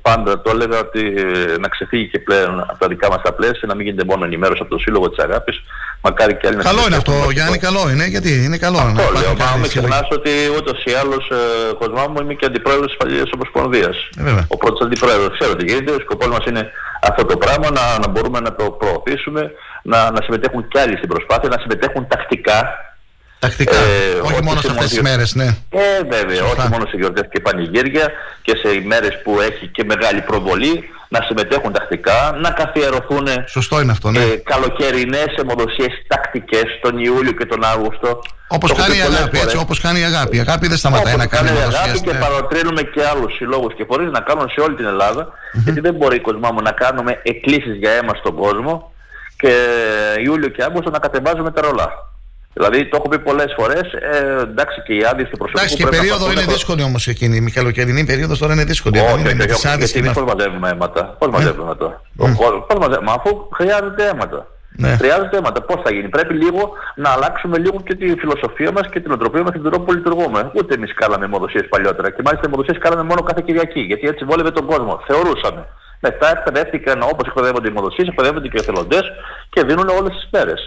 Πάντα το έλεγα ότι ε, να ξεφύγει και πλέον από τα δικά μας τα πλαίσια, να μην γίνεται μόνο ενημέρωση από το Σύλλογο της Αγάπης. Μακάρι και άλλοι να
Καλό είναι
συμμετέχουν.
αυτό, Γιάννη, καλό είναι. Γιατί είναι καλό. να
Αυτό
υπάρχουν
λέω, μα
καλοί
μην
σύλλογοι.
ξεχνάς ότι ούτως ή άλλως ε, Κοσμά μου είμαι και αντιπρόεδρος της Παλιές Ομοσπονδίας.
Ε, βέβαια.
Ο πρώτος αντιπρόεδρος. Ξέρω τι γίνεται, ο σκοπός μας είναι αυτό το πράγμα, να, να μπορούμε να το προωθήσουμε, να, να συμμετέχουν κι άλλοι στην προσπάθεια, να συμμετέχουν τακτικά.
Τακτικά.
Ε,
όχι
όχι
μόνο σε
σε
αυτές τις
μόνο-
μέρες, ναι.
Ε, βέβαια, όχι μόνο σε γιορτές και πανηγύρια και σε ημέρες που έχει και μεγάλη προβολή, να συμμετέχουν τακτικά, να καθιερωθούν
Σωστό είναι αυτό, ναι.
ε, καλοκαιρινές αιμοδοσίες τακτικές τον Ιούλιο και τον Αύγουστο.
Όπως
Το έχω
κάνει η
πει πολλές
αγάπη, έτσι,
φορές.
όπως κάνει η αγάπη. Η αγάπη δεν σταματάει
Όπως
να κάνει
η
αιμοδοσίες,
αγάπη και
ναι.
παροτρύνουμε και άλλους συλλόγους και φορείς να κάνουν σε όλη την ελλαδα γιατί δεν μπορεί Κοσμά μου να κάνουμε εκκλήσεις για αίμα στον κόσμο και Ιούλιο και Αύγουστο να κατεβάζουμε τα ρολά. Δηλαδή το έχω πει πολλές φορές, ε, εντάξει και οι άδειες του προσωπικού
Εντάξει, και η
πρέπει να
περίοδο
παθούν
είναι
προ-
δύσκολη όμως εκείνη. Η καλοκαιρινή περίοδος τώρα είναι δύσκολη.
όχι,
δεν είναι
όχι,
με
όχι,
τις
όχι,
άδειες
γιατί
και
εμείς
με
πώς μαζεύουμε αίματα. Πώς μαζεύουμε αίματα. Ο κόσμος- Πώς μαζεύουμε, αφού χρειάζεται αίματα.
Ναι.
Χρειάζεται αίματα. Πώς θα γίνει. Πρέπει λίγο να αλλάξουμε λίγο και τη φιλοσοφία μας και την οτροπία μας και τον τρόπο που λειτουργούμε. Ούτε εμείς κάναμε αιμοδοσίες παλιότερα. Και μάλιστα αιμοδοσίες κάναμε μόνο κάθε Κυριακή. Γιατί έτσι βόλευε τον κόσμο. Θεωρούσαμε. Μετά εκπαιδεύτηκαν όπως εκπαιδεύονται οι αιμοδοσίες, εκπαιδεύονται και οι εθελοντές και δίνουν όλες τις μέρες.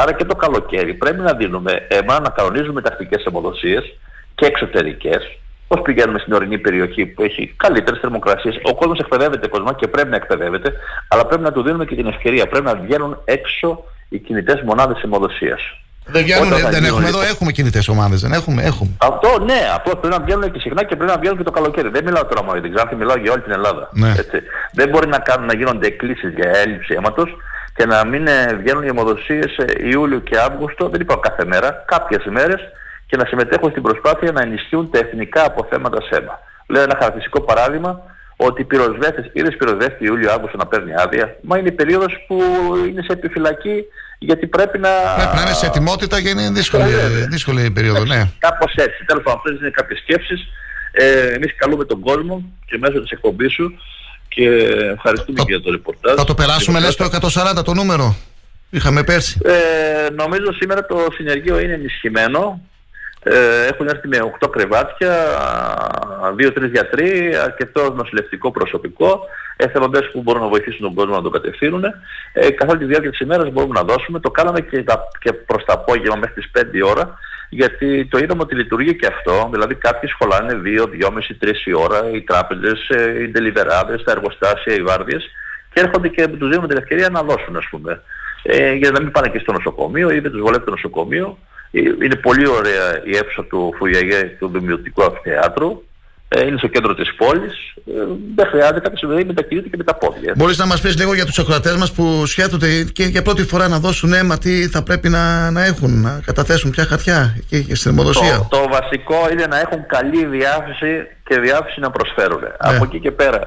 Άρα και το καλοκαίρι πρέπει να δίνουμε αίμα, να κανονίζουμε τακτικές αιμοδοσίες και εξωτερικές. Πώς πηγαίνουμε στην ορεινή περιοχή που έχει καλύτερες θερμοκρασίες. Ο κόσμος εκπαιδεύεται κόσμο και πρέπει να εκπαιδεύεται, αλλά πρέπει να του δίνουμε και την ευκαιρία. Πρέπει να βγαίνουν έξω οι κινητές μονάδες αιμοδοσίας.
Δεν βγαίνουν,
Όταν θα
δεν
γίνουν
έχουμε
λοιπόν-
εδώ, έχουμε κινητές ομάδες, δεν έχουμε, έχουμε.
Αυτό ναι, αυτό πρέπει να βγαίνουν και συχνά και πρέπει να βγαίνουν και το καλοκαίρι. Δεν μιλάω τώρα μόνο για την Ξάνθη, μιλάω για όλη την Ελλάδα.
Ναι.
Έτσι. Δεν μπορεί να, κάνουν, να γίνονται εκκλήσεις για έλλειψη αίματος και να μην ε, βγαίνουν οι αιμοδοσίες ε, Ιούλιο και Αύγουστο, δεν είπα κάθε μέρα, κάποιες ημέρες και να συμμετέχουν στην προσπάθεια να ενισχύουν τα εθνικά αποθέματα σέμα. Λέω ένα χαρακτηριστικό παράδειγμα ότι οι πυροσβέστες, είδες πυροσβέστη Ιούλιο-Αύγουστο να παίρνει άδεια, μα είναι η περίοδος που είναι σε επιφυλακή γιατί πρέπει να...
Πρέπει να είναι σε ετοιμότητα και είναι δύσκολη,
Ε,
δύσκολη η περίοδο, ναι.
Κάπως έτσι. Τέλος πάντων, αυτές είναι κάποιες σκέψεις. Ε, εμείς καλούμε τον κόσμο και μέσω της εκπομπής σου και ευχαριστούμε και για το ρεπορτάζ.
Θα το περάσουμε, λες, το 140 το νούμερο. Είχαμε πέρσι.
Ε, νομίζω σήμερα το συνεργείο είναι ενισχυμένο. Ε, έχουν έρθει με 8 κρεβάτια, 2-3 γιατροί, αρκετό νοσηλευτικό προσωπικό, εθελοντές που μπορούν να βοηθήσουν τον κόσμο να τον κατευθύνουν. Ε, καθ' όλη τη διάρκεια της ημέρας μπορούμε να δώσουμε. Το κάναμε και, τα, και προς τα απόγευμα μέχρι τις 5 ώρα, γιατί το είδαμε ότι λειτουργεί και αυτό. Δηλαδή κάποιοι σχολάνε 2, 2,5, 3 η ώρα, οι τράπεζες, ε, οι τελιβεράδες, τα εργοστάσια, οι βάρδιες και έρχονται και τους δίνουμε την ευκαιρία να δώσουν ας πούμε. Ε, για να μην πάνε και στο νοσοκομείο ή δεν τους βολεύει το νοσοκομείο. Ε, είναι πολύ ωραία η αίθουσα του Φουγιαγέ του Δημιουργικού Αυτιάτρου. Ε, είναι στο κέντρο της πόλης. Ε, δεν χρειάζεται κάποιος να μετακινείται και με τα πόδια.
Μπορείς να μας πεις λίγο για τους ακροατές μας που σκέφτονται και για πρώτη φορά να δώσουν αίμα τι θα πρέπει να, να έχουν, να καταθέσουν πια χαρτιά και, και στην αιμοδοσία.
Το, το βασικό είναι να έχουν καλή διάθεση και διάθεση να προσφέρουν. Από εκεί και πέρα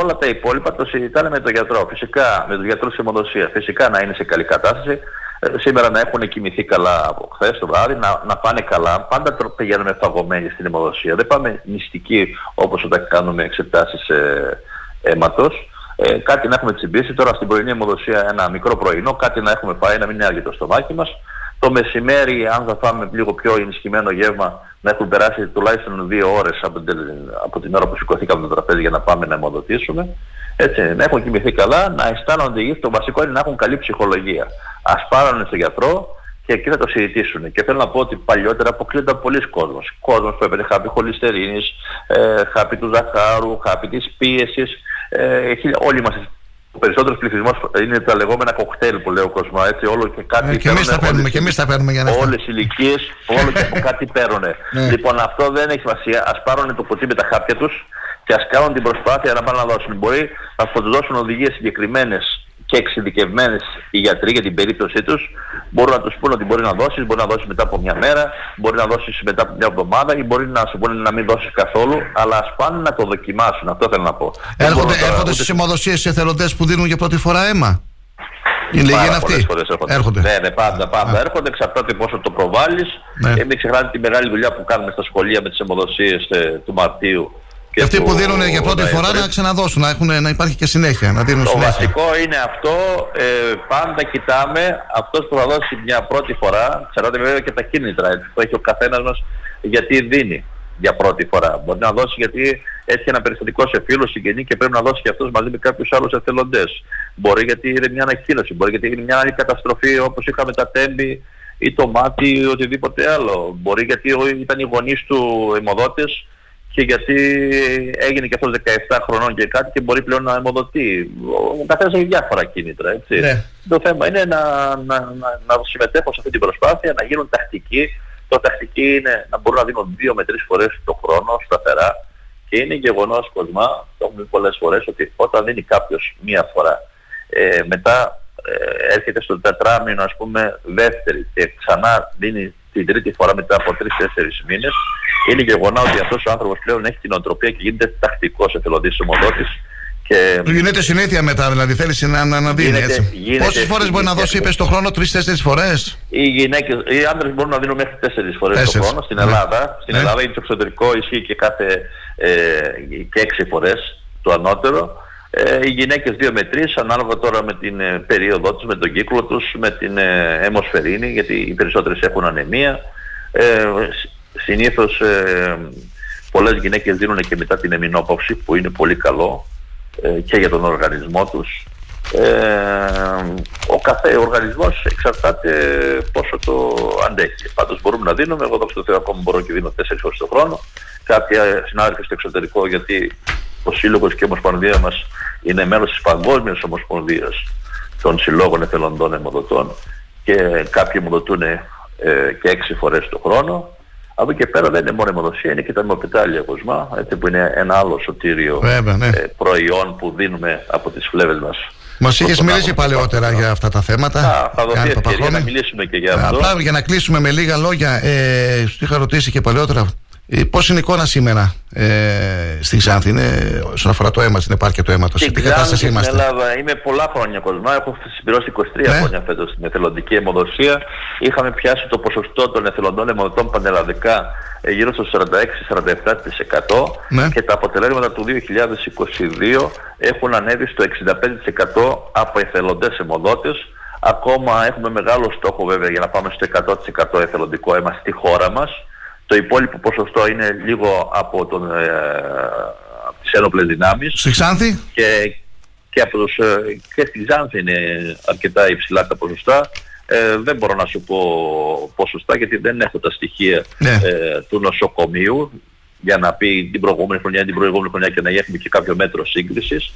όλα τα υπόλοιπα το συζητάνε με τον γιατρό. Φυσικά με τον γιατρό της αιμοδοσίας. Φυσικά να είναι σε καλή κατάσταση. Ε, σήμερα να έχουν κοιμηθεί καλά από χθες το βράδυ, να, να πάνε καλά. Πάντα πηγαίνουμε φαγωμένοι στην αιμοδοσία. Δεν πάμε μυστικοί όπως όταν κάνουμε εξετάσεις ε, αίματος. Ε, κάτι να έχουμε τσιμπήσει τώρα στην πρωινή αιμοδοσία ένα μικρό πρωινό, κάτι να έχουμε φάει, να μην είναι άργητο το στομάχι μας. Το μεσημέρι, αν θα φάμε λίγο πιο ενισχυμένο γεύμα, να έχουν περάσει τουλάχιστον δύο ώρες από την, από την ώρα που σηκωθήκαμε το τραπέζι για να πάμε να αιμοδοτήσουμε. Έτσι, να έχουν κοιμηθεί καλά, να αισθάνονται υγιείς. Το βασικό είναι να έχουν καλή ψυχολογία. Ας πάρουν στον γιατρό και εκεί θα το συζητήσουν. Και θέλω να πω ότι παλιότερα αποκλείονταν πολλοί κόσμος. Κόσμος που έπαιρνε χάπι χολυστερίνης, ε, χάπι του ζαχάρου, χάπι της πίεσης. Ε, όλοι μας ο περισσότερος πληθυσμός είναι τα λεγόμενα κοκτέιλ που λέει ο κόσμος, έτσι, όλο και κάτι
ε, και εμείς τα παίρνουμε, και εμείς τα παίρνουμε για να
Όλες οι ηλικίες, όλο και από κάτι παίρνουν. Ναι. Λοιπόν, αυτό δεν έχει σημασία. Ας πάρουν το κουτί με τα χάπια τους και ας κάνουν την προσπάθεια να πάνε να δώσουν. Μπορεί να τους δώσουν οδηγίες συγκεκριμένες και εξειδικευμένες οι γιατροί για την περίπτωσή τους μπορούν να τους πούνε ότι μπορεί να δώσεις, μπορεί να δώσεις μετά από μια μέρα, μπορεί να δώσεις μετά από μια εβδομάδα ή μπορεί να σου πούνε να μην δώσεις καθόλου, αλλά ας πάνε να το δοκιμάσουν, αυτό θέλω να πω.
Έρχονται, έρχονται στις αιμοδοσίες οι εθελοντές που δίνουν για πρώτη φορά αίμα; Είναι λίγοι είναι αυτοί.
Έρχονται. έρχονται. Ναι, ναι, πάντα, πάντα. Α. Έρχονται, εξαρτάται πόσο το προβάλλεις. Ναι. Και μην ξεχνάτε τη μεγάλη δουλειά που κάνουμε στα σχολεία με τις αιμοδοσίες ε, του Μαρτίου
και αυτοί που δίνουν για πρώτη φορά να ξαναδώσουν, να, έχουν, να υπάρχει και συνέχεια, να δίνουν
το
συνέχεια.
Το βασικό είναι αυτό, ε, πάντα κοιτάμε αυτός που θα δώσει μια πρώτη φορά, ξέρετε βέβαια και τα κίνητρα, έτσι, που έχει ο καθένας μας γιατί δίνει για πρώτη φορά. Μπορεί να δώσει γιατί έχει ένα περιστατικό σε φίλο, συγγενή και πρέπει να δώσει και αυτός μαζί με κάποιους άλλους εθελοντές. Μπορεί γιατί είναι μια ανακοίνωση, μπορεί γιατί είναι μια άλλη καταστροφή όπως είχαμε τα τέμπη ή το μάτι ή οτιδήποτε άλλο. Μπορεί γιατί ήταν οι γονείς του αιμοδότες και γιατί έγινε και αυτός 17 χρονών και κάτι και μπορεί πλέον να αιμοδοτεί. Ο καθένας έχει διάφορα κίνητρα, έτσι.
Ναι.
Το θέμα είναι να, να, να, να συμμετέχω σε αυτή την προσπάθεια, να γίνουν τακτικοί. Το τακτική είναι να μπορούν να δίνουν δύο με τρεις φορές το χρόνο σταθερά και είναι γεγονός κοσμά, το έχουμε πει πολλές φορές, ότι όταν δίνει κάποιος μία φορά, ε, μετά ε, έρχεται στο τετράμινο ας πούμε δεύτερη και ξανά δίνει την τρίτη φορά μετά από τρεις-τέσσερις μήνες, είναι γεγονός ότι αυτός ο άνθρωπος πλέον έχει την οτροπία και γίνεται τακτικός εθελοντής ομοδότης και...
Γίνεται συνήθεια μετά, δηλαδή θέλεις να, να, να δίνει έτσι. Πόσες φορές μπορεί να δώσει, είπες, το χρόνο, τρεις-τέσσερις φορές;
Οι γυναίκες, οι άντρες μπορούν να δίνουν μέχρι τέσσερις φορές τέσσερις. το χρόνο στην ναι. Ελλάδα. Στην ναι. Ελλάδα είναι το εξωτερικό, ισχύει και κάθε ε, και έξι φορές το ανώτερο. Ε, οι γυναίκες 2 με 3 ανάλογα τώρα με την ε, περίοδό τους, με τον κύκλο τους, με την ε, αιμοσφαιρίνη γιατί οι περισσότερες έχουν ανεμία. Ε, συνήθως ε, πολλές γυναίκες δίνουν και μετά την εμεινόπαυση που είναι πολύ καλό ε, και για τον οργανισμό τους. Ε, ο κάθε οργανισμός εξαρτάται πόσο το αντέχει. Πάντως μπορούμε να δίνουμε, εγώ δόξα τω Θεώ ακόμα μπορώ και δίνω 4 ώρες το χρόνο. Κάποια συνάδελφοι στο εξωτερικό γιατί ο Σύλλογος και η Ομοσπονδία μας είναι μέλος της Παγκόσμιας Ομοσπονδίας των Συλλόγων Εθελοντών Αιμοδοτών και κάποιοι αιμοδοτούν ε, και έξι φορές το χρόνο. Από εκεί και πέρα δεν είναι μόνο αιμοδοσία, είναι και τα αιμοπιτάλια κοσμά, έτσι που είναι ένα άλλο σωτήριο
Βέβαια, ναι.
ε, προϊόν που δίνουμε από τις φλέβες μας.
Μας είχες μιλήσει παλαιότερα για αυτά τα θέματα.
Α, θα δοθεί ευκαιρία να μιλήσουμε και για αυτό.
Απλά για να κλείσουμε με λίγα λόγια, ε, σου είχα ρωτήσει και παλαιότερα ε, Πώς είναι η εικόνα σήμερα ε, στη Ξάνθη, είναι, όσον αφορά το αίμα, στην επάρκεια του αίματος,
σε τι κατάσταση είμαστε; Στην Ελλάδα είμαι πολλά χρόνια κοσμά, έχω συμπληρώσει 23 ναι. χρόνια φέτος στην εθελοντική αιμοδοσία. Είχαμε πιάσει το ποσοστό των εθελοντών αιμοδοτών πανελλαδικά ε, γύρω στο 46-47% ναι. και τα αποτελέσματα του 2022 έχουν ανέβει στο 65% από εθελοντές αιμοδότες. Ακόμα έχουμε μεγάλο στόχο βέβαια για να πάμε στο 100% εθελοντικό αίμα στη χώρα μας Το υπόλοιπο ποσοστό είναι λίγο από, τον, ε, από τις ένοπλες δυνάμεις.
Στη Ξάνθη;
Και, και, από τους, ε, και στη Ξάνθη είναι αρκετά υψηλά τα ποσοστά. Ε, δεν μπορώ να σου πω ποσοστά γιατί δεν έχω τα στοιχεία
Ναι.
ε, του νοσοκομείου για να πει την προηγούμενη χρονιά, την προηγούμενη χρονιά και να έχουμε και κάποιο μέτρο σύγκρισης.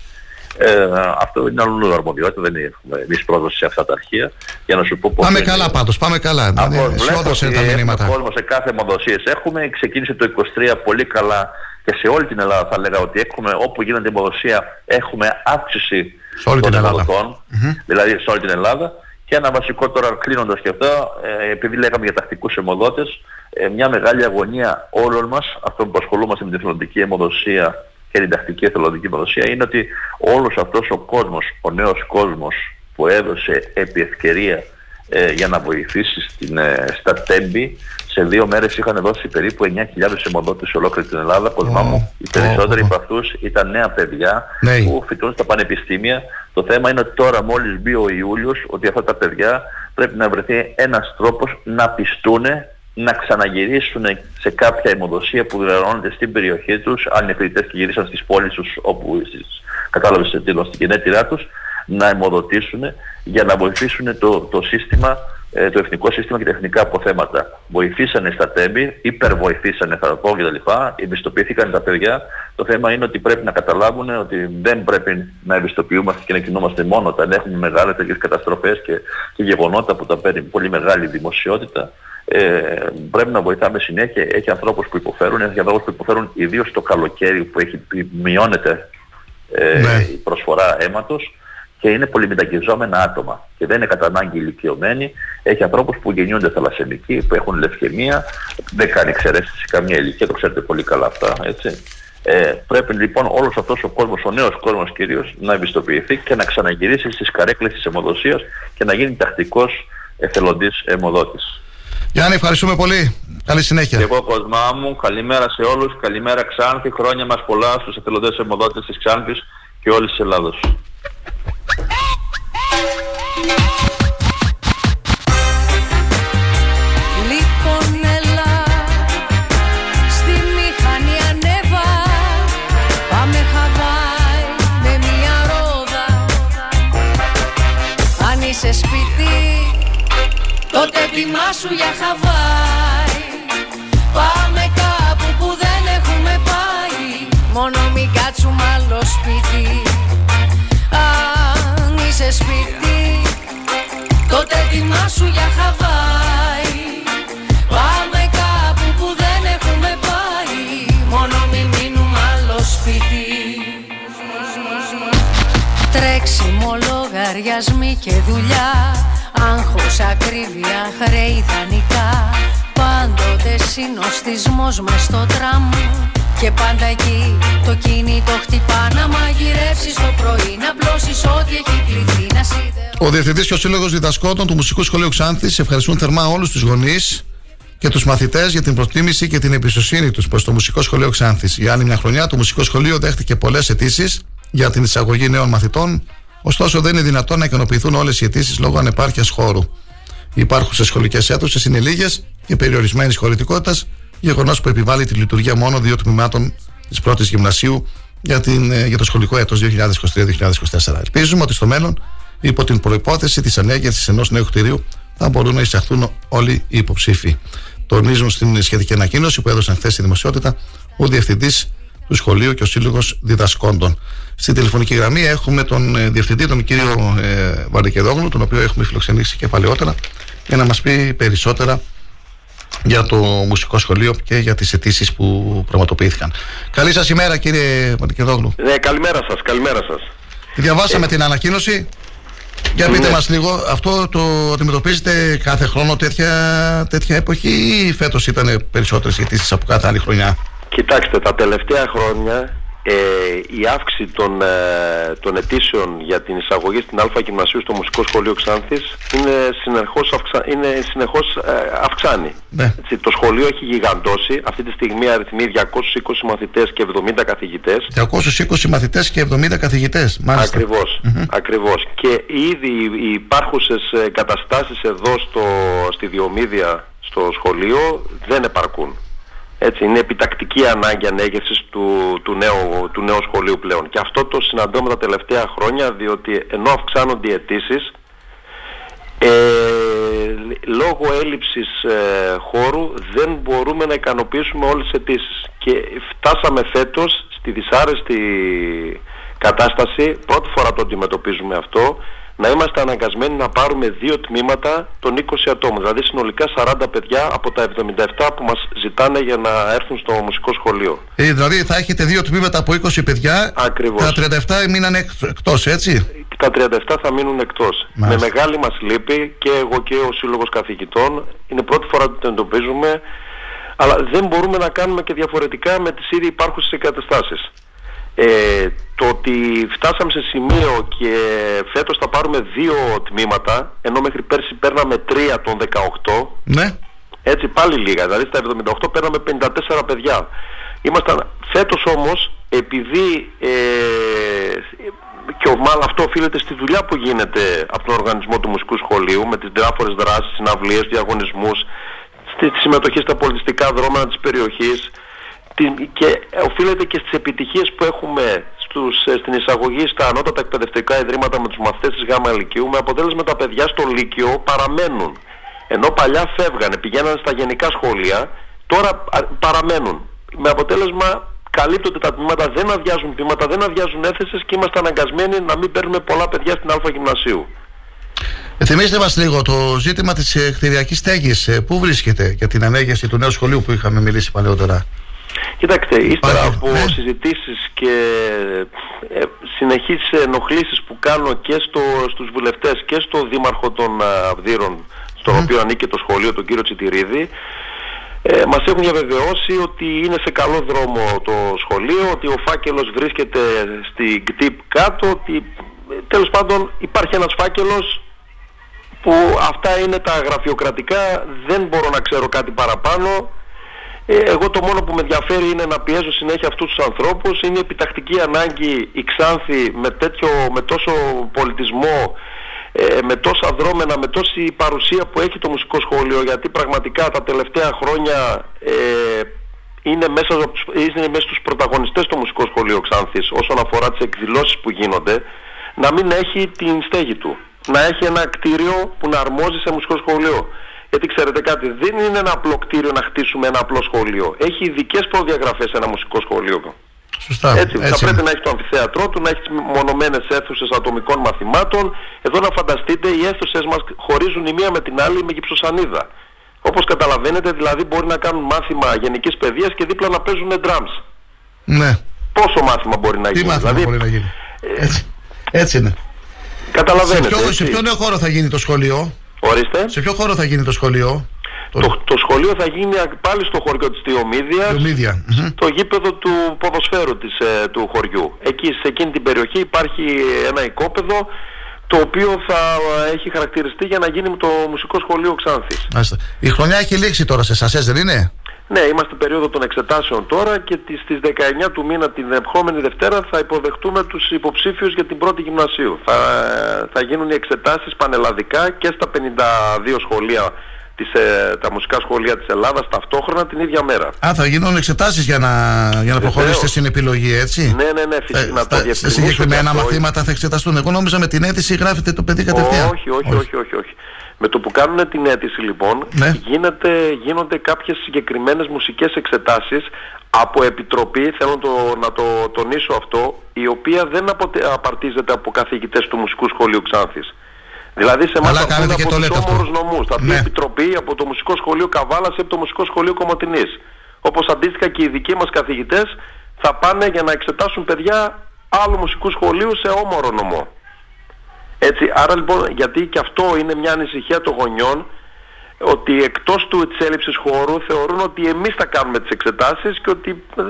Ε, αυτό είναι αλλού αρμοδιότητα, δεν έχουμε εμείς πρόσβαση σε αυτά τα αρχεία. Για να σου πω πώς
Πάμε
είναι.
καλά πάντως, πάμε καλά.
Από
Δηλαδή,
βλέπω
αισιόδοξα
ότι
είναι τα
έχουμε
μηνύματα.
κόσμο σε κάθε αιμοδοσίες. Έχουμε, ξεκίνησε το 23 πολύ καλά και σε όλη την Ελλάδα θα λέγα ότι έχουμε, όπου γίνεται αιμοδοσία έχουμε αύξηση
Σε όλη
των
την Ελλάδα.
αιμοδοτών, δηλαδή σε όλη την Ελλάδα. Και ένα βασικό τώρα κλείνοντας και αυτό, ε, επειδή λέγαμε για τακτικούς αιμοδότες, ε, μια μεγάλη αγωνία όλων μας, αυτών που ασχολούμαστε με την εθελοντική αιμοδοσία και την τακτική εθελοντική αιμοδοσία, είναι ότι όλος αυτός ο κόσμος, ο νέος κόσμος που έδωσε επί ευκαιρία ε, για να βοηθήσει στην, ε, στα τέμπη. Σε δύο μέρες είχαν δώσει περίπου 9.000 αιμοδότες σε ολόκληρη την Ελλάδα. Κοσμά μου, οι περισσότεροι από αυτούς ήταν νέα παιδιά
Ναι.
που φοιτούν στα πανεπιστήμια. Το θέμα είναι ότι τώρα μόλις μπει ο Ιούλιος ότι αυτά τα παιδιά πρέπει να βρεθεί ένας τρόπος να πιστούν να ξαναγυρίσουν σε κάποια αιμοδοσία που διοργανώνεται στην περιοχή τους, αν είναι φοιτητές και γυρίσαν στις πόλεις τους όπου στις, κατάλαβες σε τίτλο, στην γενέτειρά τους, να αιμοδοτήσουν για να βοηθήσουν το, το σύστημα, ε, το εθνικό σύστημα και τα εθνικά αποθέματα. Βοηθήσανε στα τέμπη, υπερβοηθήσανε θα πω κτλ. Εμπιστοποιήθηκαν τα παιδιά. Το θέμα είναι ότι πρέπει να καταλάβουν ότι δεν πρέπει να εμπιστοποιούμαστε και να κινούμαστε μόνο όταν έχουμε μεγάλες τέτοιες καταστροφές και, και γεγονότα που τα παίρνει πολύ μεγάλη δημοσιότητα. Ε, πρέπει να βοηθάμε συνέχεια. Έχει ανθρώπους που υποφέρουν, έχει ανθρώπους που υποφέρουν ιδίως το καλοκαίρι που έχει, μειώνεται ε, η προσφορά αίματος και είναι πολυμετακιζόμενα άτομα και δεν είναι κατά ανάγκη ηλικιωμένοι. Έχει ανθρώπους που γεννιούνται θαλασσεμικοί, που έχουν λευκαιμία, δεν κάνει εξαιρέσεις σε καμία ηλικία, το ξέρετε πολύ καλά αυτά, έτσι. Ε, πρέπει λοιπόν όλος αυτός ο κόσμος, ο νέος κόσμος κυρίως, να εμπιστοποιηθεί και να ξαναγυρίσει στις καρέκλες της αιμοδοσίας και να γίνει τακτικός εθελοντής αιμοδότης.
Γιάννη, ευχαριστούμε πολύ. Καλή συνέχεια.
Και εγώ Κοσμά μου, καλημέρα σε όλους, καλημέρα Ξάνθη, χρόνια μας πολλά στους εθελοντές αιμοδότες της Ξάνθης και όλης της Ελλάδος.
Λοιπόν έλα Τότε ετοιμάσου για Χαβάη. Πάμε κάπου που δεν έχουμε πάει. Μόνο μην κάτσουμε άλλο σπίτι. Αν είσαι σπίτι Τότε ετοιμάσου για Χαβάη. Πάμε κάπου που δεν έχουμε πάει. Μόνο μην μείνουμε άλλο σπίτι. Τρέξιμο, λογαριασμοί και δουλειά Άγχος, ακρίβεια, χρέη δανεικά Πάντοτε συνοστισμός μες στο τραμ. Και πάντα εκεί το κινητό χτυπά Να μαγειρεύσεις το πρωί Να πλώσεις ό,τι έχει κληθεί Να σιδε...
Ο Διευθυντής και ο Σύλλογος Διδασκόντων του Μουσικού Σχολείου Ξάνθης ευχαριστούν θερμά όλους τους γονείς και τους μαθητές για την προτίμηση και την εμπιστοσύνη τους προς το Μουσικό Σχολείο Ξάνθης. Για άλλη μια χρονιά, το Μουσικό Σχολείο δέχτηκε πολλές αιτήσεις για την εισαγωγή νέων μαθητών, ωστόσο δεν είναι δυνατόν να ικανοποιηθούν όλες οι αιτήσεις λόγω ανεπάρκειας χώρου. Οι υπάρχουσες σχολικές αίθουσες είναι λίγες και περιορισμένης χωρητικότητας, γεγονός που επιβάλλει τη λειτουργία μόνο δύο τμήματων της πρώτης γυμνασίου για, την, ε, για το σχολικό έτος 2023-2024. Ελπίζουμε ότι στο μέλλον, υπό την προπόθεση της ανέγερσης ενός νέου κτηρίου, θα μπορούν να εισαχθούν όλοι οι υποψήφοι. Τονίζουν στην σχετική ανακοίνωση που έδωσαν χθες στη δημοσιότητα ο Διευθυντής του Σχολείου και ο Σύλλογος Διδασκόντων. Στη τηλεφωνική γραμμή έχουμε τον ε, Διευθυντή, τον κύριο ε, Βαρδικεδόγλου, τον οποίο έχουμε φιλοξενήσει και παλαιότερα, για να μας πει περισσότερα για το μουσικό σχολείο και για τις αιτήσεις που πραγματοποιήθηκαν. Καλή σας ημέρα κύριε Βαρδικεδόγλου.
Ναι, καλημέρα σας, καλημέρα σας.
Διαβάσαμε την ανακοίνωση. Για πείτε
Ναι.
μας λίγο, αυτό το αντιμετωπίζετε κάθε χρόνο τέτοια, τέτοια εποχή ή φέτος ήταν περισσότερες αιτήσεις από κάθε άλλη χρονιά;
Κοιτάξτε, τα τελευταία χρόνια ε, η αύξηση των, ε, των αιτήσεων για την εισαγωγή στην Α Γυμνασίου στο Μουσικό Σχολείο Ξάνθης είναι συνεχώς, αυξα... είναι συνεχώς ε, αυξάνει.
Ναι.
Έτσι, το σχολείο έχει γιγαντώσει, αυτή τη στιγμή αριθμεί 220 μαθητές και 70 καθηγητές.
220 μαθητές και 70 καθηγητές. Μάλιστα.
Ακριβώς, ακριβώς. Και ήδη οι υπάρχουσες ε, καταστάσεις εδώ στο, στη Διομήδια στο σχολείο δεν επαρκούν. Έτσι, είναι επιτακτική ανάγκη ανέγερσης του, του, νέου, του νέου σχολείου πλέον. Και αυτό το συναντούμε τα τελευταία χρόνια, διότι ενώ αυξάνονται οι αιτήσεις, ε, λόγω έλλειψης ε, χώρου δεν μπορούμε να ικανοποιήσουμε όλες τις αιτήσεις. Και φτάσαμε φέτος στη δυσάρεστη κατάσταση, πρώτη φορά το αντιμετωπίζουμε αυτό, να είμαστε αναγκασμένοι να πάρουμε δύο τμήματα των 20 ατόμων. Δηλαδή συνολικά 40 παιδιά από τα 77 που μας ζητάνε για να έρθουν στο μουσικό σχολείο.
Ε, δηλαδή θα έχετε δύο τμήματα από 20 παιδιά.
Ακριβώς.
Τα 37 μείναν εκτός, έτσι;
Τα 37 θα μείνουν εκτός. Με μεγάλη μας λύπη και εγώ και ο Σύλλογος Καθηγητών. Είναι πρώτη φορά που το εντοπίζουμε. Αλλά δεν μπορούμε να κάνουμε και διαφορετικά με τις ήδη υπάρχουσες εγκαταστάσεις. Ε, το ότι φτάσαμε σε σημείο και φέτος θα πάρουμε δύο τμήματα ενώ μέχρι πέρσι παίρναμε τρία των 18
ναι.
έτσι πάλι λίγα δηλαδή στα 78 παίρναμε 54 παιδιά ήμασταν φέτος όμως επειδή ε, και μάλλον αυτό οφείλεται στη δουλειά που γίνεται από τον οργανισμό του μουσικού σχολείου με τις διάφορες δράσεις, συναυλίες, διαγωνισμούς στη συμμετοχή στα πολιτιστικά δρόμενα της περιοχής και οφείλεται και στις επιτυχίες που έχουμε στους, ε, στην εισαγωγή στα ανώτατα εκπαιδευτικά ιδρύματα με τους μαθητές της ΓΑΜΑ Λυκείου με αποτέλεσμα τα παιδιά στο Λύκειο παραμένουν. Ενώ παλιά φεύγανε, πηγαίνανε στα γενικά σχόλια, τώρα παραμένουν. Με αποτέλεσμα καλύπτονται τα τμήματα, δεν αδειάζουν τμήματα, δεν αδειάζουν έθεσες και είμαστε αναγκασμένοι να μην παίρνουμε πολλά παιδιά στην Α γυμνασίου.
Ε, θυμίστε μας λίγο το ζήτημα της ε, κτηριακής στέγης. Ε, πού βρίσκεται για την ανέγερση του νέου σχολείου που είχαμε μιλήσει παλαιότερα.
Κοιτάξτε, ύστερα από ναι. συζητήσεις και ε, συνεχείς ενοχλήσεις που κάνω και στο, στους βουλευτές και στο δήμαρχο των Αυδείρων, στο οποίο ανήκει το σχολείο, τον κύριο Τσιτηρίδη, ε, μας έχουν διαβεβαιώσει ότι είναι σε καλό δρόμο το σχολείο, ότι ο φάκελος βρίσκεται στην ΚΤΙΠ κάτω, ότι ε, τέλος πάντων υπάρχει ένας φάκελος που αυτά είναι τα γραφειοκρατικά, δεν μπορώ να ξέρω κάτι παραπάνω. Ε, εγώ το μόνο που με ενδιαφέρει είναι να πιέζω συνέχεια αυτούς τους ανθρώπους. Είναι επιτακτική ανάγκη η Ξάνθη με, τέτοιο, με τόσο πολιτισμό, ε, με τόσα δρόμενα, με τόση παρουσία που έχει το μουσικό σχολείο γιατί πραγματικά τα τελευταία χρόνια ε, είναι, μέσα, είναι μέσα στους πρωταγωνιστές το μουσικό σχολείο Ξάνθης όσον αφορά τις εκδηλώσεις που γίνονται να μην έχει την στέγη του. Να έχει ένα κτίριο που να αρμόζει σε μουσικό σχολείο. Γιατί ξέρετε κάτι, δεν είναι ένα απλό κτίριο να χτίσουμε ένα απλό σχολείο. Έχει ειδικές προδιαγραφές ένα μουσικό σχολείο.
Σωστά.
Έτσι, θα πρέπει να έχει το αμφιθέατρό του, να έχει μονομένες αίθουσες ατομικών μαθημάτων. Εδώ να φανταστείτε, οι αίθουσες μας χωρίζουν η μία με την άλλη με γυψοσανίδα. Όπως καταλαβαίνετε, δηλαδή μπορεί να κάνουν μάθημα γενικής παιδείας και δίπλα να παίζουν drums.
Ναι.
Πόσο μάθημα μπορεί να
Τι
γίνει.
μάθημα
δηλαδή,
μπορεί να γίνει. Έτσι, έτσι είναι.
Καταλαβαίνετε.
Σε ποιο,
έτσι.
σε ποιο νέο χώρο θα γίνει το σχολείο;
Ορίστε.
Σε ποιο χώρο θα γίνει το σχολείο;
Το, το σχολείο θα γίνει πάλι στο χωριό της Διομήδιας,
Διομήδια.
στο γήπεδο του ποδοσφαίρου της, ε, του χωριού. Εκεί σε εκείνη την περιοχή υπάρχει ένα οικόπεδο το οποίο θα έχει χαρακτηριστεί για να γίνει το μουσικό σχολείο Ξάνθης.
Μάλιστα. Η χρονιά έχει λήξει τώρα σε εσάς, δεν είναι;
Ναι, είμαστε περίοδο των εξετάσεων τώρα και τις- στις 19 του μήνα την επόμενη Δευτέρα θα υποδεχτούμε τους υποψήφιους για την πρώτη γυμνασίου. Θα, θα γίνουν οι εξετάσεις πανελλαδικά και στα 52 σχολεία, της, ε, τα μουσικά σχολεία της Ελλάδας ταυτόχρονα την ίδια μέρα.
Α, θα γίνουν εξετάσεις για να, για να προχωρήσετε στην επιλογή, έτσι;
Ναι, ναι, ναι, φυσικά να το
Θα- σε
διευκρινίσω
συγκεκριμένα
και αυτό.
μαθήματα θα εξεταστούν. Εγώ νόμιζα με την αίτηση γράφετε το παιδί κατευθείαν.
Όχι, όχι, όχι, όχι, όχι. Με το που κάνουν την αίτηση λοιπόν
Ναι.
γίνεται, γίνονται κάποιες συγκεκριμένες μουσικές εξετάσεις από επιτροπή, θέλω το, να το τονίσω αυτό, η οποία δεν αποτε- απαρτίζεται από καθηγητές του Μουσικού Σχολείου Ξάνθης. Δηλαδή σε εμάς
Καλά
θα
κάνετε
βγουν
και
από
το
τους
λέτε αυτό.
όμορους νομούς. Θα πει
Ναι.
επιτροπή από το Μουσικό Σχολείο Καβάλας ή από το Μουσικό Σχολείο Κομωτινής. Όπως αντίστοιχα και οι δικοί μας καθηγητές θα πάνε για να εξετάσουν παιδιά άλλου μουσικού σχολείου σε όμορο νομό. Έτσι, άρα λοιπόν, γιατί και αυτό είναι μια ανησυχία των γονιών, ότι εκτός του της έλλειψης χώρου θεωρούν ότι εμείς θα κάνουμε τις εξετάσεις και ότι ε,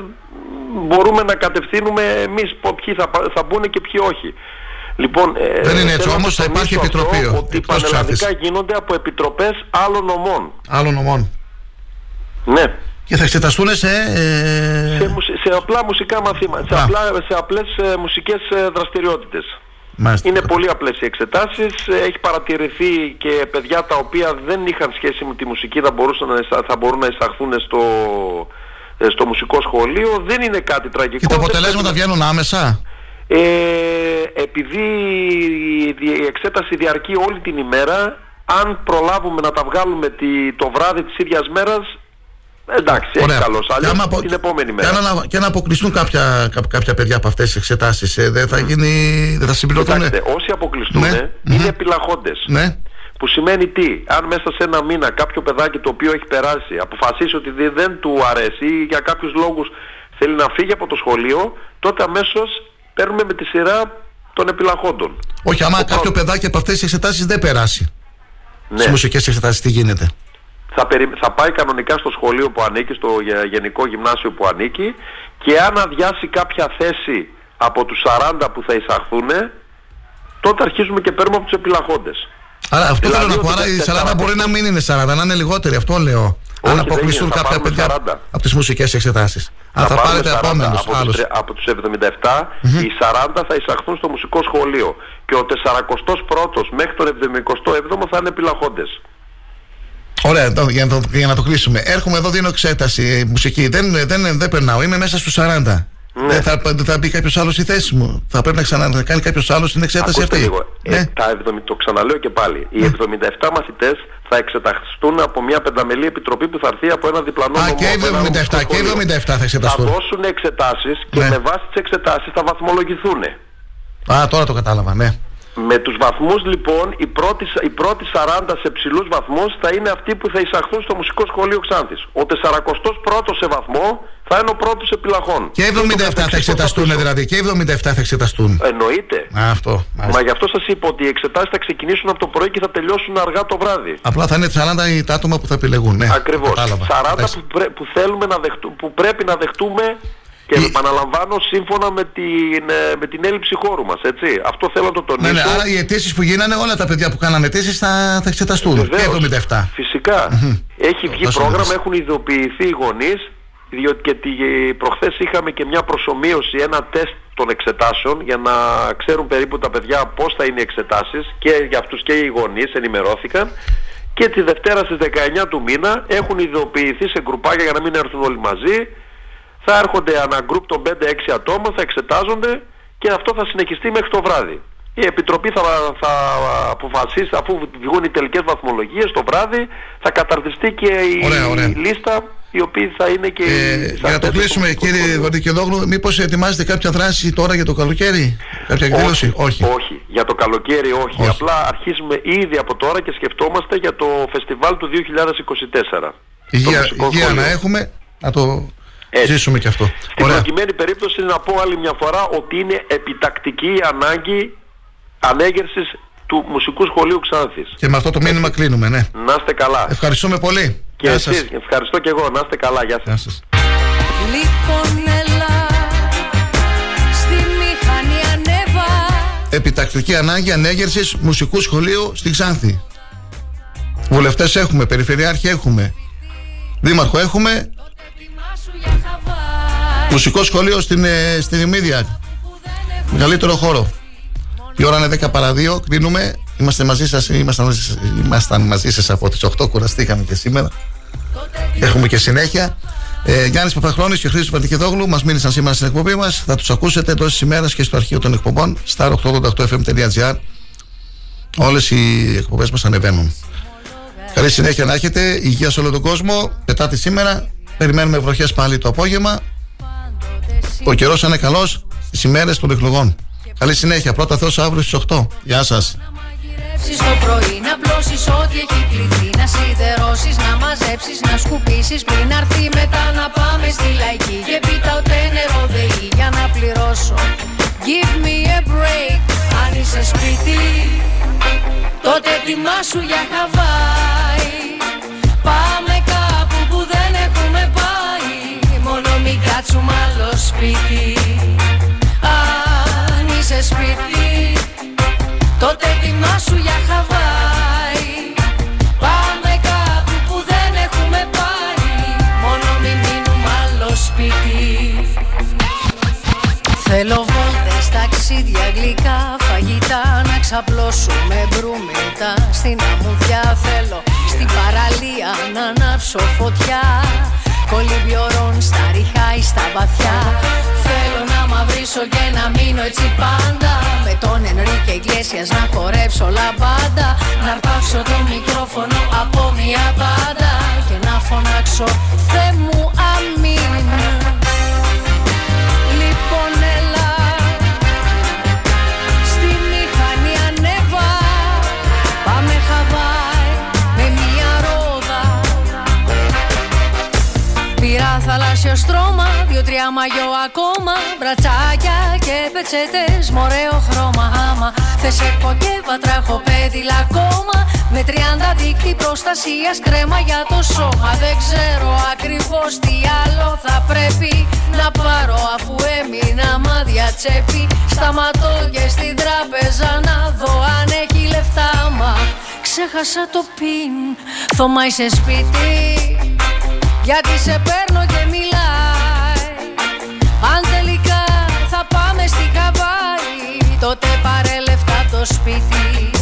μπορούμε να κατευθύνουμε εμείς πο- ποιοι θα, πα- θα μπουν και ποιοι όχι. Λοιπόν, ε,
Δεν είναι έτσι,
θέλω να
όμως θα
τονίσω
υπάρχει
αυτό,
επιτροπή,
Ότι
εκτός
πανελλαδικά
Ξάνθης.
γίνονται από επιτροπές άλλων νομών.
Άλλων νομών.
Ναι.
Και θα εξεταστούν σε. ε,
Σε, μουσ- σε απλά μουσικά μαθήματα, σε, απλά, σε απλές ε, μουσικές ε, δραστηριότητες.
Μάλιστα.
Είναι πολύ απλές οι εξετάσεις. Ε, Έχει παρατηρηθεί και παιδιά τα οποία δεν είχαν σχέση με τη μουσική θα, μπορούσαν να, εισα- θα μπορούν να εισαχθούν στο, ε, στο μουσικό σχολείο δεν είναι κάτι τραγικό.
Και τα
Δεν
αποτελέσματα
πρέπει-
βγαίνουν άμεσα;
ε, επειδή η δι- η εξέταση διαρκεί όλη την ημέρα, αν προλάβουμε να τα βγάλουμε τη, το βράδυ της ίδιας μέρας, εντάξει, έχει
Ωραία.
καλώς.
Και
Αλλιώς
άμα απο-
την επόμενη
Και
μέρα.
να, και να αποκλειστούν κάποια, κά- κάποια παιδιά από αυτές τις εξετάσεις, ε, δεν θα γίνει. Δεν θα συμπληρωθούν.
Κοιτάξτε, όσοι αποκλειστούν
Ναι.
είναι επιλαχόντες.
Ναι.
Που σημαίνει τι, αν μέσα σε ένα μήνα κάποιο παιδάκι το οποίο έχει περάσει αποφασίσει ότι δε- δεν του αρέσει ή για κάποιους λόγους θέλει να φύγει από το σχολείο, τότε αμέσως παίρνουμε με τη σειρά των επιλαχόντων.
Όχι, άμα κάποιο παιδάκι από αυτές τις εξετάσεις δεν περάσει.
Ναι.
Στις μουσικές εξετάσεις, τι γίνεται;
Θα, περι... θα πάει κανονικά στο σχολείο που ανήκει, στο γε- γενικό γυμνάσιο που ανήκει και αν αδειάσει κάποια θέση από τους 40 που θα εισαχθούν, τότε αρχίζουμε και παίρνουμε από τους επιλαχόντες.
Άρα αυτό
Δηλαδή
θέλω να πω.
ότι
Άρα οι
δεν
40 μπορεί να μην είναι 40, να είναι λιγότεροι. Αυτό λέω.
Όχι,
αν
δεν
αποκλειστούν
είναι, θα
κάποια
πάρουμε
παιδιά
40.
από τις μουσικές εξετάσεις. Αν θα
πάρουμε
πάρετε
40
επόμενους
από,
άλλους.
τους, τρε- από τους 77, οι 40 θα εισαχθούν στο μουσικό σχολείο και ο 41ος μέχρι τον 77ο θα είναι επιλαχόντες.
Ωραία, το- για, να το, για να το κλείσουμε. Έρχομαι εδώ, δίνω εξέταση ε, μουσική. Δεν, δεν, δεν περνάω, είμαι μέσα στους 40.
Ναι.
Δεν θα, δεν θα μπει κάποιος άλλος στη θέση μου. Θα πρέπει να ξανακάνει κάποιος άλλος την εξέταση
Ακούστε
αυτή.
λίγο. Ε, τα 70, το ξαναλέω και πάλι. Οι 77 μαθητές θα εξεταστούν από μια πενταμελή επιτροπή που θα έρθει από ένα διπλανό
Α,
νομό,
και οι
από ένα
77,
μουσικό
και οι
σχολείο.
77 θα εξεταστούν.
Θα δώσουν εξετάσεις και
Ναι.
με βάση τις εξετάσεις θα βαθμολογηθούν.
Α, τώρα το κατάλαβα, ναι.
Με τους βαθμούς λοιπόν, οι πρώτοι, οι πρώτοι 40 σε ψηλούς βαθμούς θα είναι αυτοί που θα εισαχθούν στο Μουσικό Σχολείο Ξάνθης. Ο 41ος σε βαθμό θα είναι ο πρώτος επιλαχών.
Και οι 77 θα εξεταστούν, δηλαδή. Και οι 77 θα εξεταστούν.
Εννοείται.
Α, αυτό. μάλιστα.
Μα γι' αυτό σας είπα ότι οι εξετάσεις θα ξεκινήσουν από το πρωί και θα τελειώσουν αργά το βράδυ.
Απλά θα είναι 40 οι- τα άτομα που θα επιλεγούν. Ναι,
Ακριβώς.
κατάλαβα.
40
Εντάξει.
που, πρέ- που θέλουμε να δεχτού, που πρέπει να δεχτούμε και επαναλαμβάνω σύμφωνα με την, ε, με την έλλειψη χώρου μας, έτσι. Αυτό θέλω να το
Ναι,
τονίσω.
ναι, άρα οι αιτήσεις που γίνανε, όλα τα παιδιά που κάνανε αιτήσεις θα, θα εξεταστούν.
Βεβαίως.
Και 77.
Φυσικά. Έχει βγει
Τόσο
πρόγραμμα,
μάλιστα.
έχουν ειδοποιηθεί οι γονείς, διότι και τη, προχθές είχαμε και μια προσωμείωση, ένα τεστ των εξετάσεων για να ξέρουν περίπου τα παιδιά πώς θα είναι οι εξετάσεις και για αυτούς και οι γονείς ενημερώθηκαν και τη Δευτέρα στις 19 του μήνα έχουν ειδοποιηθεί σε γκρουπάκια για να μην έρθουν όλοι μαζί θα έρχονται ανά γκρουπ των 5-6 ατόμων, θα εξετάζονται και αυτό θα συνεχιστεί μέχρι το βράδυ. Η Επιτροπή θα, θα αποφασίσει αφού βγουν οι τελικές βαθμολογίες το βράδυ θα καταρτιστεί και η
Ωραία, ωραία.
λίστα η οποία θα είναι και
Ε,
οι
για να το κλείσουμε, κύριε Βαρδικεδόγλου, μήπως ετοιμάζετε κάποια δράση τώρα για το καλοκαίρι, κάποια εκδήλωση;
όχι, όχι. Για το καλοκαίρι όχι. Απλά αρχίζουμε ήδη από τώρα και σκεφτόμαστε για το φεστιβάλ του 2024.
Υγεία,
μουσικό
υγεία
σχολείο.
να έχουμε, να το
Έτσι.
ζήσουμε και αυτό.
Στην
Ωραία.
προκειμένη περίπτωση να πω άλλη μια φορά ότι είναι επιτακτική η ανάγκη ανέγερσης του Μουσικού Σχολείου Ξάνθης.
Και με αυτό το μήνυμα κλείνουμε, ναι.
Να είστε καλά.
Ευχαριστούμε πολύ.
Και
Γεια σας.
εσείς, ευχαριστώ και εγώ. Να είστε καλά. Γεια σας.
σας.
Λοιπόν έλα Στη μηχανή ανέβα
Επιτακτική ανάγκη ανέγερσης μουσικού σχολείου στην Ξάνθη. Βουλευτές έχουμε, περιφερειάρχη έχουμε, δήμαρχο έχουμε, μουσικό σχολείο στην, ε, στην Ημίδια. Μεγαλύτερο χώρο. Η ώρα είναι 10 παρα 2, κλείνουμε. Είμαστε μαζί σας, ήμασταν, μαζί σας- ήμασταν μαζί σας από τις 8, κουραστήκαμε και σήμερα. Έχουμε και συνέχεια. Ε, Γιάννης Παπαχρόνης και Χρήστος Βαρτικεδόγλου μας μίλησαν σήμερα στην εκπομπή μας. Θα τους ακούσετε εντό τη ημέρα και στο αρχείο των εκπομπών star888fm.gr. Όλες οι εκπομπές μας ανεβαίνουν. Καλή συνέχεια να έχετε. Υγεία σε όλο τον κόσμο. Μετά τη σήμερα περιμένουμε βροχές πάλι το απόγευμα. Ο καιρός θα είναι καλός τις ημέρες των εκλογών. Καλή συνέχεια. Πρώτα Θεός αύριο στις 8. Γεια σας.
Γεύσεις το πρωί να πλώσεις ό,τι έχει κληθεί Να σιδερώσεις, να μαζέψεις, να σκουπίσεις Πριν αρθεί μετά να πάμε στη λαϊκή Και πίτα οτέ νερό δεή για να πληρώσω Give me a break Αν είσαι σπίτι Τότε ετοιμάσου για Χαβάη κάτσουμε άλλο σπίτι. Αν είσαι σπίτι Τότε ετοιμάσου για Χαβάη Πάμε κάπου που δεν έχουμε πάει Μόνο μην μείνουμε άλλο σπίτι. Θέλω βόλτες, ταξίδια, γλυκά, φαγητά. Να ξαπλώσουμε μπρούμητα Στην αμμουδιά θέλω Στην παραλία να ανάψω φωτιά Κολυμπιορών στα ριχά ή στα βαθιά. Θέλω να μαυρίσω και να μείνω έτσι πάντα. Με τον Ενρίκε Ιγκλέσιας να χορέψω λαμπάντα Να αρπάξω το μικρόφωνο από μια πάντα Και να φωνάξω Θε μου αμήν Λοιπόν έλα στρώμα, δύο-τρία μαγιό ακόμα. Μπρατσάκια και πετσέτες, μωρέο χρώμα. Άμα Θες έχω και βατράχο πέδιλα ακόμα. Με τριάντα δίκτυ προστασίας κρέμα για το σώμα. Δεν ξέρω ακριβώς τι άλλο θα πρέπει να πάρω Αφού έμεινα μάδια τσέπη. Σταματώ και στην τράπεζα να δω αν έχει λεφτά. Μα ξέχασα το πιν Θωμά είσαι σπίτι. Γιατί σε παίρνω και μιλάει Τότε πάρε λεφτά το σπίτι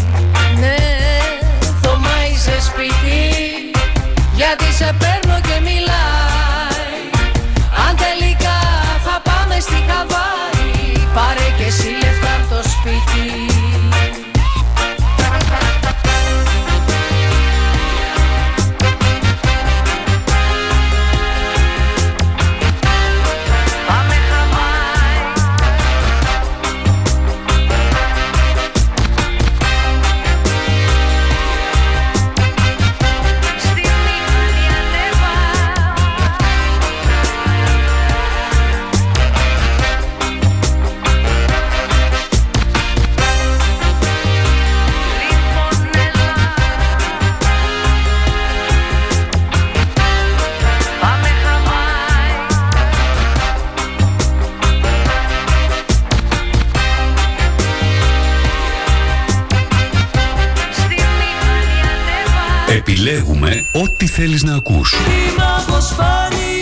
Επιλέγουμε ό,τι θέλεις να ακούς.
Είμαι από σπάνια